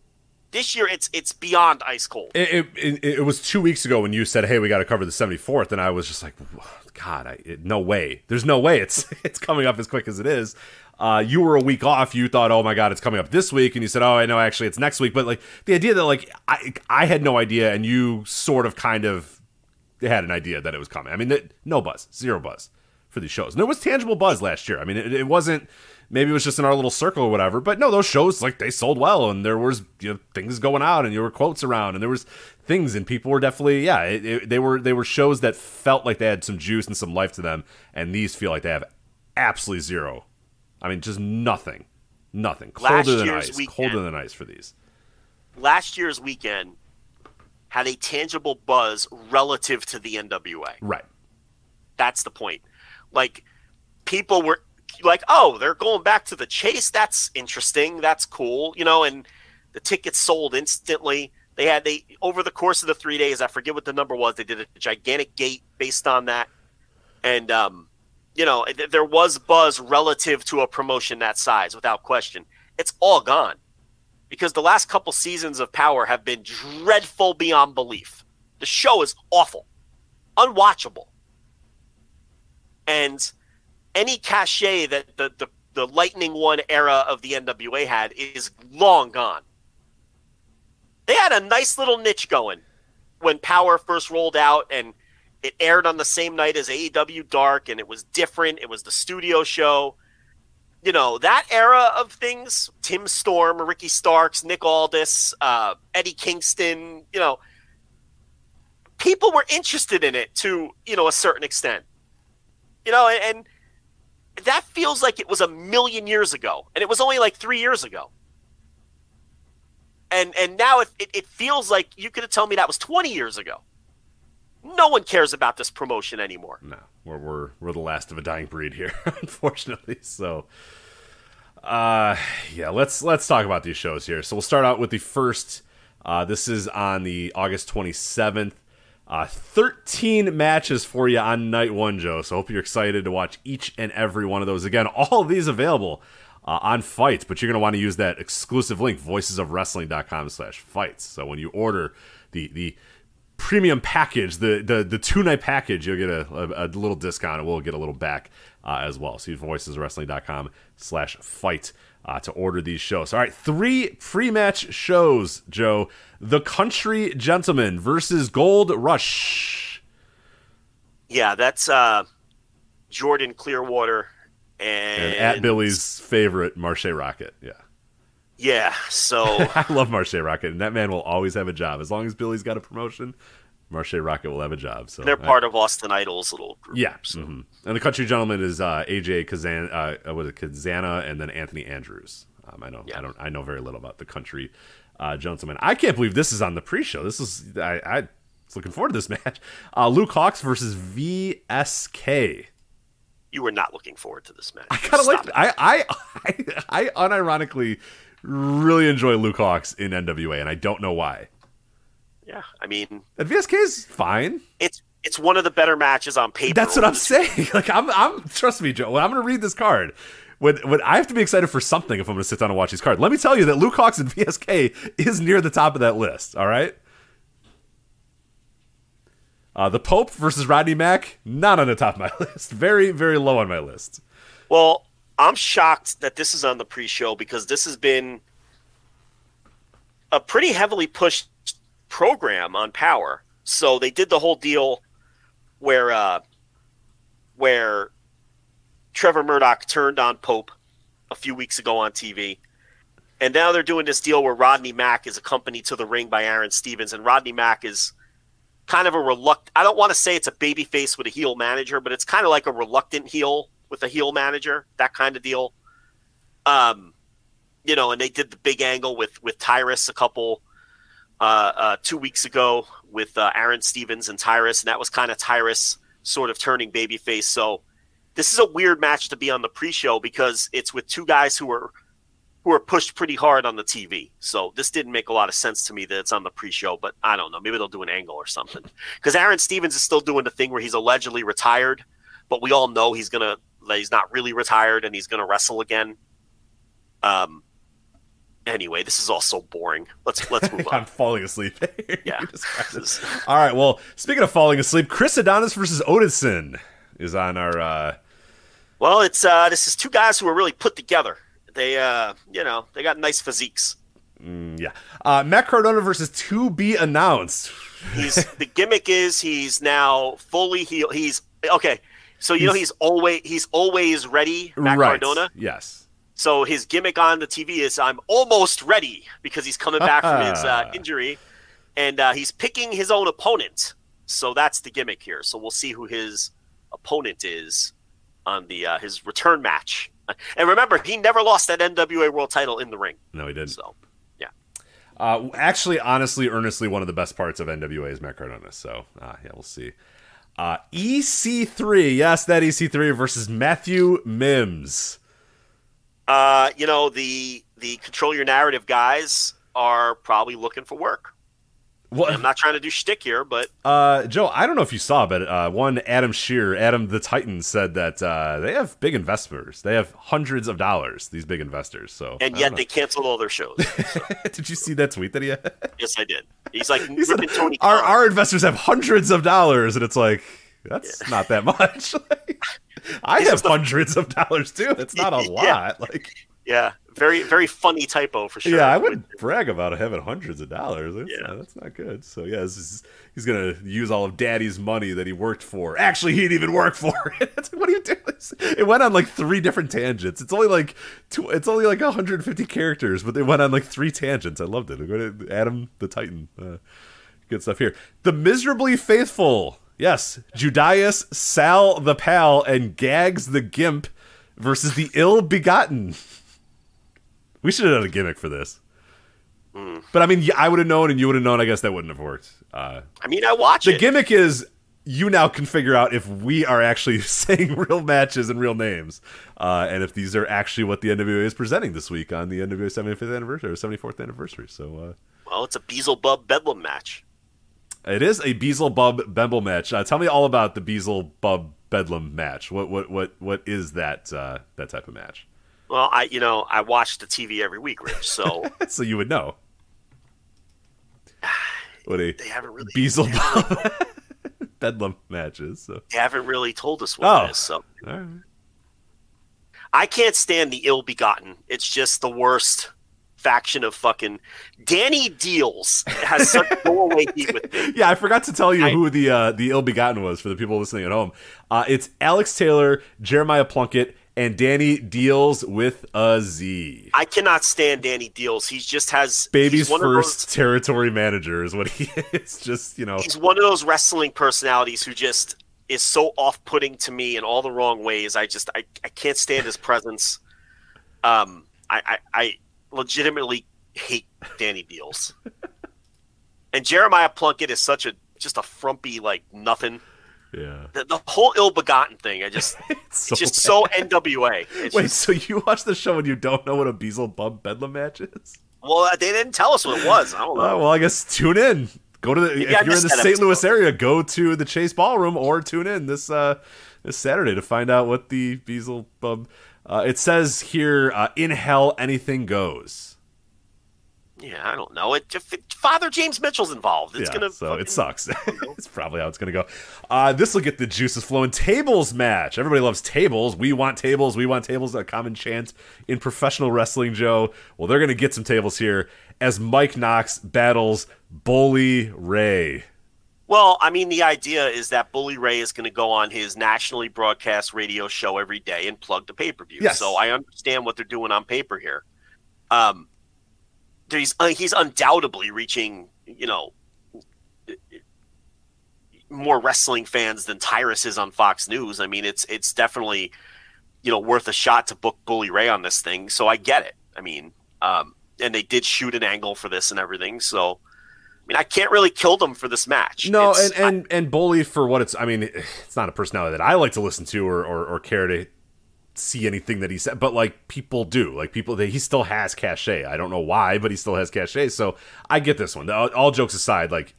This year, it's it's beyond ice cold. It, it, it, was two weeks ago when you said, "Hey, we got to cover the 74th," and I was just like, "God, I, it, no way! There's no way it's it's coming up as quick as it is." Uh, you were a week off. You thought, "Oh my God, it's coming up this week," and you said, "Oh, I know, actually, it's next week." But like the idea that like I I had no idea, and you sort of kind of had an idea that it was coming. I mean, no buzz, zero buzz for these shows. And there was tangible buzz last year. I mean, it, it wasn't maybe it was just in our little circle or whatever. But no, those shows like they sold well, and there was you know things going out, and there were quotes around, and there was things, and people were definitely yeah, it, it, they were they were shows that felt like they had some juice and some life to them, and these feel like they have absolutely zero. I mean, just nothing, nothing. Colder than ice, weekend, colder than ice for these. Last year's weekend had a tangible buzz relative to the NWA. Right. That's the point like people were like, oh, they're going back to the chase. That's interesting. That's cool. You know, and the tickets sold instantly. They had they over the course of the three days. I forget what the number was. They did a gigantic gate based on that, and um, you know, there was buzz relative to a promotion that size, without question. It's all gone because the last couple seasons of Power have been dreadful beyond belief. The show is awful, unwatchable and any cachet that the, the, the Lightning One era of the NWA had is long gone. They had a nice little niche going when Power first rolled out and it aired on the same night as AEW Dark and it was different. It was the studio show. You know, that era of things, Tim Storm, Ricky Starks, Nick Aldis, uh, Eddie Kingston, you know, people were interested in it to, you know, a certain extent. You know, and, and that feels like it was a million years ago, and it was only like three years ago. And and now it, it, it feels like you could have told me that was 20 years ago. No one cares about this promotion anymore. No, we're we're, we're the last of a dying breed here, unfortunately. So, uh, yeah, let's let's talk about these shows here. So we'll start out with the first. Uh, this is on the August 27th. Uh, 13 matches for you on night one, Joe. So hope you're excited to watch each and every one of those. Again, all of these available uh, on fights, but you're going to want to use that exclusive link, voicesofwrestling.com slash fights. So when you order the, the premium package, the, the, the two night package, you'll get a, a, a, little discount and we'll get a little back uh, as well. So voicesofwrestling.com slash fight uh, to order these shows. All right, three pre match shows, Joe. The Country Gentleman versus Gold Rush. Yeah, that's uh, Jordan Clearwater and, and at Billy's favorite Marshe Rockett. Yeah. Yeah, so I love Marshe Rockett, and that man will always have a job as long as Billy's got a promotion. Marshe Rockett will have a job. So they're part I, of Austin Idol's little group. Yeah, so. mm-hmm. and the country gentleman is uh, AJ Kazan, uh, was it Cazana, and then Anthony Andrews. Um, I know yeah. I don't I know very little about the country uh, gentleman. I can't believe this is on the pre-show. This is I, I was looking forward to this match. Uh, Luke Hawx versus VSK. You were not looking forward to this match. I kind of like. I, I I I unironically really enjoy Luke Hawx in NWA, and I don't know why. Yeah, I mean, and VSK is fine. It's it's one of the better matches on paper. That's what I'm saying. Like I'm, I'm trust me, Joe. When I'm going to read this card, when when I have to be excited for something if I'm going to sit down and watch these cards. Let me tell you that Luke Hawx and VSK is near the top of that list. All right. Uh, the Pope versus Rodney Mack, not on the top of my list. Very, very low on my list. Well, I'm shocked that this is on the pre-show because this has been a pretty heavily pushed program on Power. So they did the whole deal where uh, where Trevor Murdoch turned on Pope a few weeks ago on TV. And now they're doing this deal where Rodney Mack is accompanied to the ring by Aron Stevens, and Rodney Mack is kind of a reluctant. I don't want to say it's a baby face with a heel manager, but it's kind of like a reluctant heel with a heel manager, that kind of deal. Um, you know, and they did the big angle with with Tyrus a couple uh, uh, two weeks ago with uh, Aron Stevens and Tyrus, and that was kind of Tyrus sort of turning babyface. So this is a weird match to be on the pre-show because it's with two guys who are who are pushed pretty hard on the TV. So this didn't make a lot of sense to me that it's on the pre-show, but I don't know. Maybe they'll do an angle or something. Because Aron Stevens is still doing the thing where he's allegedly retired, but we all know he's gonna that he's not really retired and he's gonna wrestle again. Um. Anyway, this is all so boring. Let's let's move on. I'm falling asleep. Yeah. All right. Well, speaking of falling asleep, Chris Adonis versus Odinson is on our. uh Well, it's uh this is two guys who are really put together. They uh you know they got nice physiques. Yeah. Uh, Matt Cardona versus to be announced. He's the gimmick is he's now fully healed. He's okay. So you know He's- he's always he's always ready, Matt right. Cardona. Yes. So his gimmick on the TV is I'm almost ready because he's coming back from his uh, injury, and uh, he's picking his own opponent. So that's the gimmick here. So we'll see who his opponent is on the uh, his return match. And remember, he never lost that NWA World Title in the ring. No, he didn't. So yeah, Uh, actually, honestly, earnestly, one of the best parts of NWA is Matt Cardona. So, uh, yeah, we'll see. Uh, EC3, yes, that EC3 versus Matthew Mims. Uh, you know the the control your narrative guys are probably looking for work. I'm not trying to do shtick here, but uh, Joe, I don't know if you saw, but uh, one Adam Scherr, Adam the Titan, said that uh, they have big investors. They have hundreds of dollars. These big investors. So, and yet they canceled all their shows. know. did you see that tweet that he had? yes, I did. He's like He said, Tony. our our investors have hundreds of dollars, and it's like that's not that much. Like, I have the- hundreds of dollars too. It's not a Yeah. lot. Like, Yeah, very very funny typo for sure. yeah, I wouldn't brag about having hundreds of dollars. That's, Yeah. not, that's not good. So yeah, this is, he's gonna use all of Daddy's money that he worked for. Actually, he didn't even work for it. Like, what are you doing? It went on like three different tangents. It's only like two, it's only like 150 characters, but they went on like three tangents. I loved it. Go to Adam the Titan. Uh, good stuff here. The miserably faithful. Yes, Judas, Sal the Pal, and Gags the Gimp versus the ill begotten. We should have done a gimmick for this. But I mean, I would have known, and you would have known. I guess that wouldn't have worked. Uh, I mean, I watch the it. gimmick is you now can figure out if we are actually saying real matches and real names, uh, and if these are actually what the NWA is presenting this week on the NWA 75th anniversary or 74th anniversary. So well, it's a Beelzebub Bedlam match. It is a Beelzebub Bedlam match. Uh, tell me all about the Beelzebub Bedlam match. What what what what is that uh, that type of match? Well, I you know I watch the TV every week, Rich. So so you would know. What a they haven't really Beelzebub Bedlam matches. So. they haven't really told us what Oh. it is. So All right. I can't stand the ill-begotten. It's just the worst faction of fucking Danny Dealz has such go away heat with me. Yeah, I forgot to tell you I- who the uh, the ill begotten was for the people listening at home. Uh, it's Alex Taylor, Jeremiah Plunkett, and Danny Dealz with a Z. I cannot stand Danny Dealz. He just has Baby's he's one of first those- territory manager is what he is. Just you know, he's one of those wrestling personalities who just is so off-putting to me in all the wrong ways. I just I, I can't stand his presence. Um, I, I I legitimately hate Danny Dealz, and Jeremiah Plunkett is such a just a frumpy like nothing. yeah. The, the whole ill-begotten thing, I just So it's just so NWA. It's Wait, just- so you watch the show and you don't know what a Beelzebub Bedlam match is? well, they didn't tell us what it was. I don't know. Uh, well, I guess tune in. Go to the Maybe if I you're in the St. Louis area, go to the Chase Ballroom or tune in this uh, this Saturday to find out what the Beelzebub. Uh, it says here, uh, "In hell, anything goes." Yeah, I don't know. It, if it Father James Mitchell's involved. It's yeah, gonna so fucking- it sucks. it's probably how it's gonna go. Uh, this will get the juices flowing. Tables match. Everybody loves tables. We want tables. We want tables. A common chant in professional wrestling, Joe. Well, they're gonna get some tables here as Mike Knox battles Bully Ray. Well, I mean, the idea is that Bully Ray is going to go on his nationally broadcast radio show every day and plug the pay per view. Yes. So I understand what they're doing on paper here. Um, he's uh, he's undoubtedly reaching, you know, more wrestling fans than Tyrus is on Fox News. I mean, it's it's definitely, you know, worth a shot to book Bully Ray on this thing. So I get it. I mean, um, and they did shoot an angle for this and everything. So, I mean, I can't really kill them for this match. No, It's- and and and Bully for what it's. I mean, it's not a personality that I like to listen to or or, or care to see anything that he said, but like people do. Like people, that he still has cachet. I don't know why, but he still has cachet. So I get this one. All, all jokes aside, like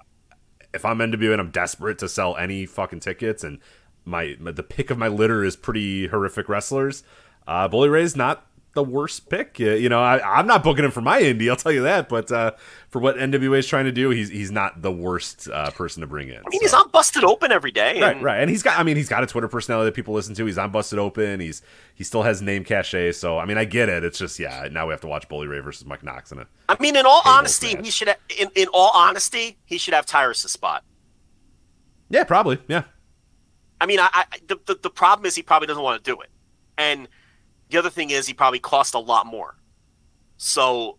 if I'm NWA and I'm desperate to sell any fucking tickets, and my, my the pick of my litter is pretty horrific wrestlers, uh, Bully Ray's not the worst pick. You know, I, am not booking him for my indie, I'll tell you that. But uh, for what NWA is trying to do, he's he's not the worst uh, person to bring in. I mean, so. he's on Busted Open every day, and... right? Right, and he's got. I mean, he's got a Twitter personality that people listen to. He's on Busted Open. He's he still has name cachet. So I mean, I get it. It's just yeah. Now we have to watch Bully Ray versus Mike Knox in it. I mean, in all honesty, match. he should. In in all honesty, he should have Tyrus' spot. Yeah, probably. Yeah. I mean, I, I the, the the problem is he probably doesn't want to do it, and the other thing is he probably cost a lot more. So,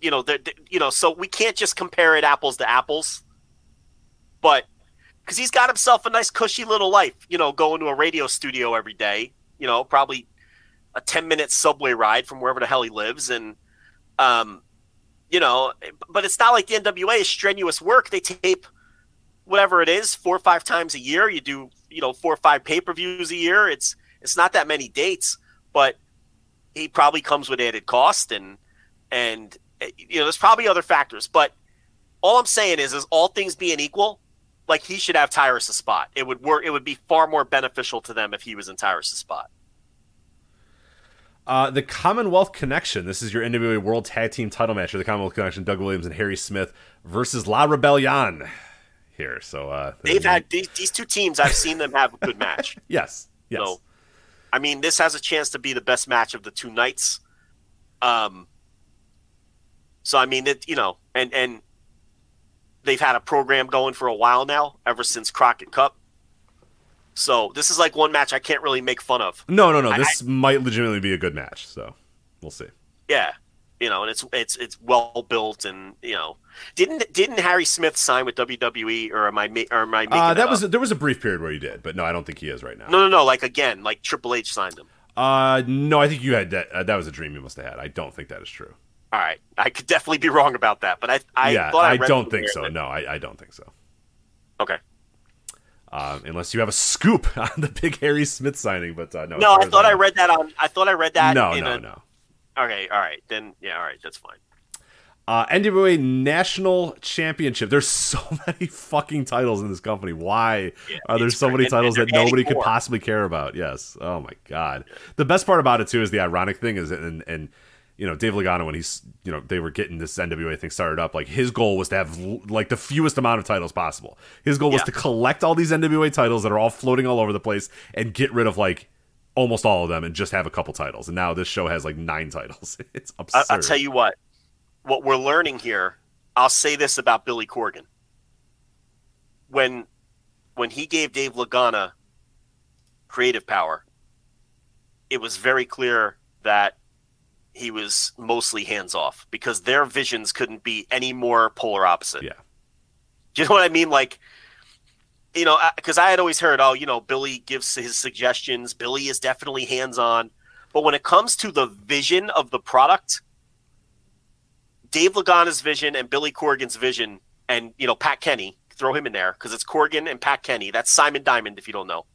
you know, you know, so we can't just compare it apples to apples. But because he's got himself a nice cushy little life, you know, going to a radio studio every day, you know, probably a 10 minute subway ride from wherever the hell he lives. And, um, you know, but it's not like the NWA is strenuous work. They tape whatever it is four or five times a year. You do, you know, four or five pay per views a year. It's, it's not that many dates but he probably comes with added cost and and you know there's probably other factors. But all I'm saying is, is all things being equal, like he should have Tyrus' spot. It would work. It would be far more beneficial to them if he was in Tyrus' spot. Uh, the Commonwealth Connection. This is your NWA World Tag Team Title match. Or the Commonwealth Connection: Doug Williams and Harry Smith versus La Rebellion. Here, so uh, they've had these, these, two teams. I've seen them have a good match. yes, yes. So I mean, this has a chance to be the best match of the two nights. Um, so I mean, it you know, and and they've had a program going for a while now, ever since Crockett Cup. So this is like one match I can't really make fun of. No, no, no. This I, might legitimately be a good match. So we'll see. Yeah, you know, and it's it's it's well built, and you know, didn't didn't Harry Smith sign with WWE, or am I or am I making uh, that was up? there was a brief period where he did, but no, I don't think he is right now. No, no, no. Like again, like Triple H signed him. Uh, no, I think you had that. Uh, that was a dream you must have had. I don't think that is true. All right, I could definitely be wrong about that, but I, I yeah, I, I don't think so. That... No, I, I don't think so. Okay. Um, unless you have a scoop on the big Harry Smith signing, but uh, no. No, I thought I, I read that on. I thought I read that. No, no, a, no. Okay, all right, then yeah, all right, that's fine. Uh, NWA National Championship. There's so many fucking titles in this company. Why yeah, are there so many titles that nobody could possibly care about? Yes. Oh my god. The best part about it too is the ironic thing is and and you know Dave Lagana when he's you know they were getting this NWA thing started up like his goal was to have like the fewest amount of titles possible. His goal was to collect all these NWA titles that are all floating all over the place and get rid of like almost all of them and just have a couple titles. And now this show has like nine titles. It's absurd. I, will tell you what what we're learning here, I'll say this about Billy Corgan. When when he gave Dave Lagana creative power, it was very clear that he was mostly hands off because their visions couldn't be any more polar opposite. Yeah. Do you know what I mean? Like, you know, because I had always heard, oh, you know, Billy gives his suggestions. Billy is definitely hands on. But when it comes to the vision of the product, Dave Lagana's vision and Billy Corgan's vision, and you know Pat Kenny, throw him in there because it's Corgan and Pat Kenny. That's Simon Diamond, if you don't know.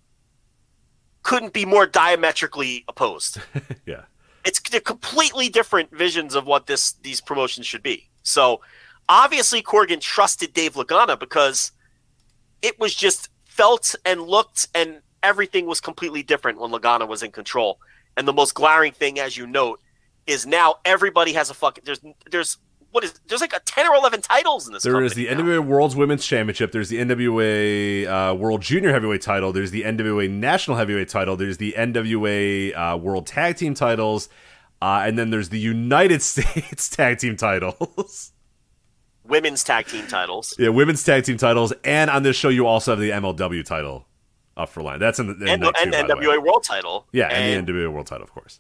Couldn't be more diametrically opposed. yeah, it's they're completely different visions of what this these promotions should be. So obviously Corgan trusted Dave Lagana because it was just felt and looked and everything was completely different when Lagana was in control. And the most glaring thing, as you note, is now everybody has a fucking there's there's what is there's like a 10 or 11 titles in this There is the now. NWA World's Women's Championship, there's the NWA uh, World Junior Heavyweight title, there's the NWA National Heavyweight title, there's the NWA uh, World Tag Team titles, uh, and then there's the United States Tag Team titles. Women's tag team titles. Yeah, women's tag team titles, and on this show you also have the MLW title up for line. That's in the in and, the, and two, NWA World title. Yeah, and, and the NWA World title, of course.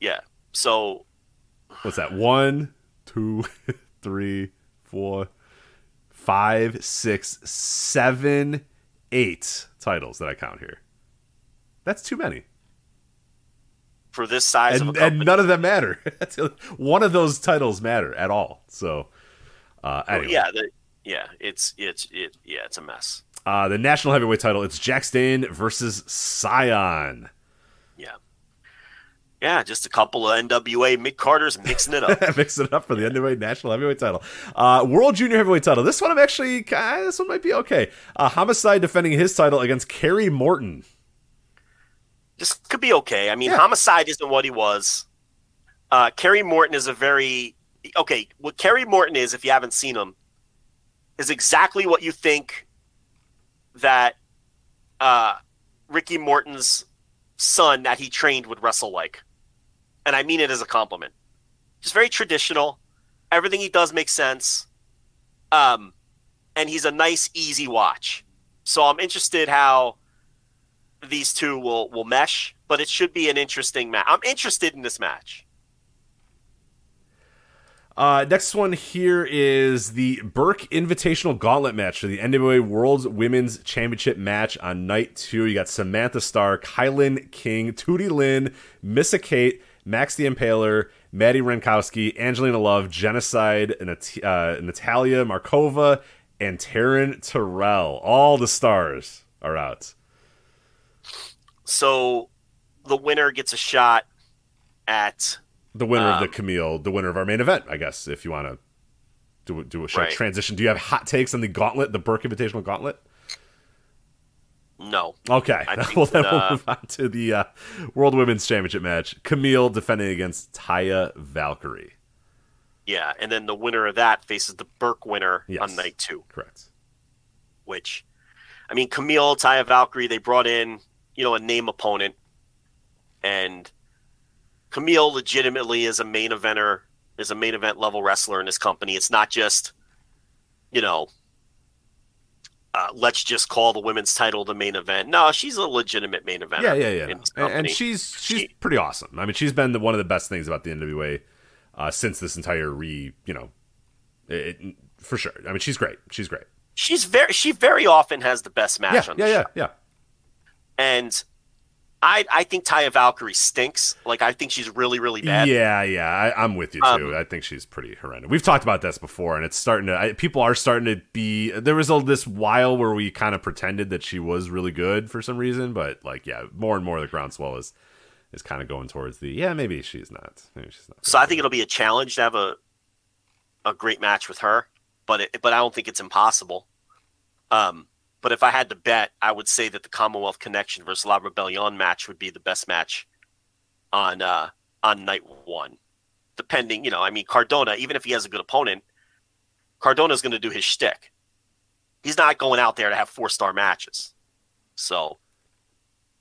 Yeah. So what's that? One, two, three, four, five, six, seven, eight titles that I count here. That's too many. For this size and, and none of them matter. One of those titles matter at all. So, uh, anyway. yeah, the, yeah, it's it's it, yeah, it's a mess. Uh, the national heavyweight title. It's Jax Dane versus Cyon. Yeah. Just a couple of NWA Mick Carters mixing it up. mixing it up for the NWA National Heavyweight Title, uh, World Junior Heavyweight Title. This one I'm actually uh, this one might be okay. Uh, Homicide defending his title against Kerry Morton. This could be okay. I mean, Yeah. Homicide isn't what he was. Uh, Kerry Morton is a very okay. What Kerry Morton is, if you haven't seen him, is exactly what you think that uh, Ricky Morton's son that he trained would wrestle like, and I mean it as a compliment. Just very traditional. Everything he does makes sense. Um, and he's a nice, easy watch. So I'm interested how these two will will mesh, but it should be an interesting match. I'm interested in this match. Uh, next one here is the Burke Invitational Gauntlet match for the NWA World Women's Championship match on night two. You got Samantha Starr, Kilynn King, Tootie Lynn, Missa Kate, Max the Impaler, Madi Wrenkowski, Angelina Love, Jennacide, uh, Natalia Markova, and Taryn Terrell. All the stars are out. So the winner gets a shot at The winner of the Um, Kamille, the winner of our main event, I guess, if you want to do, do a short Right. transition. Do you have hot takes on the gauntlet, the Burke Invitational Gauntlet? No. Okay. I think well, then that, we'll uh, move on to the uh, World Women's Championship match. Kamille defending against Taya Valkyrie. Yeah, and then the winner of that faces the Burke winner Yes. on night two, Correct. which I mean Kamille, Taya Valkyrie, they brought in, you know, a name opponent. And Kamille legitimately is a main eventer, is a main event level wrestler in this company. It's not just, you know, uh, let's just call the women's title the main event. No, she's a legitimate main event. Yeah, yeah, yeah. And, and she's she's She- pretty awesome. I mean, she's been the, one of the best things about the NWA uh, since this entire re, you know, it, it- for sure. I mean, she's great. She's great. she's very she very often has the best match Yeah, on the yeah, yeah, show. yeah. And I I think Taya Valkyrie stinks. Like I think she's really really bad. Yeah, yeah, I, I'm with you too. Um, I think she's pretty horrendous. We've talked about this before, and it's starting to. I, people are starting to be. There was a, this while where we kind of pretended that she was really good for some reason, but like, yeah, more and more the groundswell is is kind of going towards the. Yeah, maybe she's not. Maybe she's not. So I think it'll be a challenge to have a a great match with her, but it, but I don't think it's impossible. Um, but if I had to bet, I would say that the Commonwealth Connection versus La Rebellion match would be the best match on uh, on night one. Depending, you know, I mean Cardona, even if he has a good opponent, Cardona's going to do his shtick. He's not going out there to have four star matches. So,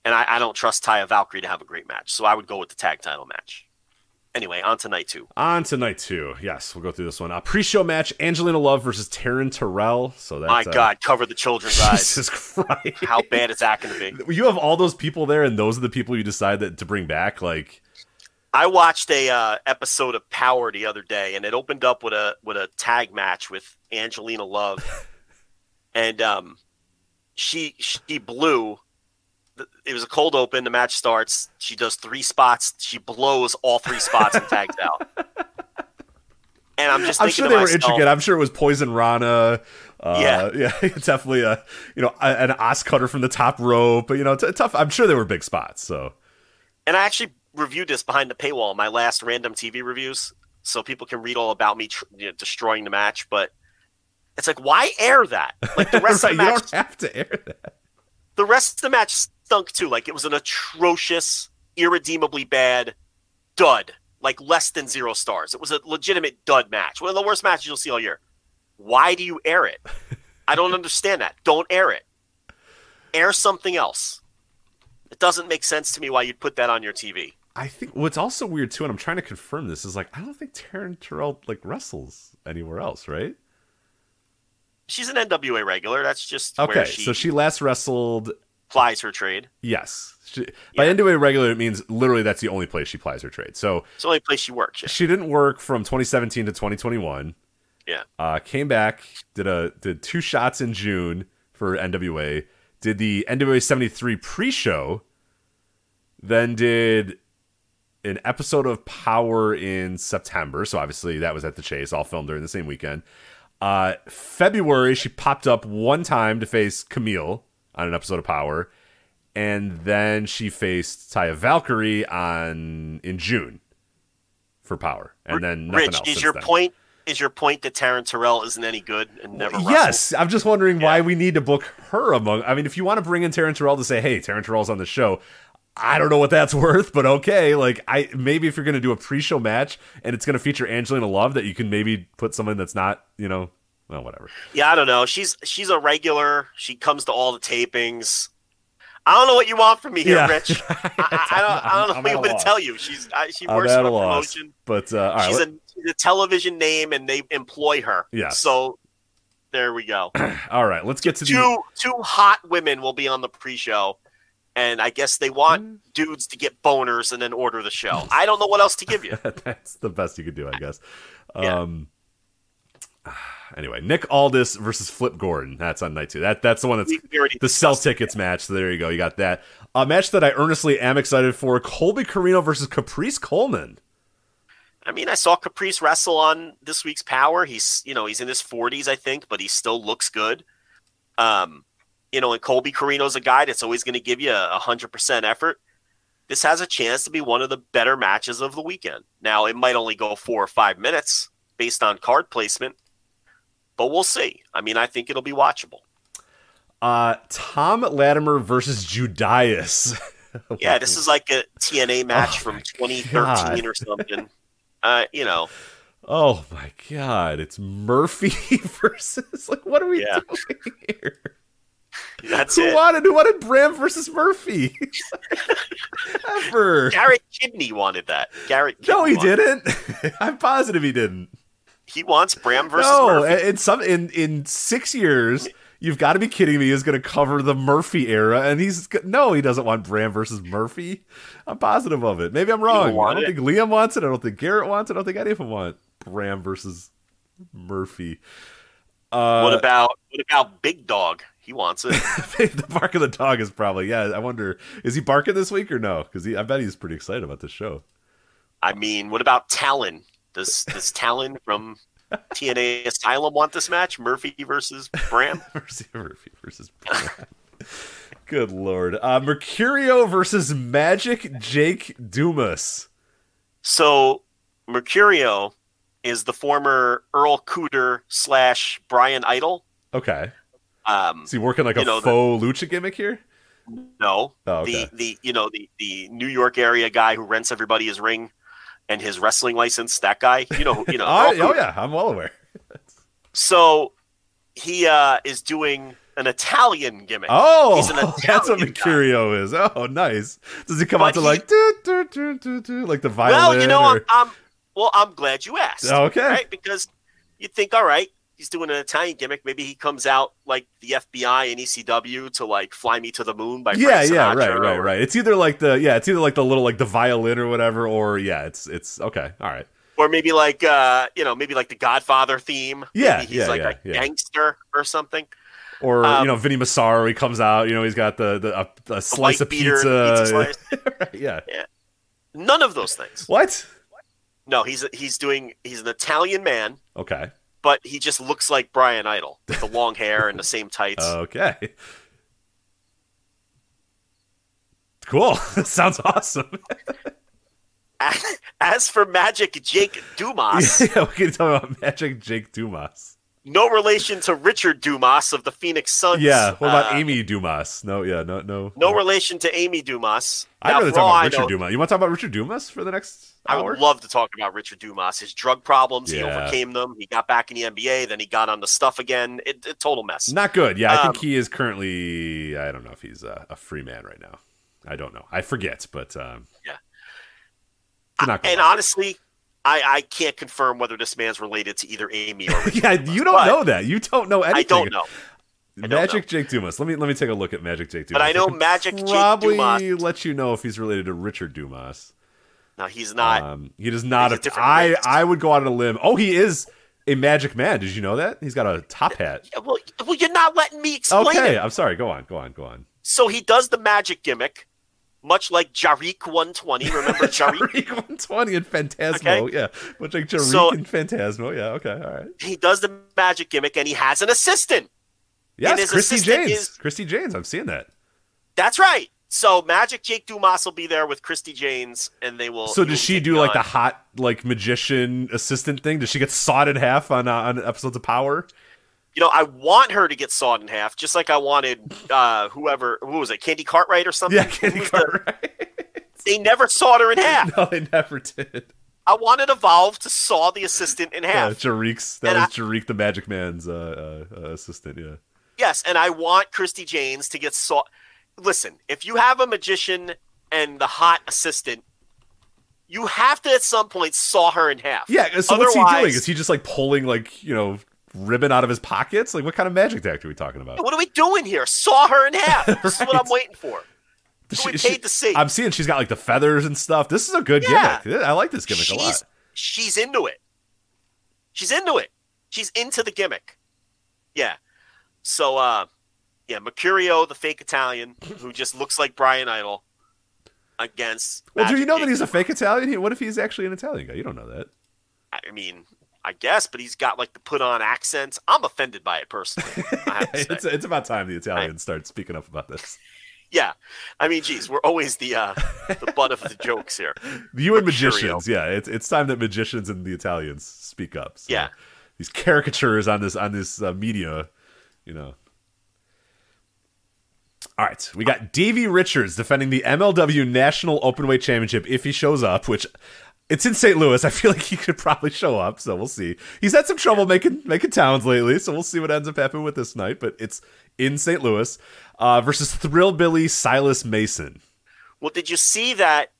and I, I don't trust Taya Valkyrie to have a great match. So I would go with the tag title match. Anyway, on to night two. On to night two. Yes, we'll go through this one. Uh, pre-show match: Angelina Love versus Taryn Terrell. So that's My uh, God, cover the children's eyes. Jesus Christ! How bad is that going to be? You have all those people there, and those are the people you decide that to bring back. Like, I watched a uh, episode of Power the other day, and it opened up with a with a tag match with Angelina Love, and um, she she blew. It was a cold open. The match starts. She does three spots. She blows all three spots and tags out. And I'm just I'm thinking sure they were intricate. I'm sure it was Poison Rana. Uh, Yeah. yeah, it's definitely a you know an OsCutter from the top rope. But you know, t- tough. I'm sure they were big spots. So and I actually reviewed this behind the paywall in my last random TV reviews, so people can read all about me tr- you know, destroying the match. But it's like, why air that? Like the rest right, of the match, don't have to air that. the rest of the match stunk too. Like it was an atrocious, irredeemably bad dud. Like less than zero stars. It was a legitimate dud match. One of the worst matches you'll see all year. Why do you air it? I don't understand that. Don't air it. Air something else. It doesn't make sense to me why you'd put that on your TV. I think what's also weird too, and I'm trying to confirm this, is like I don't think Taryn Terrell like wrestles anywhere else, right? She's an NWA regular. That's just where Okay, she, so she last wrestled. Plies her trade. Yes, she, by Yeah. NWA regular it means literally that's the only place she plies her trade. So It's the only place she works. Yeah. she didn't work from 2017 to 2021. Yeah. Uh, came back, did a did two shots in June for NWA. Did the NWA 73 pre-show. Then did an episode of Power in September. So obviously that was at the Chase, all filmed during the same weekend. Uh, February she popped up one time to face Kamille on an episode of Power, and then she faced Taya Valkyrie on in June for Power, and then nothing Rich, else. is your then. point is your point that Taryn Terrell isn't any good and never wrestled? Yes, I'm just wondering why we need to book her among. I mean, if you want to bring in Taryn Terrell to say, "Hey, Taryn Terrell's on the show," I don't know what that's worth, but okay. Like, I maybe if you're going to do a pre-show match and it's going to feature Angelina Love, that you can maybe put someone that's not, you know, well, whatever. Yeah, I don't know. She's she's a regular. She comes to all the tapings. I don't know what you want from me here, Yeah. Rich. I, I, don't, I don't know I'm what to tell you. She's I, she works in a loss, promotion. but uh, all right, she's, a, she's a television name, and they employ her. Yeah. So there we go. all right. Let's get to the. two two hot women will be on the pre-show, and I guess they want dudes to get boners and then order the show. I don't know what else to give you. that's the best you could do, I guess. Yeah. Um. Anyway, Nick Aldis versus Flip Gordon. That's on night two. That that's the one that's We- we already the sell tickets match. So there you go. You got that. A match that I earnestly am excited for: Colby Corino versus Caprice Coleman. I mean, I saw Caprice wrestle on this week's Power. He's, you know, he's in his 40s, I think, but he still looks good. Um, you know, and Colby Corino's a guy that's always going to give you a 100% effort. This has a chance to be one of the better matches of the weekend. Now, it might only go four or five minutes based on card placement, but we'll see. I mean, I think it'll be watchable. Uh, Tom Latimer versus Judas. Yeah, this is like a TNA match Oh from 2013 God. or something. Uh, you know, Oh my god! It's Murphy versus like what are we Yeah. doing here? that's Who it. wanted who wanted Bram versus Murphy? Ever? Garrett Kidney wanted that. Garrett Kidney No, he wanted didn't. I'm positive he didn't. He wants Bram versus no, Murphy. in some in in six years, you've got to be kidding me. He's going to cover the Murphy era, and he's no, he doesn't want Bram versus Murphy. I'm positive of it. Maybe I'm wrong. I don't it? think Liam wants it. I don't think Garrett wants it. I don't think any of them want Bram versus Murphy. Uh, what about what about Big Dog? He wants it. the bark of the dog is probably yeah. I wonder is he barking this week or no? Because I bet he's pretty excited about this show. I mean, what about Talon? Does does Talon from TNA Asylum want this match? Murphy versus Bram? Mercy Murphy versus Bram. Good lord. Uh, Mercurio versus Magic Jake Dumas. So Mercurio is the former Earl Cooter slash Brian Idol. Okay. Um, Is he working like a know, the- faux lucha gimmick here? no, Oh, okay. the the you know the the New York area guy who rents everybody his ring and his wrestling license. That guy, you know, you know. oh, oh, yeah, I'm well aware. So he uh, is doing an Italian gimmick. Oh, He's an that's what Italian guy. Mercurio is. Oh, nice. Does he come But out to he- like do, do, do, do, do, like the violin? Well, you know, or- I'm, I'm well. I'm glad you asked. Okay. right? Because you think, all right, he's doing an Italian gimmick. Maybe he comes out like the FBI and ECW to like "Fly Me to the Moon" by yeah, Frank yeah, Sinatra right, right, or- right. It's either like the yeah, it's either like the little like the violin or whatever, or yeah, it's it's okay, all right. Or maybe like uh, you know, maybe like the Godfather theme. Yeah, maybe he's yeah, like yeah, a yeah. gangster or something. Or Um, you know, Vinny Massaro, he comes out, you know, he's got the the a, a slice of pizza. pizza slice. Right, yeah. None of those things. What? No, he's he's doing he's an Italian man, Okay. But he just looks like Brian Idol with the long hair and the same tights. Okay. Cool. Sounds awesome. As for Magic Jake Dumas, yeah, we can talk about Magic Jake Dumas. No relation to Richard Dumas of the Phoenix Suns. Yeah. What about Uh, Amy Dumas? No, yeah, no, no. No relation to Amy Dumas. I'd Now, rather talk about I Richard Dumas. You want to talk about Richard Dumas for the next I hour? would love to talk about Richard Dumas. His drug problems, he overcame them. He got back in the NBA, then he got on the stuff again. It, it total mess. Not good. Yeah, I Um, think he is currently. I don't know if he's a, a free man right now. I don't know. I forget, but um, Yeah. Not and honestly, I, I can't confirm whether this man's related to either Amy or yeah, you don't But know that. You don't know anything. I don't know. I Magic. Jake Dumas. Let me let me take a look at Magic Jake Dumas. But I know can Magic Jake probably Dumas- let you know if he's related to Richard Dumas. No, he's not. Um, he does not. He's I race. I would go out on a limb. Oh, he is a Magic Man. Did you know that? He's got a top hat. Yeah, well, well, you're not letting me explain Okay, it. I'm sorry. Go on. Go on. Go on. So he does the magic gimmick, much like Jarek 120. Remember Jarek? Jarek 120 and Phantasmo. Okay. Yeah, much like Jarek So- and Phantasmo. Yeah. Okay. All right. he does the magic gimmick, and he has an assistant. Yes, Christy James. is- Christy James. I'm seeing that. That's right. So Magic Jake Dumas will be there with Christy Janes, and they will. So does she do like the hot like magician assistant thing? Does she get sawed in half on uh, on episodes of Power? You know, I want her to get sawed in half, just like I wanted uh, whoever. Who was it? Candy Cartwright or something? Yeah, Candy was the- Cartwright. They never sawed her in half. no, they never did. I wanted Evolve to saw the assistant in Yeah, half. Jarek's that And was Jarek the Magic Man's uh, uh, uh, assistant. Yeah. Yes, and I want Christy Janes to get saw. Listen, if you have a magician and the hot assistant, you have to at some point saw her in half. Yeah. So what's he doing? Otherwise- Is he just like pulling like you know ribbon out of his pockets? Like what kind of magic act are we talking about? What are we doing here? Saw her in half. This is what I'm waiting for. She- paid to see. I'm seeing she's got like the feathers and stuff. This is a good Yeah. gimmick. I like this gimmick a lot. she's she's into it. She's into it. She's into the gimmick. Yeah. So uh yeah, Mercurio, the fake Italian, who just looks like Brian Idol against Well, do you Magic know that he's a fake Italian? What if he's actually an Italian guy? You don't know that. I mean, I guess, but he's got like the put on accents. I'm offended by it personally. I have to say. it's, it's about time the Italians start speaking up about this. yeah. I mean, geez, we're always the uh the butt of the jokes here. You and magicians, yeah. It's it's time that magicians and the Italians speak up. So Yeah. these caricatures on this on this uh, media, you know. All right, we got Davey Richards defending the MLW National Openweight Championship if he shows up, which it's in St. Louis. I feel like he could probably show up, so we'll see. He's had some trouble making making towns lately, so we'll see what ends up happening with this night. But it's in St. Louis uh, versus Thrillbilly Silas Mason. Well, did you see that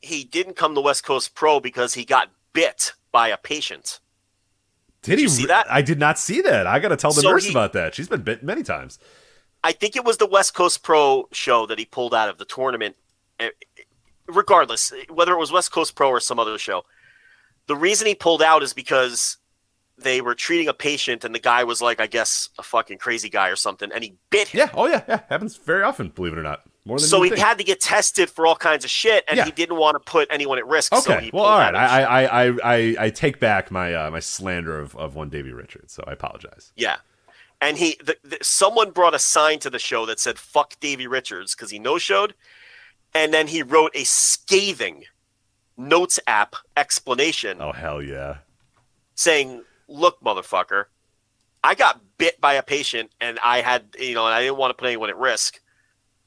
he didn't come to West Coast Pro because he got bit by a patient? Did, he you see that? I did not see that. I got to tell the So nurse he- about that. She's been bit many times. I think it was the West Coast Pro show that he pulled out of the tournament. Regardless, whether it was West Coast Pro or some other show, the reason he pulled out is because they were treating a patient and the guy was like, I guess, a fucking crazy guy or something, and he bit him. Yeah. Oh yeah. Yeah. Happens very often. Believe it or not. More than So he think. had to get tested for all kinds of shit, and Yeah. he didn't want to put anyone at risk. so Okay. he well, all right. out of the show. I, I I I I take back my uh, my slander of, of one Davey Richards. So I apologize. Yeah. And he, the, the, someone brought a sign to the show that said "fuck Davey Richards" because he no showed, and then he wrote a scathing notes app explanation Oh hell yeah. saying, "Look, motherfucker, I got bit by a patient, and I had, you know, and I didn't want to put anyone at risk.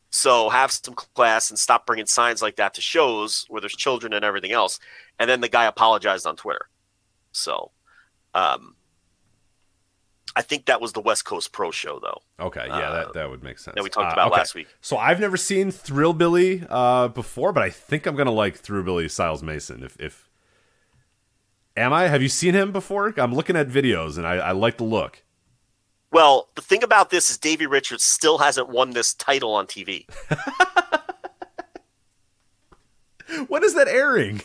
So have some class and stop bringing signs like that to shows where there's children and everything else." And then the guy apologized on Twitter. So, um, I think that was the West Coast Pro show, though. Okay. Yeah. Uh, that that would make sense. that we talked Uh, about okay. last week. So I've never seen Thrillbilly uh, before, but I think I'm gonna like Thrill Billy Silas Mason. If if am I? Have you seen him before? I'm looking at videos and I, I like the look. Well, the thing about this is Davey Richards still hasn't won this title on TV. When is that airing?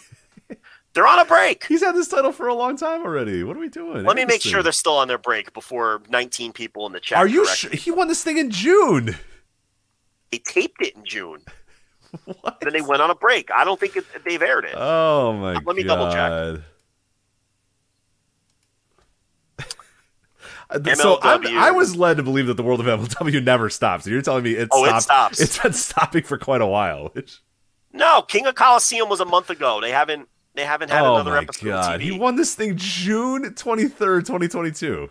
They're on a break. He's had this title for a long time already. What are we doing? Let me make sure they're still on their break before 19 people in the chat. Are you sure? He won this thing in June. They taped it in June. What? Then they went on a break. I don't think it, they've aired it. Oh my god. Let me double check. Uh, So I was led to believe that the world of MLW never stops. You're telling me it Oh, it stopped. stops. It's been stopping for quite a while. No, King of Coliseum was a month ago. They haven't. They haven't had oh another my episode. god, of he won this thing June 23rd, 2022.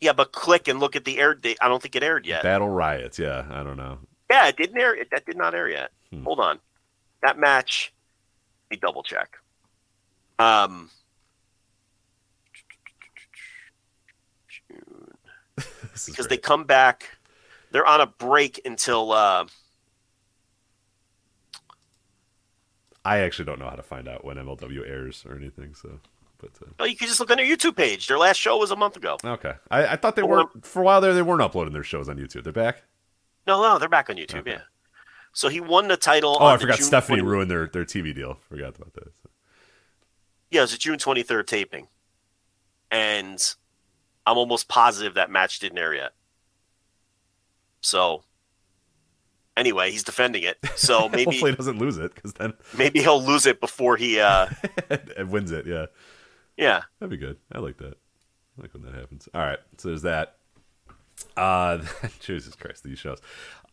Yeah, but click and look at the air date. I don't think it aired yet. Battle Riot. Yeah, I don't know. Yeah, it didn't air. That did not air yet. Hmm. Hold on. That match. Let me double check. Um. Because they come back. They're on a break until. Uh, I actually don't know how to find out when MLW airs or anything. So, but uh, oh, you can just look on their YouTube page. Their last show was a month ago. okay, I, I thought they weren't for a while there. They weren't uploading their shows on YouTube. They're back. No, no, they're back on YouTube. Okay. Yeah. So he won the title. Oh, I forgot. June Stephanie 20 ruined their their TV deal. Forgot about that. Yeah, it was a June twenty third taping, and I'm almost positive that match didn't air yet. So. Anyway, he's defending it, so maybe Hopefully, he doesn't lose it because then maybe he'll lose it before he. uh wins it. Yeah, Yeah, that'd be good. I like that. I like when that happens. All right, so there's that. Uh, Jesus Christ, these shows.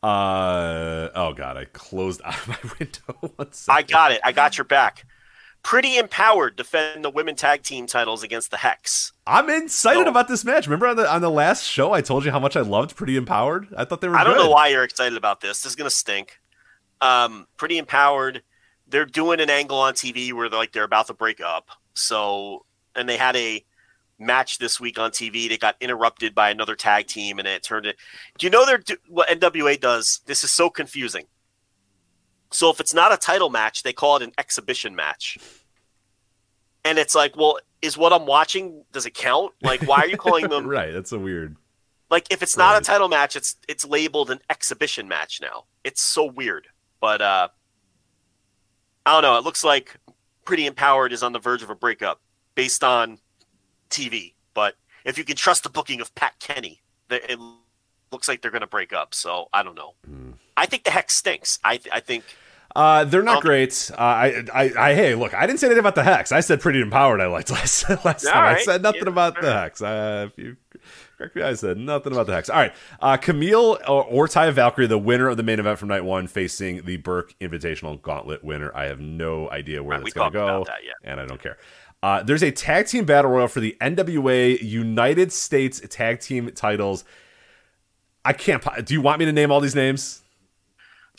Uh oh god, I closed out of my window. One I got it. I got your back. Pretty empowered defend the women tag team titles against the Hex. I'm excited No. about this match. Remember on the on the last show I told you how much I loved Pretty Empowered? I thought they were I don't know why you're excited about this. This is gonna stink. Um, pretty empowered. They're doing an angle on TV where they're like they're about to break up. So, and they had a match this week on TV that got interrupted by another tag team, and it turned it. Do you know they're do, what NWA does? This is so confusing. So if it's not a title match, they call it an exhibition match. And it's like, well, is what I'm watching does it count? Like, why are you calling them right, that's a weird. like if it's not Right. a title match, it's it's labeled an exhibition match now. It's so weird. But uh I don't know. It looks like Pretty Empowered is on the verge of a breakup based on TV. But if you can trust the booking of Pat Kenny, it looks like they're going to break up. So I don't know. Hmm. I think the hex stinks. I th- I think Uh, they're not Um, great. Uh, I, I, I, hey, look, I didn't say anything about the hex. I said pretty empowered. I liked last last All time. I said nothing Yeah, about the hex. Uh, if you correct me, I said nothing about the hex. All right, uh, Kamille or, or Ty Valkyrie, the winner of the main event from night one, facing the Burke Invitational Gauntlet winner. I have no idea where Right, that's going to go, about that, yeah. and I don't care. Uh, there's a tag team battle royal for the NWA United States Tag Team titles. I can't. Do you want me to name all these names?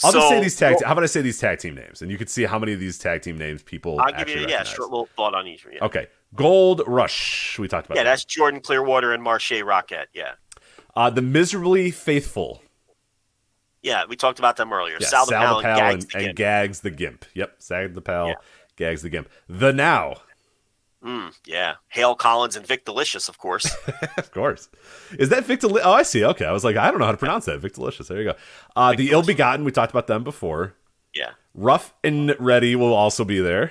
I'll just say these tag. how about I say these tag team names, and you can see how many of these tag team names people. I'll give you yeah, recognize. short little thought on each. Yeah, Okay, Gold Rush. We talked about. That. Yeah that. that's Jordan Clearwater and Marche Rocket. Yeah. uh, the miserably faithful. Yeah, we talked about them earlier. Yeah, Sal the Pal and Pal Gags and, the and Gimp. Gags the Gimp. Yep, Sag the Pal, Yeah. Gags the Gimp. The Now, Mm, yeah, Hale Collins and Vik Dalishus, of course. of course. Is that Vic? Deli- oh, I see. Okay, I was like, I don't know how to pronounce that. Vik Dalishus. There you go. Uh, the Ill Begotten. We talked about them before. yeah, Rough and Ready will also be there.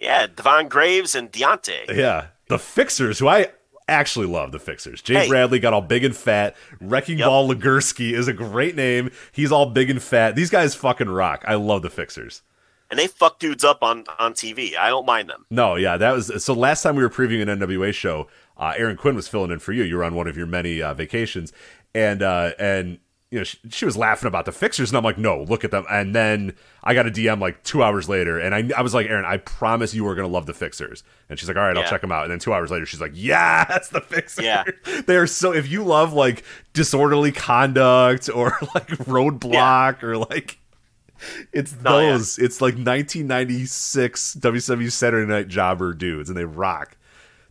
yeah, Devon Graves and Deontay. Yeah. The Fixers, who I actually love the Fixers. Jay Hey. Bradley got all big and fat. Wrecking Yep. Ball Legursky is a great name. He's all big and fat. These guys fucking rock. I love the Fixers. And they fuck dudes up on on TV. I don't mind them. No, yeah, that was so. Last time we were previewing an NWA show, uh, Aaron Quinn was filling in for you. You were on one of your many uh, vacations, and uh, and you know she, she was laughing about the Fixers, and I'm like, no, look at them. And then I got a DM like two hours later, and I I was like, Aaron, I promise you are gonna love the Fixers. And she's like, all right, I'll Yeah. check them out. And then two hours later, she's like, yeah, that's the Fixers. Yeah. they are so. If you love like disorderly conduct or like roadblock or like. It's No, yeah. those. It's like 1996 WCW Saturday Night Jobber dudes, and they rock.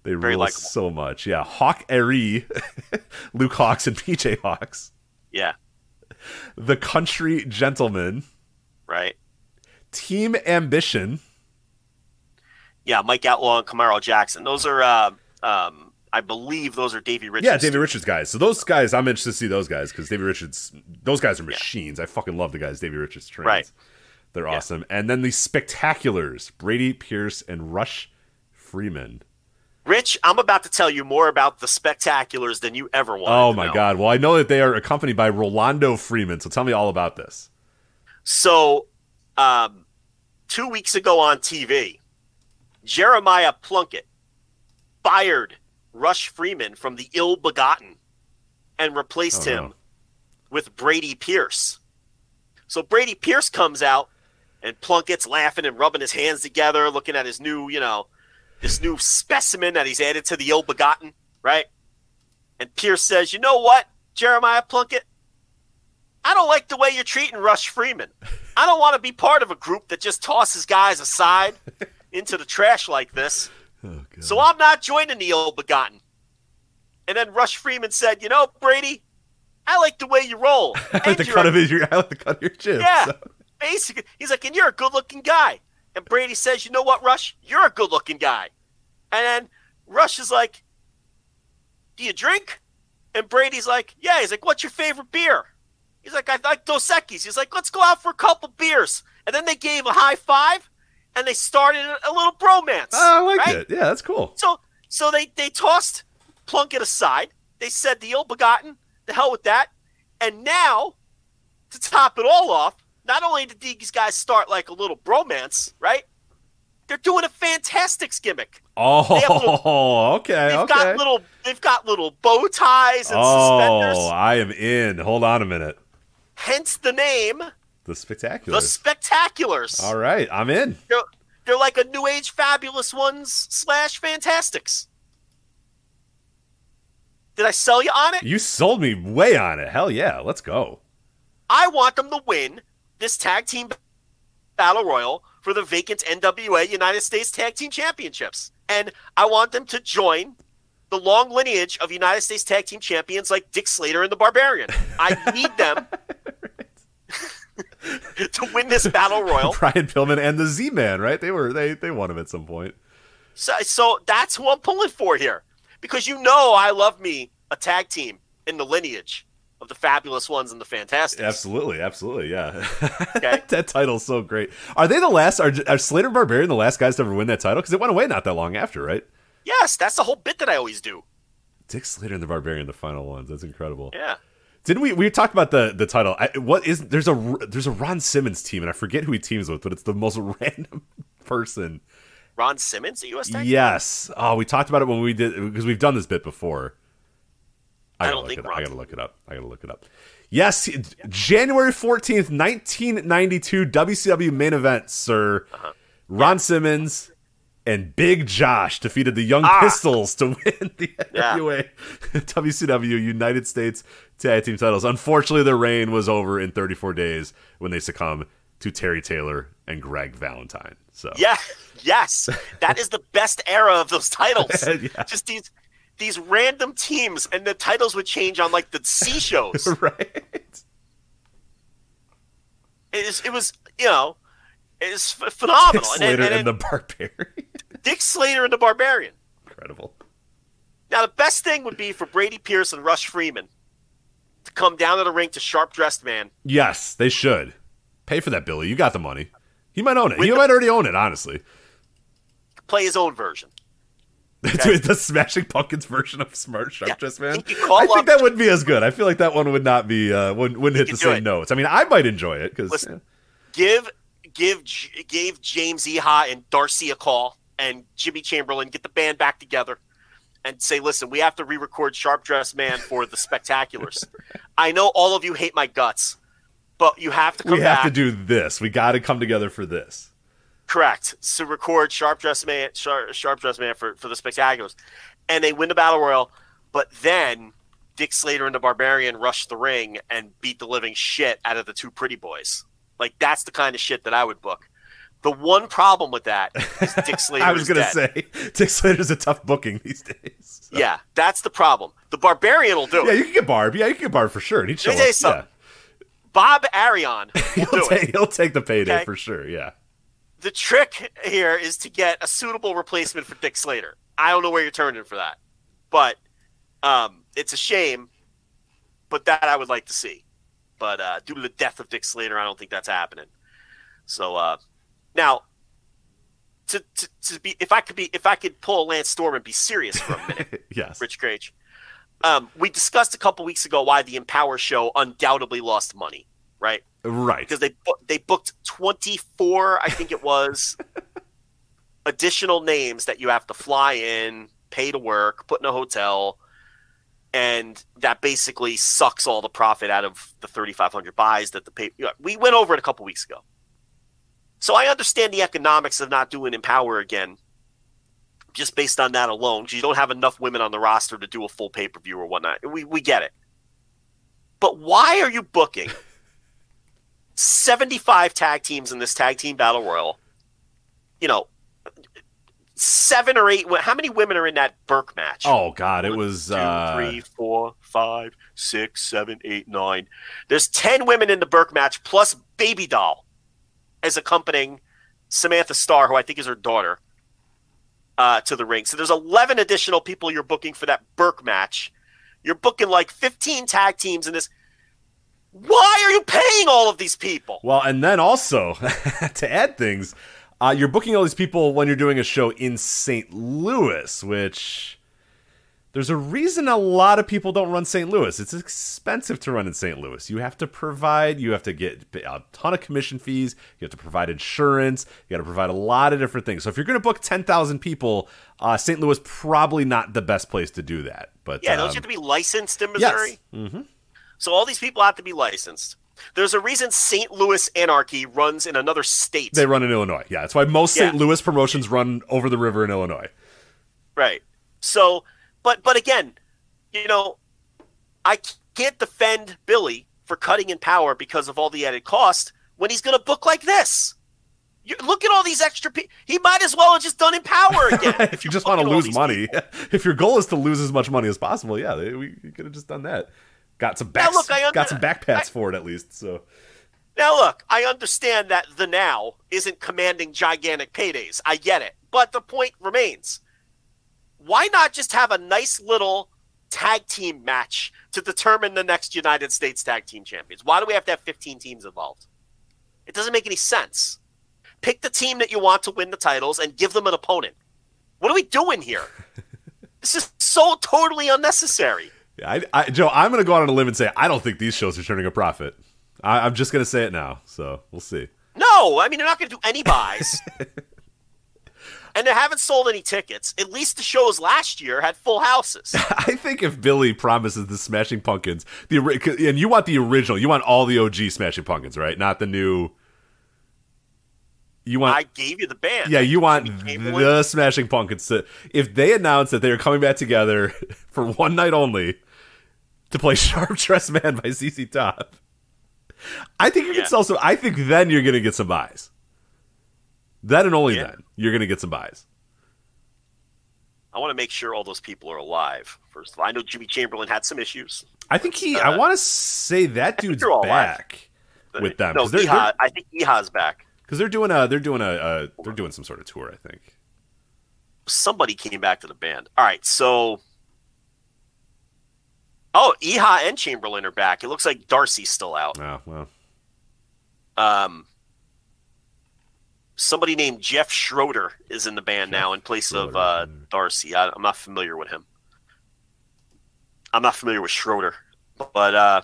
They Very rule likable. so much. Yeah, Hawx Aerie, Luke Hawx, and PJ Hawx. Yeah, The Country Gentleman. right. Team Ambition. Yeah, Mike Outlaw and Camaro Jackson. Those are, uh, um, I believe, those are Davey Richards. Yeah, David Richards guys. So those guys, I'm interested to see those guys because David Richards, those guys are machines. I fucking love the guys David Richards trains. Right. They're Yeah. awesome. And then the Spectaculars, Brady Pierce and Rush Freeman. Rich, I'm about to tell you more about the Spectaculars than you ever wanted. Oh my. God! Well, I know that they are accompanied by Rolando Freeman. So tell me all about this. So, um, two weeks ago on TV, Jeremiah Plunkett fired Rush Freeman from the Ill Begotten and replaced Oh, him no. with Brady Pierce. So Brady Pierce comes out, and Plunkett's laughing and rubbing his hands together, looking at his new, you know, this new specimen that he's added to the Ill Begotten, right? And Pierce says, "You know what, Jeremiah Plunkett? I don't like the way you're treating Rush Freeman. I don't want to be part of a group that just tosses guys aside into the trash like this. Oh, So I'm not joining the old begotten. And then Rush Freeman said, "You know, Brady, I like the way you roll. I like the cut of his, I like the cut of your chin. yeah, so- basically, he's like, and you're a good-looking guy. And Brady says, "You know what, Rush? You're a good-looking guy." And then Rush is like, "Do you drink?" And Brady's like, "Yeah." He's like, "What's your favorite beer?" He's like, "I like Dos Equis." He's like, "Let's go out for a couple beers." And then they gave a high five, and they started a, little bromance. Oh, I like right? it. Yeah, that's cool. So so they they tossed Plunkett aside. They said the ill begotten, the hell with that. And now, to top it all off, not only did these guys start like a little bromance, right? They're doing a fantastics gimmick. Oh, have little- okay, They've okay. got little they've got little bow ties and suspenders. oh, I am in. Hold on a minute. hence the name The spectacular. the Spectaculars. All right, I'm in. They're, they're like a new age fabulous ones slash fantastics. Did I sell you on it? You sold me way on it. Hell yeah, let's go. I want them to win this tag team battle royal for the vacant NWA United States Tag Team Championships. And I want them to join the long lineage of United States Tag Team Champions like Dick Slater and the Barbarian. I need them to win this battle royal. Brian Pillman and the Z Man, right? They were they they won him at some point. So, so that's who I'm pulling for here. Because you know I love me a tag team in the lineage of the fabulous ones and the fantastic. Absolutely, absolutely, yeah. Okay. that title's so great. Are they the last? Are, are Slater and Barbarian the last guys to ever win that title? Because it went away not that long after, right? Yes, that's the whole bit that I always do. Dick Slater and the Barbarian, the final ones. That's incredible. Yeah. Didn't we? We talked about the the title. I, what is? There's a there's a Ron Simmons team, and I forget who he teams with, but it's the most random person. Ron Simmons, the U.S. Team? Yes. Oh, we talked about it when we did because we've done this bit before. I gotta don't think it up. Ron- I gotta look it up. I gotta look it up. Yes, January fourteenth, nineteen ninety two, WCW main event, sir. Uh-huh. Ron Simmons and Big Josh defeated the Young Ah. Pistols to win the Yeah. NWA WCW United States Tag Team titles. Unfortunately, their reign was over in 34 days when they succumbed to Terry Taylor and Greg Valentine. So Yeah, yes. That is the best era of those titles. Yeah. Just these these random teams and the titles would change on like the C shows. right. It, is, it was, you know, it's phenomenal. Dick And Slater and and the Barbarian. Dick Slater and the Barbarian. Incredible. Now, the best thing would be for Brady Pierce and Rush Freeman to come down to the ring to Sharp Dressed Man. Yes, they should. Pay for that, Billy. You got the money. He might own it. With he the- might already own it, honestly. play his own version. Okay. the Smashing Pumpkins version of Smart Sharp Yeah. Dressed Man. You can call I think that wouldn't be as good. I feel like that one would not be uh, wouldn't, wouldn't hit the same it. notes. I mean, I might enjoy it because Listen. Give give gave James Iha and Darcy a call and Jimmy Chamberlin get the band back together and say, listen, we have to re-record Sharp Dressed Man for the Spectaculars. I know all of you hate my guts, but you have to come we have back. to do this. We got to come together for this. Correct. So record Sharp Dress Man, Sharp, Sharp Dress Man for, for the Spectaculars, and they win the battle royal. But then Dick Slater and the Barbarian rush the ring and beat the living shit out of the two pretty boys. Like that's the kind of shit that I would book. The one problem with that is Dick Slater. I was gonna say Dick Slater's a tough booking these days. So- Yeah, that's the problem. The Barbarian will do it. Yeah, you can get Barb. Yeah, you can get Barb for sure. And he'd show up. something. Yeah. Bob Arion will He'll do it. take, he'll take the payday Okay. for sure. Yeah. the trick here is to get a suitable replacement for Dick Slater. I don't know where you're turning for that, but um, it's a shame. But that I would like to see. But uh, due to the death of Dick Slater, I don't think that's happening. So uh, now, to, to, to be if I could be if I could pull Lance Storm and be serious for a minute, yes. Rich Kraetsch. Um, we discussed a couple weeks ago why the Empower show undoubtedly lost money, right? Right. because they they booked 24 i think it was additional names that you have to fly in pay to work put in a hotel and that basically sucks all the profit out of the 3500 buys that the pay we went over it a couple weeks ago so i understand the economics of not doing empower again just based on that alone because you don't have enough women on the roster to do a full pay-per-view or whatnot we, we get it but why are you booking 75 tag teams in this tag team battle royal. You know, seven or eight. How many women are in that Burke match? Oh God, it One, was two, uh, three, four, five, six, seven, eight, nine. There's 10 women in the Burke match plus Baby Doll as accompanying Samantha Starr, who I think is her daughter, uh, to the ring. So there's 11 additional people you're booking for that Burke match. You're booking like 15 tag teams in this. Why are you paying all of these people? Well, and then also to add things, uh, you're booking all these people when you're doing a show in St. Louis, which there's a reason a lot of people don't run St. Louis. It's expensive to run in St. Louis. You have to provide, you have to get a ton of commission fees, you have to provide insurance, you got to provide a lot of different things. So if you're going to book 10,000 people, uh, St. Louis probably not the best place to do that. But Yeah, um, you have to be licensed in Missouri. yes. Missouri? So all these people have to be licensed. There's a reason St. Louis Anarchy runs in another state. They run in Illinois. Yeah, that's why most Yeah. St. Louis promotions run over the river in Illinois. Right. So, but but again, you know, I can't defend Billy for cutting in power because of all the added cost when he's going to book like this. You, look at all these extra people. He might as well have just done in power again. if you you're just want to lose money, people. if your goal is to lose as much money as possible, yeah, they, we could have just done that. Got some back, look, under- got some backpats I- for it at least. So Now, look, I understand that the now isn't commanding gigantic paydays. I get it. But the point remains why not just have a nice little tag team match to determine the next United States tag team champions? Why do we have to have 15 teams involved? It doesn't make any sense. Pick the team that you want to win the titles and give them an opponent. What are we doing here? this is so totally unnecessary. yeah, I, I, Joe, I'm going to go out on a limb and say I don't think these shows are turning a profit. I, I'm just going to say it now. So we'll see. No, I mean they're not going to do any buys, and they haven't sold any tickets. At least the shows last year had full houses. I think if Billy promises the Smashing Pumpkins, the and you want the original, you want all the OG Smashing Pumpkins, right? Not the new. You want I gave you the band. Yeah, you want the Smashing Pumpkins to. If they announce that they are coming back together for one night only to play Sharp Dressed Man by ZZ Top, I think you can sell some. I think then you're going to get some buys. Then and only Yeah. then you're going to get some buys. I want to make sure all those people are alive. First of all, I know Jimmy Chamberlin had some issues. I think he. I want to say that dude's they're alive. back with them No, they're, Iha, I think Iha's back. because they're doing a they're doing a uh, they're doing some sort of tour. I think. Somebody came back to the band. All right, so. Oh, Iha and Chamberlin are back. It looks like Darcy's still out. Oh well. Um, somebody named Jeff Schroeder is in the band now in place of uh. Darcy. I, I'm not familiar with him. I'm not familiar with Schroeder, but uh,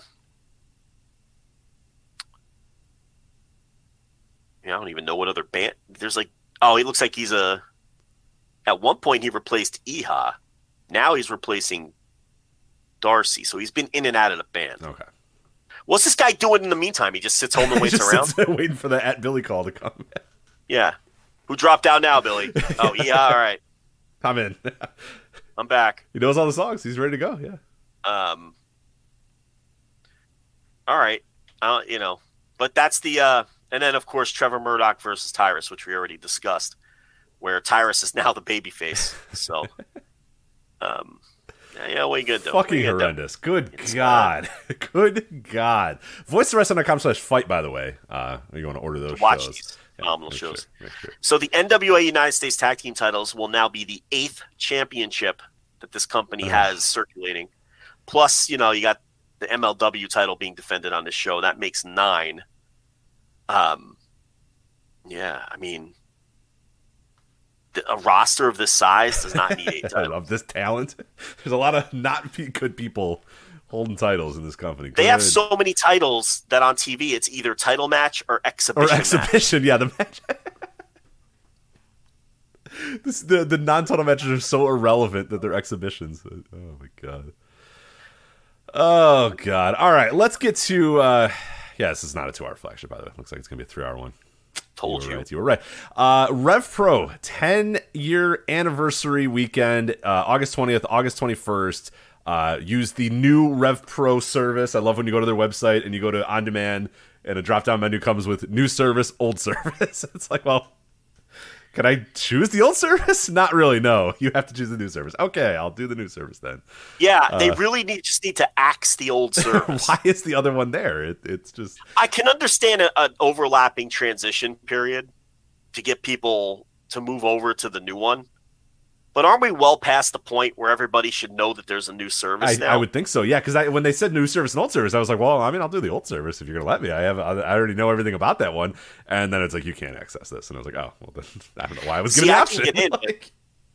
yeah, I don't even know what other band. There's like, oh, he looks like he's a. At one point, he replaced Iha. Now he's replacing Darcy. So he's been in and out of the band. Okay. What's this guy doing in the meantime? He just sits home and waits around. waiting for the at Billy call to come. Yeah. Who dropped out now, Billy? Oh, yeah. All right. I'm in. I'm back. he knows all the songs. He's ready to go. Yeah. Um. All right. Uh, you know, but that's the uh, and then of course Trevor Murdoch versus Tyrus, which we already discussed, where Tyrus is now the babyface. So, um, yeah, yeah, what are you gonna do? What are Fucking you gonna do? horrendous. Good It's God. Good God. VoicesOfWrestling.com slash FITE, by the way. Uh, you want to order those Watch shows. these phenomenal make shows. Sure, sure. So the NWA United States Tag Team titles will now be the eighth championship that this company has circulating. Plus, you know, you got the MLW title being defended on this show. That makes nine. Um, yeah, I mean, the, a roster of this size does not need eight I love this talent. There's a lot of not good people holding titles in this company. They have so many titles that on TV it's either title match or or exhibition. match. exhibition. Yeah, the match. this, the the non-title matches are so irrelevant that they're exhibitions. Oh my god. Oh god. All right, let's get to. uh Yeah, this is not a two-hour flagship. By the way, looks like it's gonna be a three-hour one. Told you. you. Were right, you were right. Uh, Rev Pro 10 year anniversary weekend, uh, August 20th, August 21st. Uh, use the new Rev Pro service. I love when you go to their website and you go to on demand and a drop down menu comes with new service, old service. it's like, well, can I choose the old service? Not really. No, you have to choose the new service. Okay, I'll do the new service then. Yeah, they really need just need to axe the old service. Why is the other one there? It, it's just I can understand a, an overlapping transition period to get people to move over to the new one. But aren't we well past the point where everybody should know that there's a new service I, now? I would think so, yeah. Because when they said new service and old service, I was like, well, I mean, I'll do the old service if you're gonna let me. I have, I already know everything about that one. And then it's like you can't access this, and I was like, oh, well, then I don't know why I was See, given the I option. can get in, Like,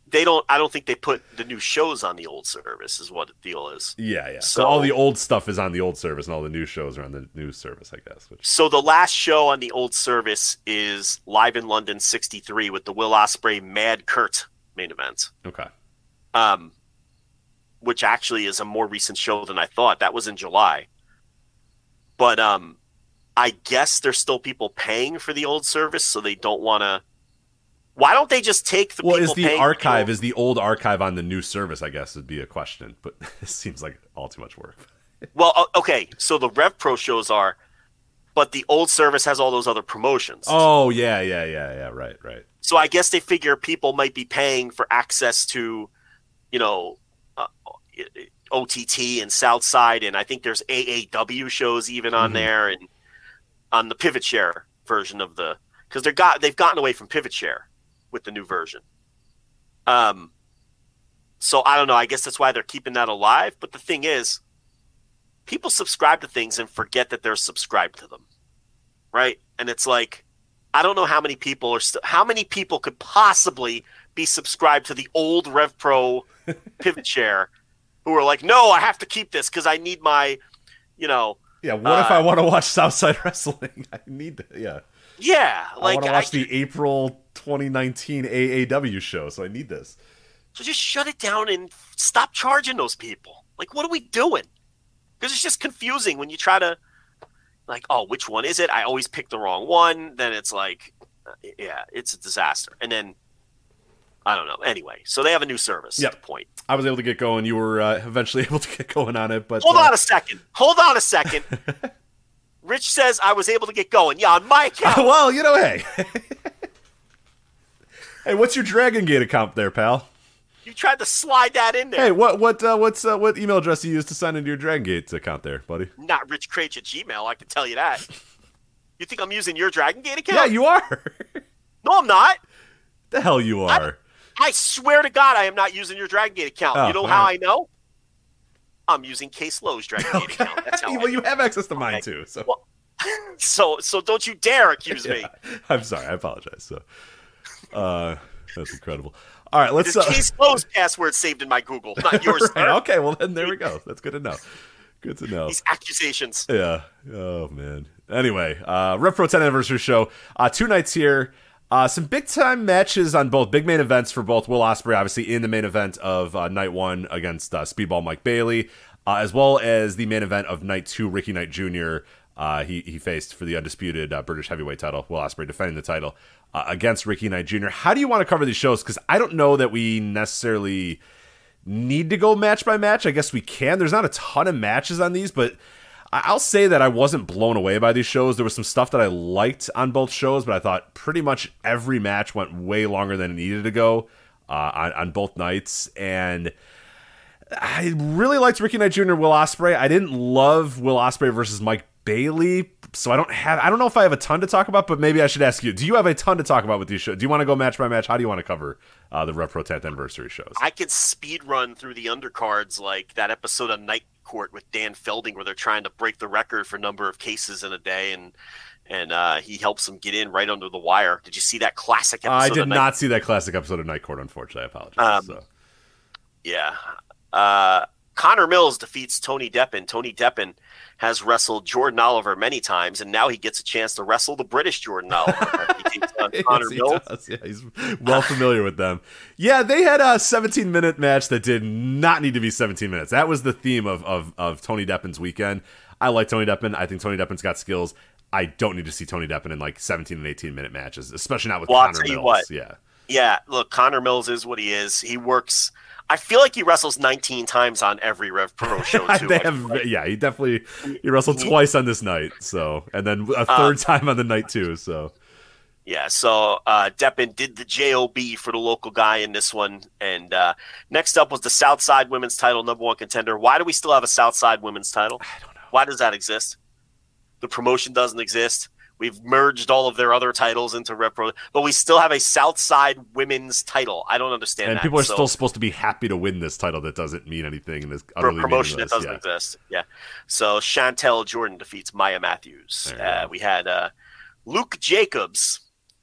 They don't. I don't think they put the new shows on the old service. Is what the deal is. yeah, yeah. So, So- all the old stuff is on the old service, and all the new shows are on the new service, I guess. Which So the last show on the old service is Live in London '63 with the Will Ospreay Mad Kurt main events. okay, um, which actually is a more recent show than I thought. That was in July. But um, I guess there's still people paying for the old service, so they don't want to. Why don't they just take the Well, is the archive is the old archive on the new service? I guess would be a question, but it seems like all too much work. Well, okay, so the Rev Pro shows are, but the old service has all those other promotions. Oh yeah, yeah, yeah, yeah. Right, right. So I guess they figure people might be paying for access to, you know, uh, OTT and Southside, and I think there's AAW shows even on Mhm. there, and on the Pivot Share version of the because they're got they've gotten away from Pivot Share with the new version. Um, so I don't know. I guess that's why they're keeping that alive. But the thing is, people subscribe to things and forget that they're subscribed to them, right? And it's like, I don't know how many people are st- how many people could possibly be subscribed to the old Rev Pro Pivot Share, who are like, no, I have to keep this because I need my, you know, Yeah. What if Uh, I want to watch Southside Wrestling? I need to. Yeah. yeah, like I want to I, watch the April 2019 AAW show, so I need this. so just shut it down and stop charging those people. Like, what are we doing? Because it's just confusing when you try to, like, oh, which one is it? I always pick the wrong one. Then it's like, uh, yeah, it's a disaster. And then, I don't know. Anyway, so they have a new service. Yep. At the point. I was able to get going. You were uh, eventually able to get going on it, but Hold uh, on a second. Hold on a second. Rich says I was able to get going. Yeah, on my account. well, you know, hey, hey, what's your Dragon Gate account there, pal? You tried to slide that in there. Hey, what what uh, what's uh, what email address do you use to sign into your Dragon Gate account there, buddy? Not Rich Kraetsch at Gmail, I can tell you that. You think I'm using your Dragon Gate account? Yeah, you are. No, I'm not. the hell you are. I swear to God, I am not using your Dragon Gate account. Oh, you know how right. I know? I'm using Case Lowe's Dragon Gate account. That's how I well, you know. have access to mine Okay. too. So, Well, so, so don't you dare accuse me. I'm sorry. I apologize. So, uh, that's incredible. All right, let's. There's Uh, Case Lowe's password saved in my Google, not yours. right, okay, well then there we go. That's good to know. Good to know. These accusations. Yeah. Oh man. Anyway, uh Rev Pro 10 anniversary show. Uh two nights here. Uh some big time matches on both big main events for both Will Ospreay, obviously in the main event of uh, night one against uh, Speedball Mike Bailey, uh, as well as the main event of night two, Ricky Knight Jr. Uh, he he faced for the undisputed uh, British heavyweight title. Will Ospreay defending the title uh, against Ricky Knight Jr. How do you want to cover these shows? Because I don't know that we necessarily need to go match by match. I guess we can. There's not a ton of matches on these, but I'll say that I wasn't blown away by these shows. There was some stuff that I liked on both shows, but I thought pretty much every match went way longer than it needed to go uh, on, on both nights. And I really liked Ricky Knight Jr. Will Ospreay. I didn't love Will Ospreay versus Mike Bailey, so I don't have. I don't know if I have a ton to talk about, but maybe I should ask you. Do you have a ton to talk about with these shows? Do you want to go match by match? How do you want to cover uh, the Rev Pro 10th anniversary shows? I could speed run through the undercards like that episode of Night Court with Dan Fielding where they're trying to break the record for number of cases in a day and and uh, he helps them get in right under the wire. Did you see that classic episode? I did of Night- not see that classic episode of Night Court. Unfortunately, I apologize. Um, so. Yeah. Uh, Connor Mills defeats Tony Deppen. Tony Deppen has wrestled Jordan Oliver many times, and now he gets a chance to wrestle the British Jordan Oliver. he Connor Yes, Mills. does. Yeah, he's well familiar with them. Yeah, they had a 17 minute match that did not need to be 17 minutes. That was the theme of of, of Tony Deppen's weekend. I like Tony Deppen. I think Tony Deppen's got skills. I don't need to see Tony Deppen in like 17 and 18 minute matches, especially not with Well, Connor Mills. what. Yeah. Yeah, look, Connor Mills is what he is. He works. I feel like he wrestles 19 times on every Rev Pro show too. they have, yeah, he definitely he wrestled twice on this night, so and then a Uh, third time on the night too. So Yeah, so uh, Deppen did the JOB for the local guy in this one. And uh, next up was the Southside Women's title, number one contender. Why do we still have a Southside Women's title? I don't know. Why does that exist? The promotion doesn't exist. We've merged all of their other titles into Rev Pro, but we still have a Southside Women's title. I don't understand and that. people are So- still supposed to be happy to win this title that doesn't mean anything and is for a utterly promotion that doesn't Yeah. exist. Yeah. So Chantel Jordan defeats Maya Matthews. Uh, we had uh, Luke Jacobs,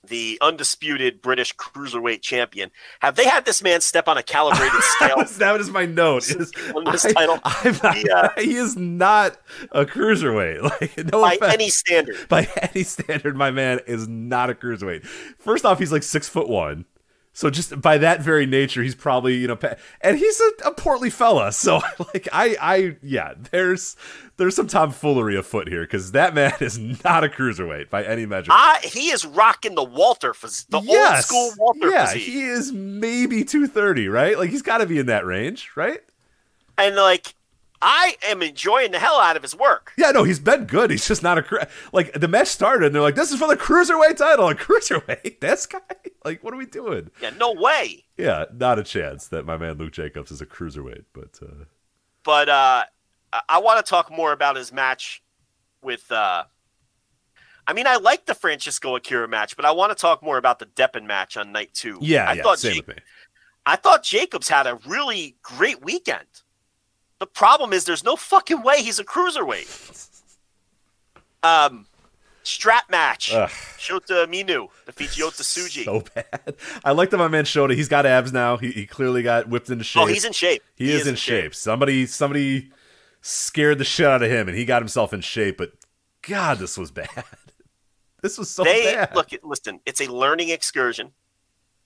the undisputed British cruiserweight champion. Have they had this man step on a calibrated scale? that is my note. Is this I, title, not, he, uh, he is not a cruiserweight. Like no by offense. any standard. by any standard, my man is not a cruiserweight. First off, he's like six foot one. So just by that very nature, he's probably you know, and he's a, a portly fella. So like I I yeah, there's there's some tomfoolery afoot here because that man is not a cruiserweight by any measure. I, he is rocking the Walter phys- the Yes. old school Walter Yeah, physique. he is maybe two thirty, right? Like he's got to be in that range, right? and like I am enjoying the hell out of his work. Yeah, no, he's been good. He's just not a cru- like the match started and they're like, "This is for the cruiserweight title." A cruiserweight, this guy. Like, what are we doing? Yeah, no way. Yeah, not a chance that my man Luke Jacobs is a cruiserweight. But uh, But uh, I, I want to talk more about his match with. Uh, I mean, I like the Francesco Akira match, but I want to talk more about the Deppen match on night two. yeah, I yeah, thought same with me. I thought Jacobs had a really great weekend. The problem is there's no fucking way he's a cruiserweight. Um, strap match. Ugh. Shota Umino defeats Yota Tsuji. So bad. I like that my man Shota. He's got abs now. He, he clearly got whipped into shape. oh, he's in shape. He, is, in shape. Somebody somebody scared the shit out of him, and he got himself in shape. But God, this was bad. This was so they bad. look. Listen, it's a learning excursion,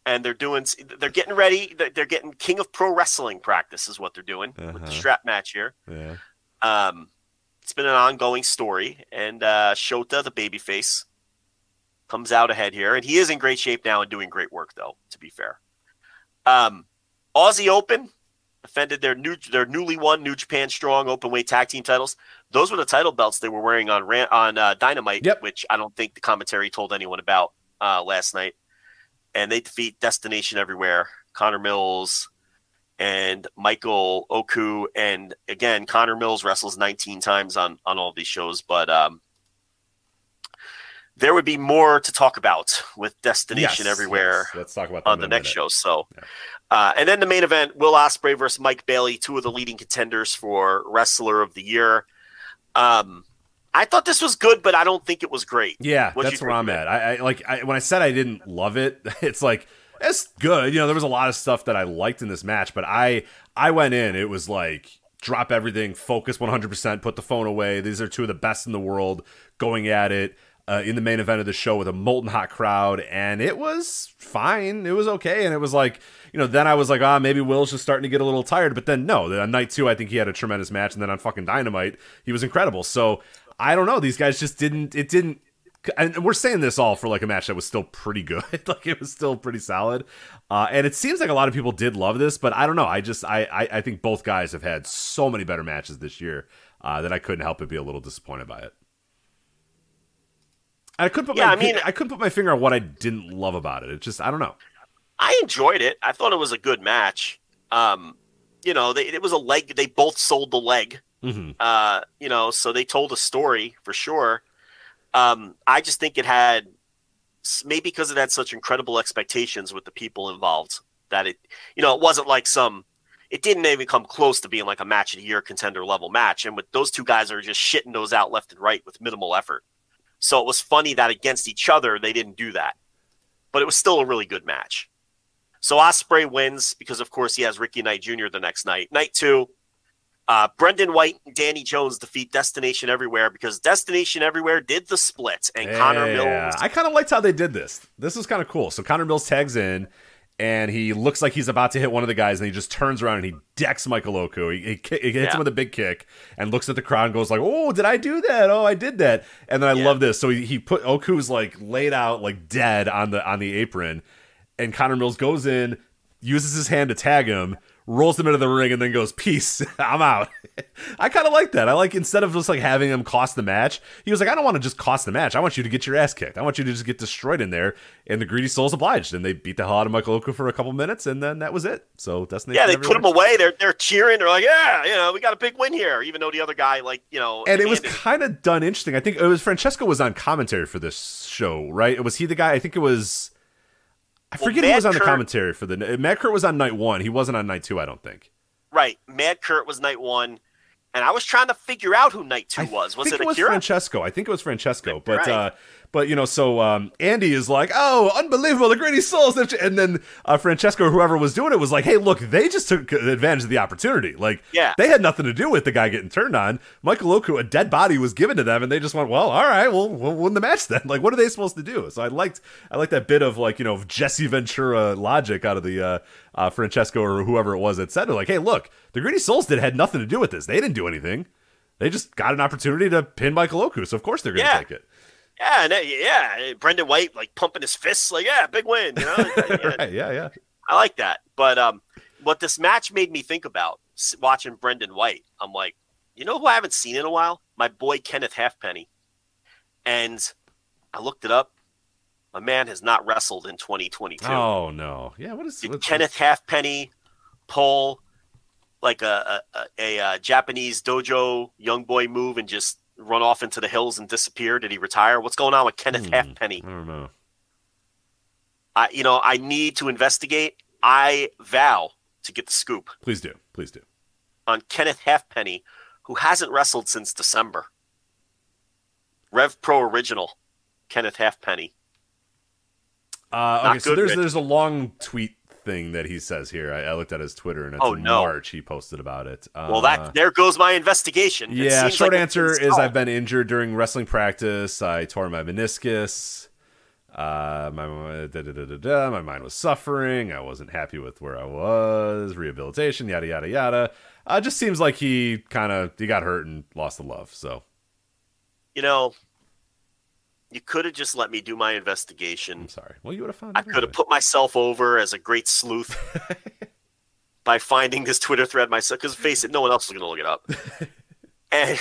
and they're doing. They're getting ready. They're, getting King of Pro Wrestling practice is what they're doing with Uh-huh. the strap match here. yeah. Um, it's been an ongoing story, and uh, Shota, the babyface, comes out ahead here, and he is in great shape now and doing great work, though. To be fair, um, Aussie Open defended their new their newly won New Japan Strong Openweight Tag Team titles. Those were the title belts they were wearing on on uh, Dynamite, Yep. which I don't think the commentary told anyone about uh, last night. And they defeat Destination Everywhere, Connor Mills, and Michael Oku. And again, Connor Mills wrestles 19 times on on all these shows, but um, there would be more to talk about with Destination Yes, Everywhere yes. Let's talk about on the next minute. show. So, Yeah. uh, and then the main event: Will Ospreay versus Mike Bailey, two of the leading contenders for Wrestler of the Year. Um, I thought this was good, but I don't think it was great. Yeah, What'd that's where I'm at. I, I like I, when I said I didn't love it. It's like it's good. You know, there was a lot of stuff that I liked in this match, but I I went in. It was like drop everything, focus 100%, put the phone away. These are two of the best in the world going at it. Uh, in the main event of the show with a molten hot crowd, and it was fine. It was okay, and it was like, you know, then I was like, ah, maybe Will's just starting to get a little tired. But then no, on night two, I think he had a tremendous match, and then on fucking Dynamite, he was incredible. So I don't know, these guys just didn't. It didn't and we're saying this all for like a match that was still pretty good like it was still pretty solid uh, and it seems like a lot of people did love this but i don't know i just i i, I think both guys have had so many better matches this year uh, that i couldn't help but be a little disappointed by it and i couldn't put Yeah, my I mean- i couldn't put my finger on what i didn't love about it it just i don't know I enjoyed it. I thought it was a good match. Um, you know, they, it was a leg. They both sold the leg. Mm-hmm. Uh, you know, so they told a story for sure. Um, I just think it had maybe because it had such incredible expectations with the people involved that it, you know, it wasn't like some. It didn't even come close to being like a match of the year contender level match. And with those two guys are just shitting those out left and right with minimal effort. So it was funny that against each other they didn't do that, but it was still a really good match. So Ospreay wins because, of course, he has Ricky Knight Jr. the next night. Night two, uh, Brendan White and Danny Jones defeat Destination Everywhere because Destination Everywhere did the split, and Connor Mills. I kind of liked how they did this. This was kind of cool. So Connor Mills tags in, and he looks like he's about to hit one of the guys, and he just turns around and he decks Michael Oku. He, he, he hits Yeah. him with a big kick, and looks at the crowd and goes like, "Oh, did I do that? Oh, I did that." And then I Yeah. love this. So he, he put Oku's like laid out like dead on the on the apron, and Connor Mills goes in, uses his hand to tag him. Rolls him into the ring and then goes, "Peace, I'm out." I kind of like that. I like instead of just like having him cost the match, he was like, "I don't want to just cost the match. I want you to get your ass kicked. I want you to just get destroyed in there." And the greedy souls obliged, and they beat the hell out of Michael Oku for a couple minutes, and then that was it. So Destination. yeah, they put him away. They're they're cheering. They're like, yeah, you know, we got a big win here, even though the other guy, like, you know, and it was kind of done interesting. I think it was Francesco was on commentary for this show, right? Was he the guy? I think it was. I Well, forget who was on the commentary for the. Mad Kurt was on night one. He wasn't on night two. I don't think. right. Mad Kurt was night one, and I was trying to figure out who night two I was. Was it it was? Francesco? I think it was Francesco, but Right. uh, But you know, so um, Andy is like, "Oh, unbelievable! The Greedy Souls!" And then uh, Francesco, or whoever was doing it, was like, "Hey, look, they just took advantage of the opportunity. Like, Yeah. they had nothing to do with the guy getting turned on. Michael Oku, a dead body, was given to them, and they just went, "Well, all right, well, we'll win the match then." Like, what are they supposed to do? So I liked, I liked that bit of like you know Jesse Ventura logic out of the uh, uh, Francesco or whoever it was that said it. Like, hey, look, the greedy Souls did had nothing to do with this. They didn't do anything. They just got an opportunity to pin Michael Oku, so of course they're going to Yeah. take it. Yeah, and uh, yeah, Brendan White like pumping his fists, like yeah, big win. You know, Yeah, right? Yeah, yeah. I like that. But um, what this match made me think about watching Brendan White, I'm like, you know who I haven't seen in a while? My boy Kenneth Halfpenny. And I looked it up. My man has not wrestled in 2022. Oh no, yeah. What is Did Kenneth Halfpenny pull like a, a, a, a, uh Japanese dojo young boy move and just run off into the hills and disappear? Did he retire? What's going on with Kenneth Hmm. Halfpenny? I don't know. I, you know, I need to investigate. I vow to get the scoop Please do, please do. on Kenneth Halfpenny, who hasn't wrestled since December. Rev Pro Original, Kenneth Halfpenny. Uh, okay, so there's Rich. there's a long tweet thing that he says here. I, I looked at his Twitter and it's Oh, in no. March he posted about it. Uh, Well, that there goes my investigation. It yeah. Short like answer is. I've been injured during wrestling practice. I tore my meniscus. Uh, my da, da, da, da, da, my mind was suffering. I wasn't happy with where I was. Rehabilitation, yada yada yada. Uh, just seems like he kind of he got hurt and lost the love. So You know, you could have just let me do my investigation. I'm sorry. Well, you would have found. I could have put myself over as a great sleuth by finding this Twitter thread myself. Because face it, no one else is going to look it up. and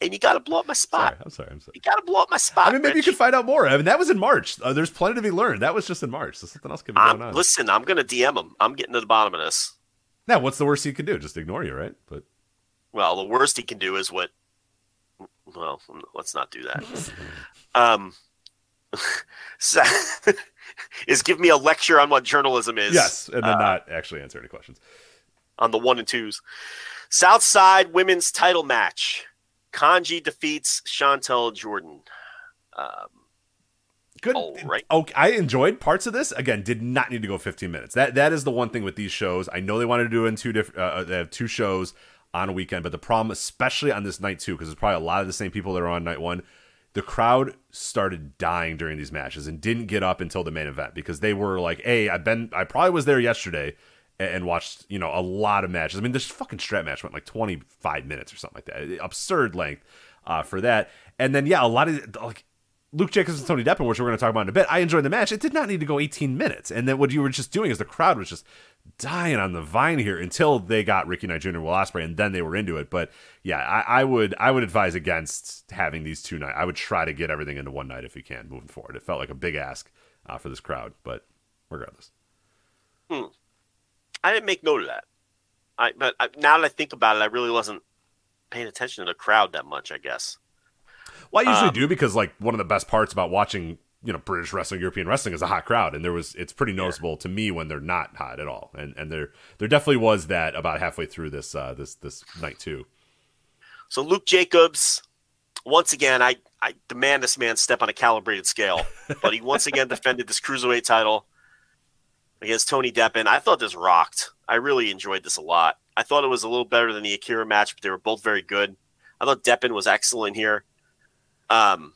and you got to blow up my spot. Sorry, I'm sorry. I'm sorry. You got to blow up my spot. I mean, maybe you can find out more. I mean, that was in March. Uh, there's plenty to be learned. That was just in March. So something else could be I'm, going on. listen, I'm going to DM him. I'm getting to the bottom of this. Now, what's the worst he can do? Just ignore you, right? But Well, the worst he can do is what. Well, let's not do that. Um, so- is give me a lecture on what journalism is. yes, and then uh, not actually answer any questions. on the one and twos. Southside women's title match. Kanji defeats Chantel Jordan. Um, Good. all right. Okay, I enjoyed parts of this. Again, did not need to go 15 minutes. That that is the one thing with these shows. I know they wanted to do it in two different. Uh, they have two shows on a weekend, but the problem, especially on this night two, because there's probably a lot of the same people that are on night one. The crowd started dying during these matches and didn't get up until the main event because they were like, "Hey, I've been. I probably was there yesterday." And watched, you know, a lot of matches. I mean, this fucking strap match went like 25 minutes or something like that. Absurd length uh, for that. And then, yeah, a lot of like Luke Jacobs and Tony Deppen, which we're going to talk about in a bit, I enjoyed the match. It did not need to go 18 minutes. And then what you were just doing is the crowd was just dying on the vine here until they got Ricky Knight Jr. and Will Ospreay, and then they were into it. But yeah, I, I would I would advise against having these two nights. I would try to get everything into one night if you can moving forward. It felt like a big ask uh, for this crowd, but regardless. Hmm. I didn't make note of that. I but I, now that I think about it, I really wasn't paying attention to the crowd that much. I guess. Well, I usually Um, do because like one of the best parts about watching you know British wrestling, European wrestling is a hot crowd, and there was it's pretty noticeable to me when they're not hot at all, and and there there definitely was that about halfway through this uh, this this night too. So Luke Jacobs, once again, I, I demand this man step on a calibrated scale, but he once again defended this cruiserweight title against Tony Deppen. I thought this rocked. I really enjoyed this a lot. I thought it was a little better than the Akira match, but they were both very good. I thought Deppen was excellent here. Um,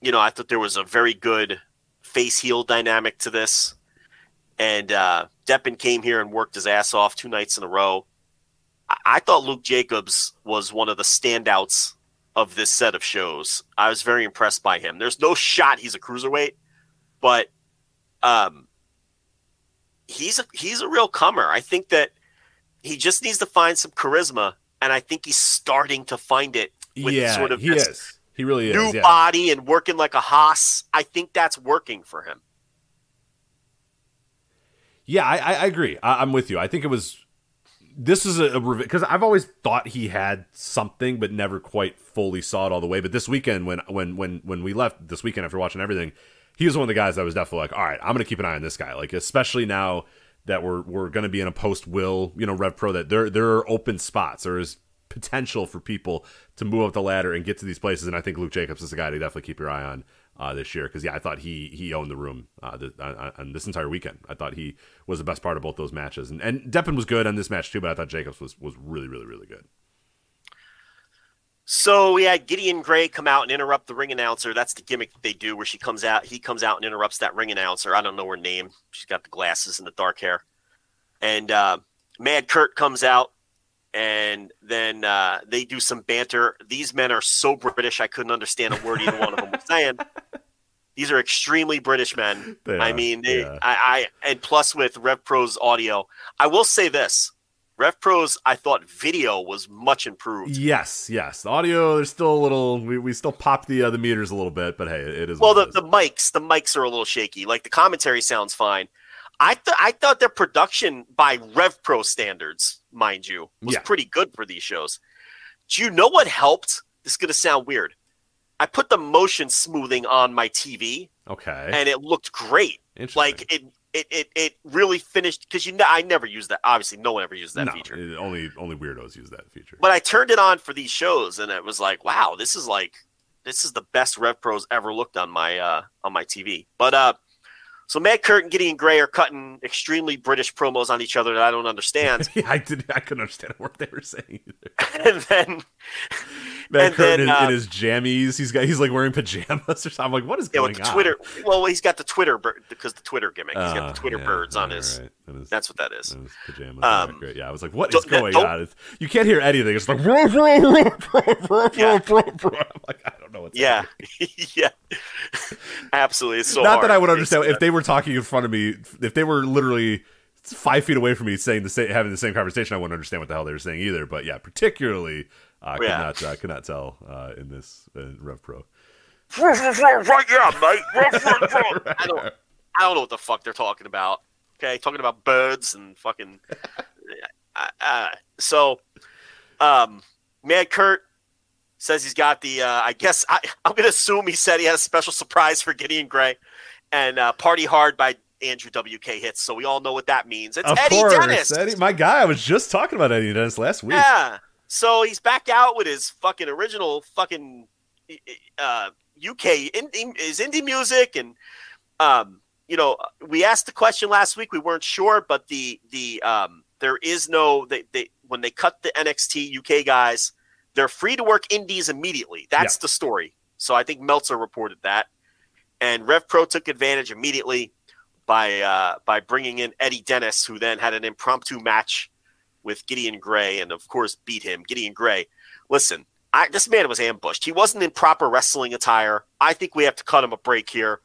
you know, I thought there was a very good face heel dynamic to this. And uh, Deppen came here and worked his ass off two nights in a row. I- I thought Luke Jacobs was one of the standouts of this set of shows. I was very impressed by him. There's no shot he's a cruiserweight, but um, he's a he's a real comer. I think that he just needs to find some charisma, and I think he's starting to find it with yeah, sort of he this is. He really new is. Yeah. body and working like a hoss. I think that's working for him. Yeah, I, I, I agree. I, I'm with you. I think it was. This is a because I've always thought he had something, but never quite fully saw it all the way. But this weekend, when when when when we left this weekend after watching everything, he was one of the guys that was definitely like, all right, I'm going to keep an eye on this guy. Like especially now that we're we're going to be in a post will you know Rev Pro that there there are open spots. There is potential for people to move up the ladder and get to these places, and I think Luke Jacobs is a guy to definitely keep your eye on uh, this year because yeah, I thought he he owned the room uh, th- on, on this entire weekend. I thought he was the best part of both those matches, and and Deppen was good on this match too. But I thought Jacobs was was really really really good. So we had Gideon Grey come out and interrupt the ring announcer. That's the gimmick they do, where she comes out, he comes out and interrupts that ring announcer. I don't know her name. She's got the glasses and the dark hair. And uh, Mad Kurt comes out, and then uh, they do some banter. These men are so British, I couldn't understand a word either one of them was saying. These are extremely British men. They I are, mean, they, yeah. I, I, and plus with Rev Pro's audio, I will say this: Rev Pro's, I thought video was much improved. Yes, yes. The audio, there's still a little. We, we still pop the uh, the meters a little bit, but hey, it is. Well, the, the mics, the mics are a little shaky. Like the commentary sounds fine. I thought I thought their production by Rev Pro standards, mind you, was Yeah. pretty good for these shows. Do you know what helped? This is gonna sound weird. I put the motion smoothing on my TV, okay. and it looked great. Like it, it, it, it really finished because you know I never used that. Obviously, no one ever used that no, feature. it- only only weirdos use that feature. But I turned it on for these shows, and it was like, wow, this is like this is the best Rev Pros ever looked on my uh, on my TV. But uh, so Mad Kurt and Gideon Grey are cutting extremely British promos on each other that I don't understand, yeah, I did. I couldn't understand a word they were saying either. and then Matt And Curtin then, in, uh, in his jammies. He's got. He's like wearing pajamas or something. I'm like, what is yeah, going with the on? Twitter. Well, he's got the Twitter bird because the Twitter gimmick. He's got the Twitter yeah, birds on all his. right. His- That's what that is. and pajamas. Um, All right, great. Yeah, I was like, what is going don't- on? It's, you can't hear anything. It's like, bro, bro, Yeah. bro, bro. I'm like, I don't know what's Yeah, happening. yeah, absolutely. It's so Not hard. that I would understand uh, if they were talking in front of me. If they were literally five feet away from me saying the same, having the same conversation, I wouldn't understand what the hell they were saying either. But yeah, particularly, uh, could Yeah. not uh, could not tell uh, in this uh, Rev Pro. Right, yeah, mate. I don't, I don't know what the fuck they're talking about. Okay, talking about birds and fucking. uh, uh, so, um, Mad Kurt says he's got the. Uh, I guess I, I'm gonna assume he said he had a special surprise for Gideon Grey, and uh, "Party Hard" by Andrew WK hits. So we all know what that means. It's Of Eddie course, Dennis. Eddie, my guy. I was just talking about Eddie Dennis last week. Yeah. So he's back out with his fucking original fucking uh, UK indie, his indie music, and um, you know, we asked the question last week. We weren't sure, but the the um, there is no they, they when they cut the NXT UK guys, they're free to work indies immediately. That's Yeah. the story. So I think Meltzer reported that, and Rev Pro took advantage immediately by uh, by bringing in Eddie Dennis, who then had an impromptu match with Gideon Grey, and of course beat him. Gideon Grey, listen, I, this man was ambushed. He wasn't in proper wrestling attire. I think we have to cut him a break here.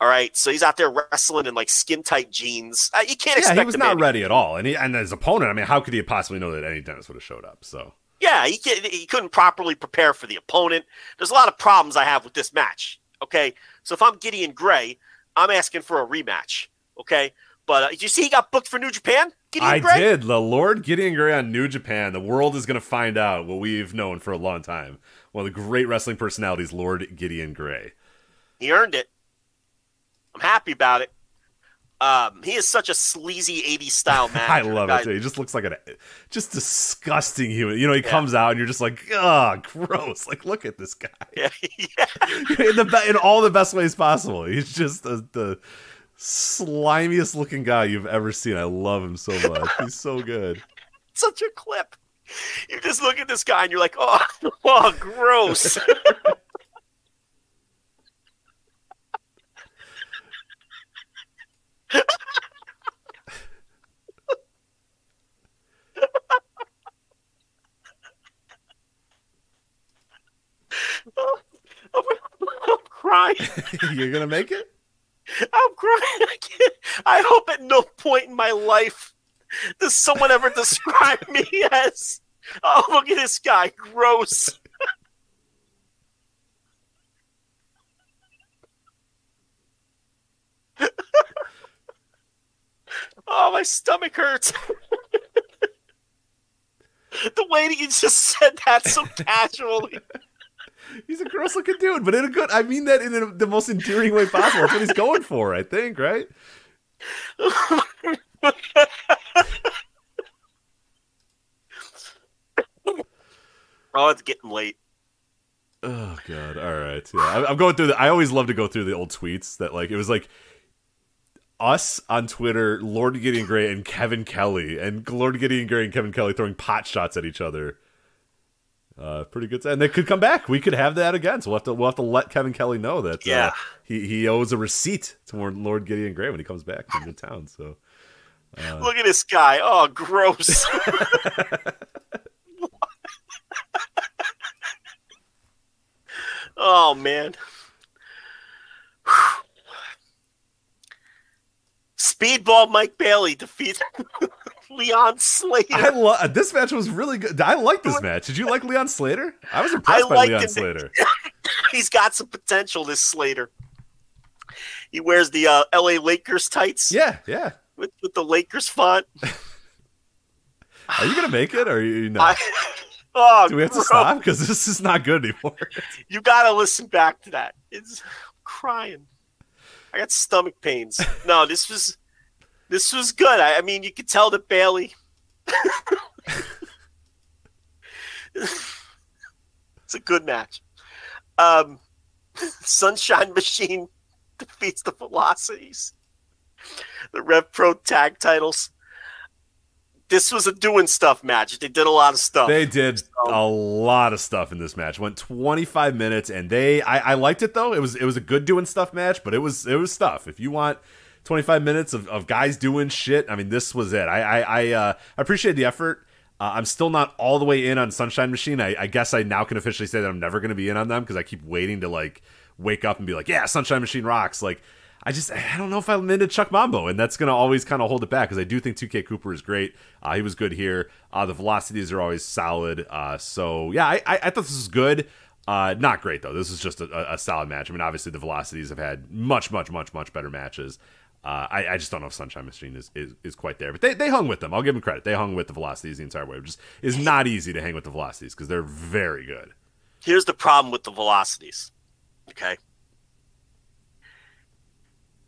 All right, so he's out there wrestling in like skin tight jeans. Uh, you can't Yeah, expect he was not ready at all, and he, and his opponent. I mean, how could he possibly know that Eddie Dennis would have showed up? So Yeah, he, he couldn't properly prepare for the opponent. There's a lot of problems I have with this match. Okay, so if I'm Gideon Grey, I'm asking for a rematch. Okay, but uh, did you see he got booked for New Japan? Gideon I Grey? did. The Lord Gideon Grey on New Japan. The world is going to find out what we've known for a long time. One of the great wrestling personalities, Lord Gideon Grey. He earned it. I'm happy about it. Um, he is such a sleazy 80s style man. I love it. Too. He just looks like a just disgusting human. You know, he comes out and you're just like, ah, gross. Like, look at this guy Yeah, yeah. in the in all the best ways possible. He's just the, the slimiest looking guy you've ever seen. I love him so much. He's so good. Such a clip. You just look at this guy and you're like, oh, oh gross. I'm, oh, I'm crying. You're gonna make it. I'm crying. I, can't, I hope at no point in my life does someone ever describe me as, oh, look at this guy, gross. oh, my stomach hurts. the way that you just said that so casually. He's a gross looking dude, but in a good. I mean that in a, the most endearing way possible. That's what he's going for, I think. Right? Oh, it's getting late. Oh god. All right. Yeah. I'm going through the I always love to go through the old tweets that like it was like us on Twitter, Lord Gideon Grey and Kevin Kelly, and Lord Gideon Grey and Kevin Kelly throwing pot shots at each other. Uh, pretty good. And they could come back. We could have that again. So we'll have to we'll have to let Kevin Kelly know that uh, Yeah. he he owes a receipt to Lord Gideon Grey when he comes back into town. So Look at this guy. Oh, gross. oh man. Speedball Mike Bailey defeats Leon Slater. I love this match was really good. I like this match. Did you like Leon Slater? I was impressed I by Leon. Slater. He's got some potential, this Slater. He wears the uh, LA Lakers tights Yeah, yeah. with, with the Lakers font. Are you gonna make it or are you not? I, oh, Do we have to stop because this is not good anymore? You got to listen back to that. It's I'm crying. I got stomach pains. No, this was this was good. I, I mean, you could tell that Bailey. it's a good match. Um, Sunshine Machine defeats the Velocities. The Rev Pro tag titles. This was a doing stuff match. They did a lot of stuff. They did a lot of stuff in this match. Went 25 minutes, and they I, I liked it though. It was it was a good doing stuff match, but it was it was stuff. If you want 25 minutes of, of guys doing shit, I mean, this was it. I I I, uh, appreciate the effort. Uh, I'm still not all the way in on Sunshine Machine. I, I guess I now can officially say that I'm never going to be in on them because I keep waiting to like wake up and be like, yeah, Sunshine Machine rocks. Like, I just I don't know if I'm into Chuck Mambo, and that's going to always kind of hold it back because I do think TK Cooper is great. Uh, he was good here. Uh, the velocities are always solid. Uh, so yeah, I, I, I thought this was good. Uh, not great though. This is just a- a solid match. I mean, obviously the velocities have had much, much, much, much better matches. Uh, I, I just don't know if Sunshine Machine is, is, is quite there, but they, they hung with them. I'll give them credit. They hung with the velocities the entire way, which is, is not easy to hang with the velocities because they're very good. Here's the problem with the velocities. Okay.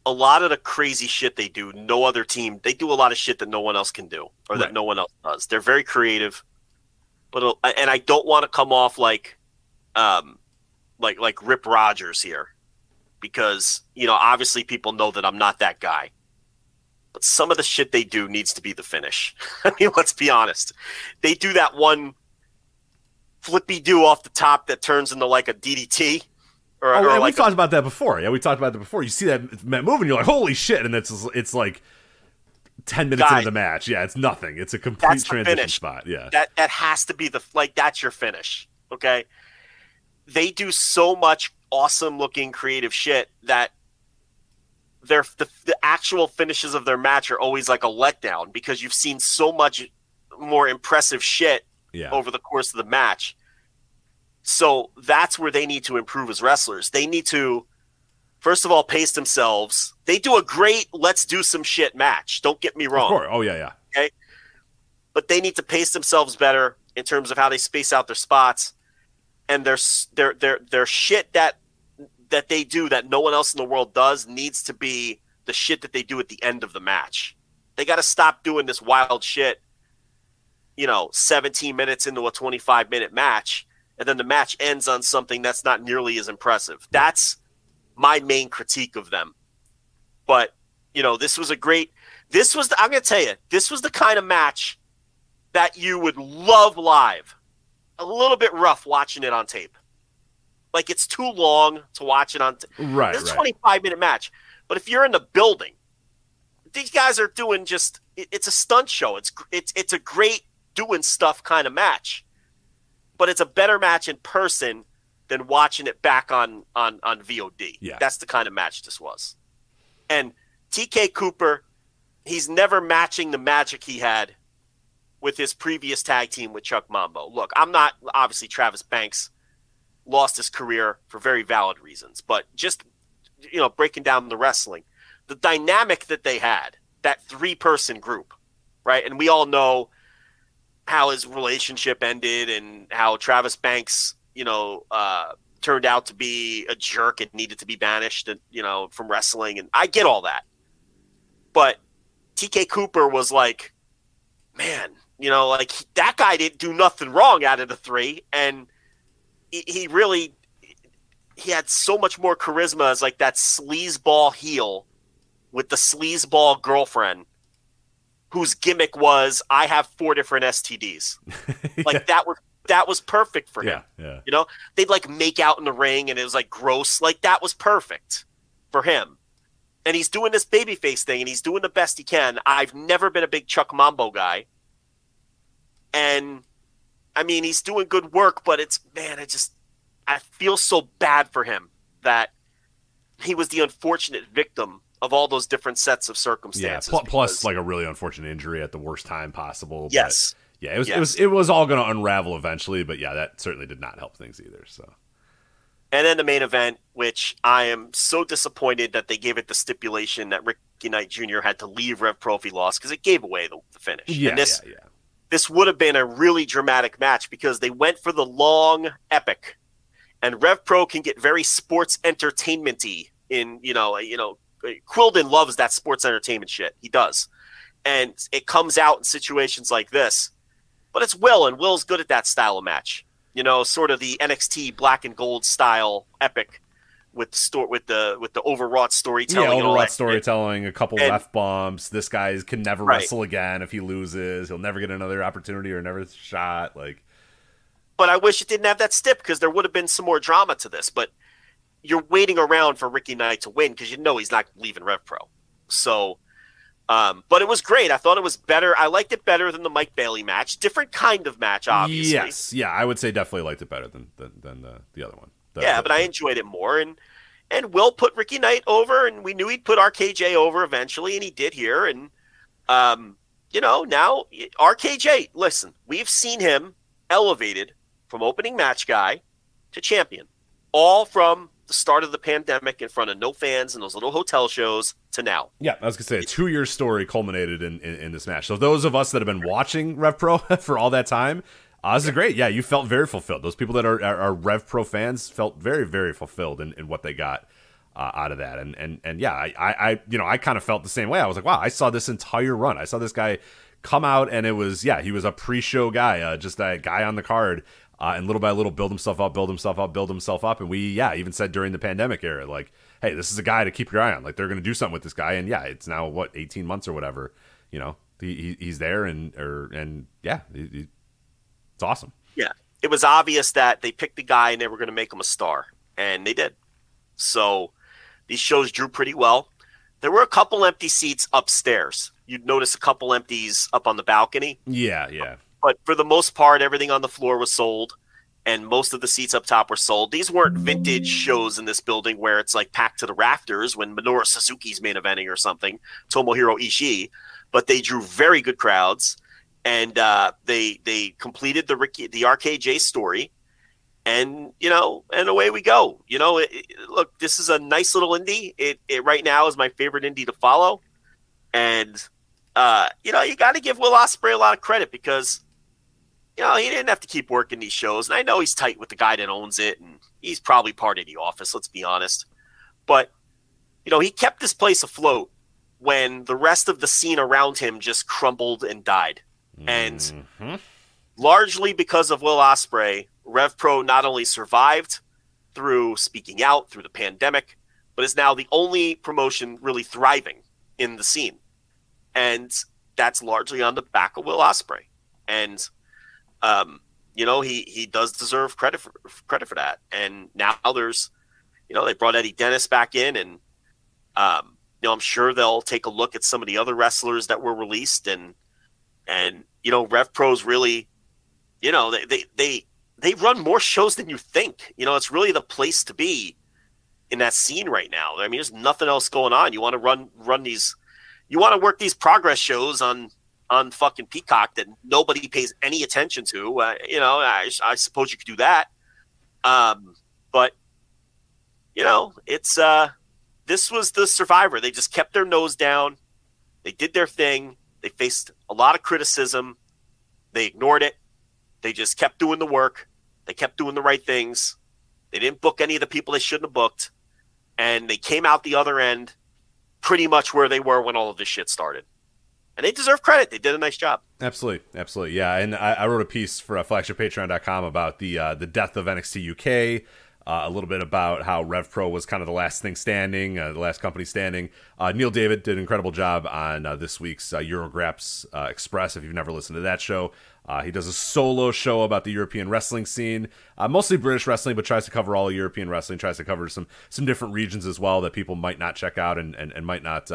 A lot of the crazy shit they do, no other team, they do a lot of shit that no one else can do or that Right. no one else does. They're very creative. But uh, and I don't want to come off like um like like Rip Rogers here because, you know, obviously people know that I'm not that guy. But some of the shit they do needs to be the finish. I mean, let's be honest. They do that one flippy do off the top that turns into like a DDT or, Oh, or like we talked about that before. Yeah, we talked about that before. You see that move, and you're like, "Holy shit!" And it's it's like ten minutes Guy. into the match. Yeah, it's nothing. It's a complete transition finish. spot. Yeah, that that has to be the like that's your finish. Okay, they do so much awesome looking creative shit that their the, the actual finishes of their match are always like a letdown because you've seen so much more impressive shit yeah. over the course of the match. So that's where they need to improve as wrestlers. They need to, first of all, pace themselves. They do a great let's do some shit match. Don't get me Of wrong. course. Oh yeah, yeah. Okay. But they need to pace themselves better in terms of how they space out their spots and their their their their shit that that they do that no one else in the world does needs to be the shit that they do at the end of the match. They got to stop doing this wild shit. You know, 17 minutes into a 25 minute match, and then the match ends on something that's not nearly as impressive. That's my main critique of them. But you know, this was a great. This was. The, I'm going to tell you, this was the kind of match that you would love live. A little bit rough watching it on tape. Like it's too long to watch it on. T- Right, it's a right. 25 minute match. But if you're in the building, these guys are doing just. It, it's a stunt show. It's it's it's a great doing stuff kind of match. But it's a better match in person than watching it back on on on VOD. Yeah. That's the kind of match this was. And TK Cooper, he's never matching the magic he had with his previous tag team with Chuck Mambo. Look, I'm not obviously Travis Banks lost his career for very valid reasons, but just you know, breaking down the wrestling, the dynamic that they had, that three person group, right? And we all know how his relationship ended and how Travis Banks, you know, uh, turned out to be a jerk and needed to be banished, and you know, from wrestling. And I get all that, but TK Cooper was like, man, you know, like that guy didn't do nothing wrong out of the three, and he, he really he had so much more charisma as like that sleazeball heel with the sleazeball girlfriend whose gimmick was I have four different STDs. Like yeah. that was that was perfect for him. yeah, yeah. You know, they'd like make out in the ring and it was like gross. Like that was perfect for him. And he's doing this babyface thing and he's doing the best he can. I've never been a big Chuck Mambo guy. And I mean, he's doing good work, but it's man, I just I feel so bad for him that he was the unfortunate victim of all those different sets of circumstances. pl- plus because- like a really unfortunate injury at the worst time possible. but- yes. yeah, it was it was it was all going to unravel eventually, but yeah, that certainly did not help things either. So And then the main event, which I am so disappointed that they gave it the stipulation that Ricky Knight Jr. had to leave Rev Pro if he lost because it gave away the, the finish. yeah, and this yeah, yeah. This would have been a really dramatic match because they went for the long epic, and Rev Pro can get very sports entertainmenty. In you know, you know, Quildan loves that sports entertainment shit. He does, and it comes out in situations like this. But it's Will, and Will's good at that style of match. You know, sort of the NXT black and gold style epic with the store with the with the overwrought storytelling. yeah, overwrought storytelling, a couple And- left bumps. This guy can never Right. wrestle again if he loses. He'll never get another opportunity or another shot. Like, but I wish it didn't have that stip because there would have been some more drama to this. But you're waiting around for Ricky Knight to win because you know he's not leaving Rev Pro. So, um, but it was great. I thought it was better. I liked it better than the Mike Bailey match. Different kind of match, obviously. yes, yeah, I would say definitely liked it better than than, than the the other one. Yeah, but I enjoyed it more. And and Will put Ricky Knight over, and we knew he'd put RKJ over eventually, and he did here. And um, you know, now RKJ, listen, we've seen him elevated from opening match guy to champion, all from the start of the pandemic in front of no fans and those little hotel shows to now. Yeah, I was gonna say a two year story culminated in, in, in this match. So those of us that have been watching Rev Pro for all that time, this is great. Yeah, you felt very fulfilled. Those people that are, are, are Rev Pro fans felt very very fulfilled in, in what they got uh, out of that. And and and yeah, I, I, you know I kind of felt the same way. I was like, wow, I saw this entire run. I saw this guy come out and it was yeah, he was a pre show guy, uh, just a guy on the card. Uh, and little by little build himself up, build himself up, build himself up. And we, yeah, even said during the pandemic era, like, hey, this is a guy to keep your eye on. Like, they're going to do something with this guy. And yeah, it's now what eighteen months or whatever. You know, he, he he's there, and or and yeah, he- it's awesome. Yeah, it was obvious that they picked the guy and they were going to make him a star, and they did. So these shows drew pretty well. There were a couple empty seats upstairs. You'd notice a couple empties up on the balcony, Yeah, yeah, but for the most part, everything on the floor was sold, and most of the seats up top were sold. These weren't vintage shows in this building where it's like packed to the rafters when Minoru Suzuki's main eventing or something, Tomohiro Ishii, but they drew very good crowds, and uh, they they completed the Ricky the RKJ story, and you know, and away we go. You know, it, it- look, this is a nice little indie. It, it right now is my favorite indie to follow, and uh, you know, you got to give Will Ospreay a lot of credit because you know, he didn't have to keep working these shows. And I know he's tight with the guy that owns it, and he's probably part of the office, let's be honest. But, you know, he kept this place afloat when the rest of the scene around him just crumbled and died. And Mhm. largely because of Will Ospreay, RevPro not only survived through speaking out through the pandemic, but is now the only promotion really thriving in the scene. And that's largely on the back of Will Ospreay. And um, you know, he he does deserve credit for credit for that. And now there's you know, they brought Eddie Dennis back in and um, you know, I'm sure they'll take a look at some of the other wrestlers that were released and and you know, Rev Pro's really you know, they they they they run more shows than you think. You know, it's really the place to be in that scene right now. I mean, there's nothing else going on. You want to run run these you want to work these progress shows on on fucking Peacock that nobody pays any attention to. Uh, you know, I, I suppose you could do that. Um, but you know, it's uh, this was the Survivor. They just kept their nose down. They did their thing. They faced a lot of criticism. They ignored it. They just kept doing the work. They kept doing the right things. They didn't book any of the people they shouldn't have booked, and they came out the other end pretty much where they were when all of this shit started. And they deserve credit. They did a nice job. Absolutely, absolutely, yeah. And I, I wrote a piece for uh, flagshippatreon.com about the uh, the death of NXT UK. Uh, a little bit about how RevPro was kind of the last thing standing, uh, the last company standing. Uh, Neil David did an incredible job on uh, this week's uh, Eurograps uh, Express. If you've never listened to that show, he does a solo show about the European wrestling scene, mostly British wrestling, but tries to cover all European wrestling. Tries to cover some some different regions as well that people might not check out and and, and might not.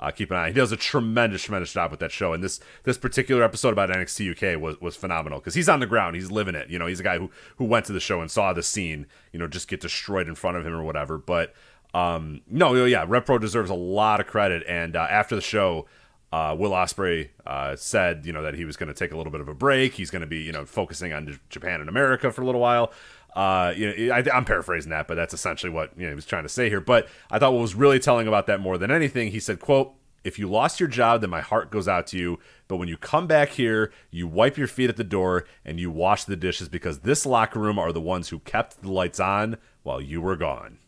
Uh, keep an eye. He does a tremendous, tremendous job with that show. And this this particular episode about NXT UK was was phenomenal because he's on the ground, he's living it. You know, he's a guy who who went to the show and saw the scene. You know, just get destroyed in front of him or whatever. But um, no, yeah, Rev Pro deserves a lot of credit. And uh, after the show. Uh, Will Ospreay uh, said, you know, that he was going to take a little bit of a break. He's going to be, you know, focusing on J- Japan and America for a little while. Uh, you know, I, I'm paraphrasing that, but that's essentially what you know he was trying to say here. But I thought what was really telling about that more than anything, he said, "quote If you lost your job, then my heart goes out to you. But when you come back here, you wipe your feet at the door and you wash the dishes because this locker room are the ones who kept the lights on while you were gone."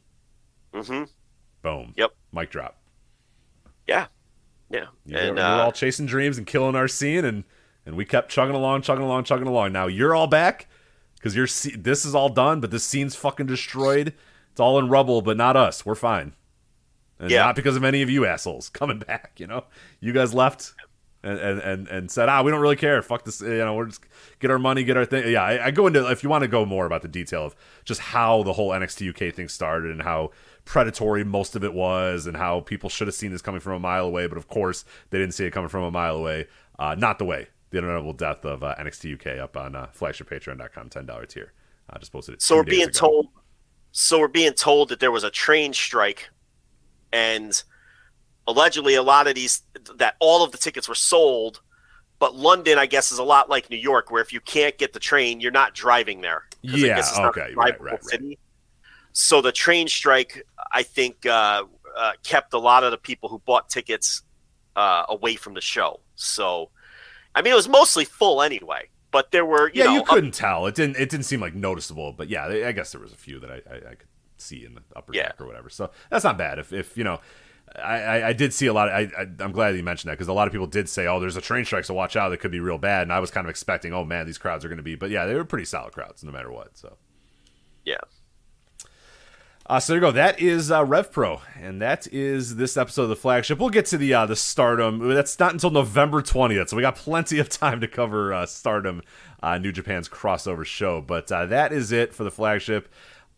Mm-hmm. Boom. Yep. Mic drop. Yeah. Yeah. You and were, uh, we're all chasing dreams and killing our scene, and and we kept chugging along, chugging along, chugging along. Now you're all back because you're this is all done, but this scene's fucking destroyed. It's all in rubble, but not us. We're fine, and Yeah. not because of any of you assholes coming back. You know, you guys left. And, and, and, and said, ah, we don't really care. Fuck this. You know, we're just get our money, get our thing. Yeah, I, I go into if you want to go more about the detail of just how the whole NXT UK thing started and how predatory most of it was and how people should have seen this coming from a mile away, but of course they didn't see it coming from a mile away. Uh, not the way. The inevitable death of uh, NXT UK up on uh, flagshippatreon.com, ten dollar tier. I just posted it. so we're being ago. told. So we're being told that there was a train strike, and allegedly a lot of these that all of the tickets were sold. But London, I guess, is a lot like New York, where if you can't get the train, you're not driving there. Yeah, guess it's okay, right, right, right. city. So the train strike, I think, uh, uh, kept a lot of the people who bought tickets uh, away from the show. So, I mean, it was mostly full anyway. But there were, you yeah, know, you couldn't tell. It didn't. It didn't seem like noticeable, but yeah, I guess there was a few that I, I, I could see in the upper Yeah. deck or whatever. So that's not bad. If, if you know, I, I, I did see a lot. Of, I, I I'm glad that you mentioned that because a lot of people did say, "Oh, there's a train strike, so watch out. That could be real bad." And I was kind of expecting, "Oh man, these crowds are going to be," but yeah, they were pretty solid crowds no matter what. So. yeah. Uh, so there you go. That is uh, Rev Pro, and that is this episode of the flagship. We'll get to the uh, the Stardom. That's not until November twentieth, so we got plenty of time to cover uh, Stardom, uh, New Japan's crossover show. But uh, that is it for the flagship.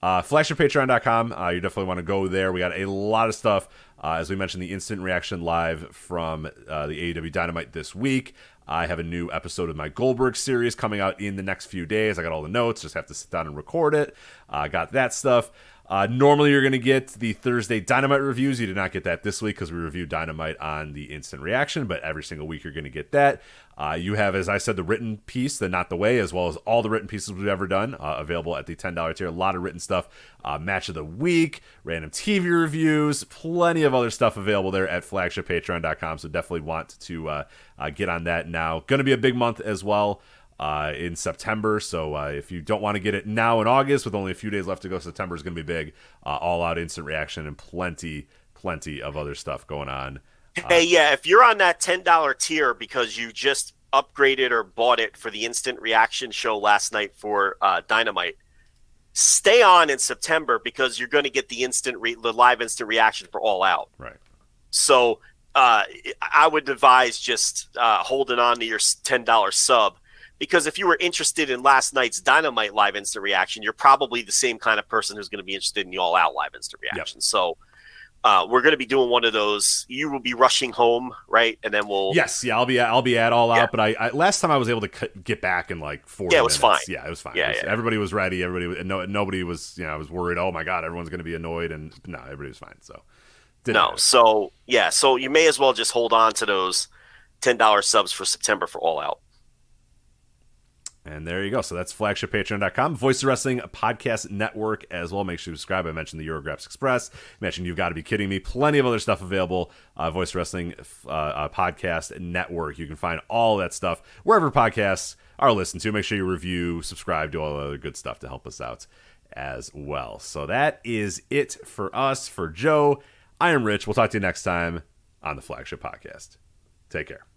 Uh, flagshippatreon.com. Uh, you definitely want to go there. We got a lot of stuff. Uh, as we mentioned, the instant reaction live from uh, the AEW Dynamite this week. I have a new episode of my Goldberg series coming out in the next few days. I got all the notes, just have to sit down and record it. I uh, got that stuff. Uh, normally, you're going to get the Thursday Dynamite reviews. You did not get that this week because we reviewed Dynamite on the instant reaction, but every single week you're going to get that. Uh, you have, as I said, the written piece, the Not the Way, as well as all the written pieces we've ever done uh, available at the $10 tier. A lot of written stuff, uh, match of the week, random TV reviews, plenty of other stuff available there at flagshippatreon.com. So definitely want to uh, uh, get on that now. Going to be a big month as well uh, in September. So uh, if you don't want to get it now in August, with only a few days left to go, September is going to be big. Uh, all out instant reaction and plenty, plenty of other stuff going on. Hey, yeah, if you're on that ten dollar tier because you just upgraded or bought it for the instant reaction show last night for uh, Dynamite, stay on in September because you're going to get the instant re- the live instant reaction for All Out. Right. So uh, I would advise just uh, holding on to your ten dollar sub because if you were interested in last night's Dynamite live instant reaction, you're probably the same kind of person who's going to be interested in the All Out live instant reaction. So. Uh, we're going to be doing one of those. You will be rushing home, right? And then we'll. Yes, yeah, I'll be I'll be at all out. But I, I last time I was able to cut, get back in like four. Yeah, it was fine. Yeah, it was fine. Yeah, was- yeah. Everybody was ready. Everybody was, no nobody was. You know, I was worried. Oh my god, everyone's going to be annoyed. And no, everybody was fine. So didn't No, matter. so yeah, so you may as well just hold on to those ten dollars subs for September for All Out. And there you go. So that's flagshippatreon.com. Voice of Wrestling Podcast Network as well. Make sure you subscribe. I mentioned the Eurographs Express. I mentioned You've Got to Be Kidding Me. Plenty of other stuff available. Uh, Voice Wrestling uh, uh, Podcast Network. You can find all that stuff wherever podcasts are listened to. Make sure you review, subscribe, do all the other good stuff to help us out as well. So that is it for us. For Joe, I am Rich. We'll talk to you next time on the Flagship Podcast. Take care.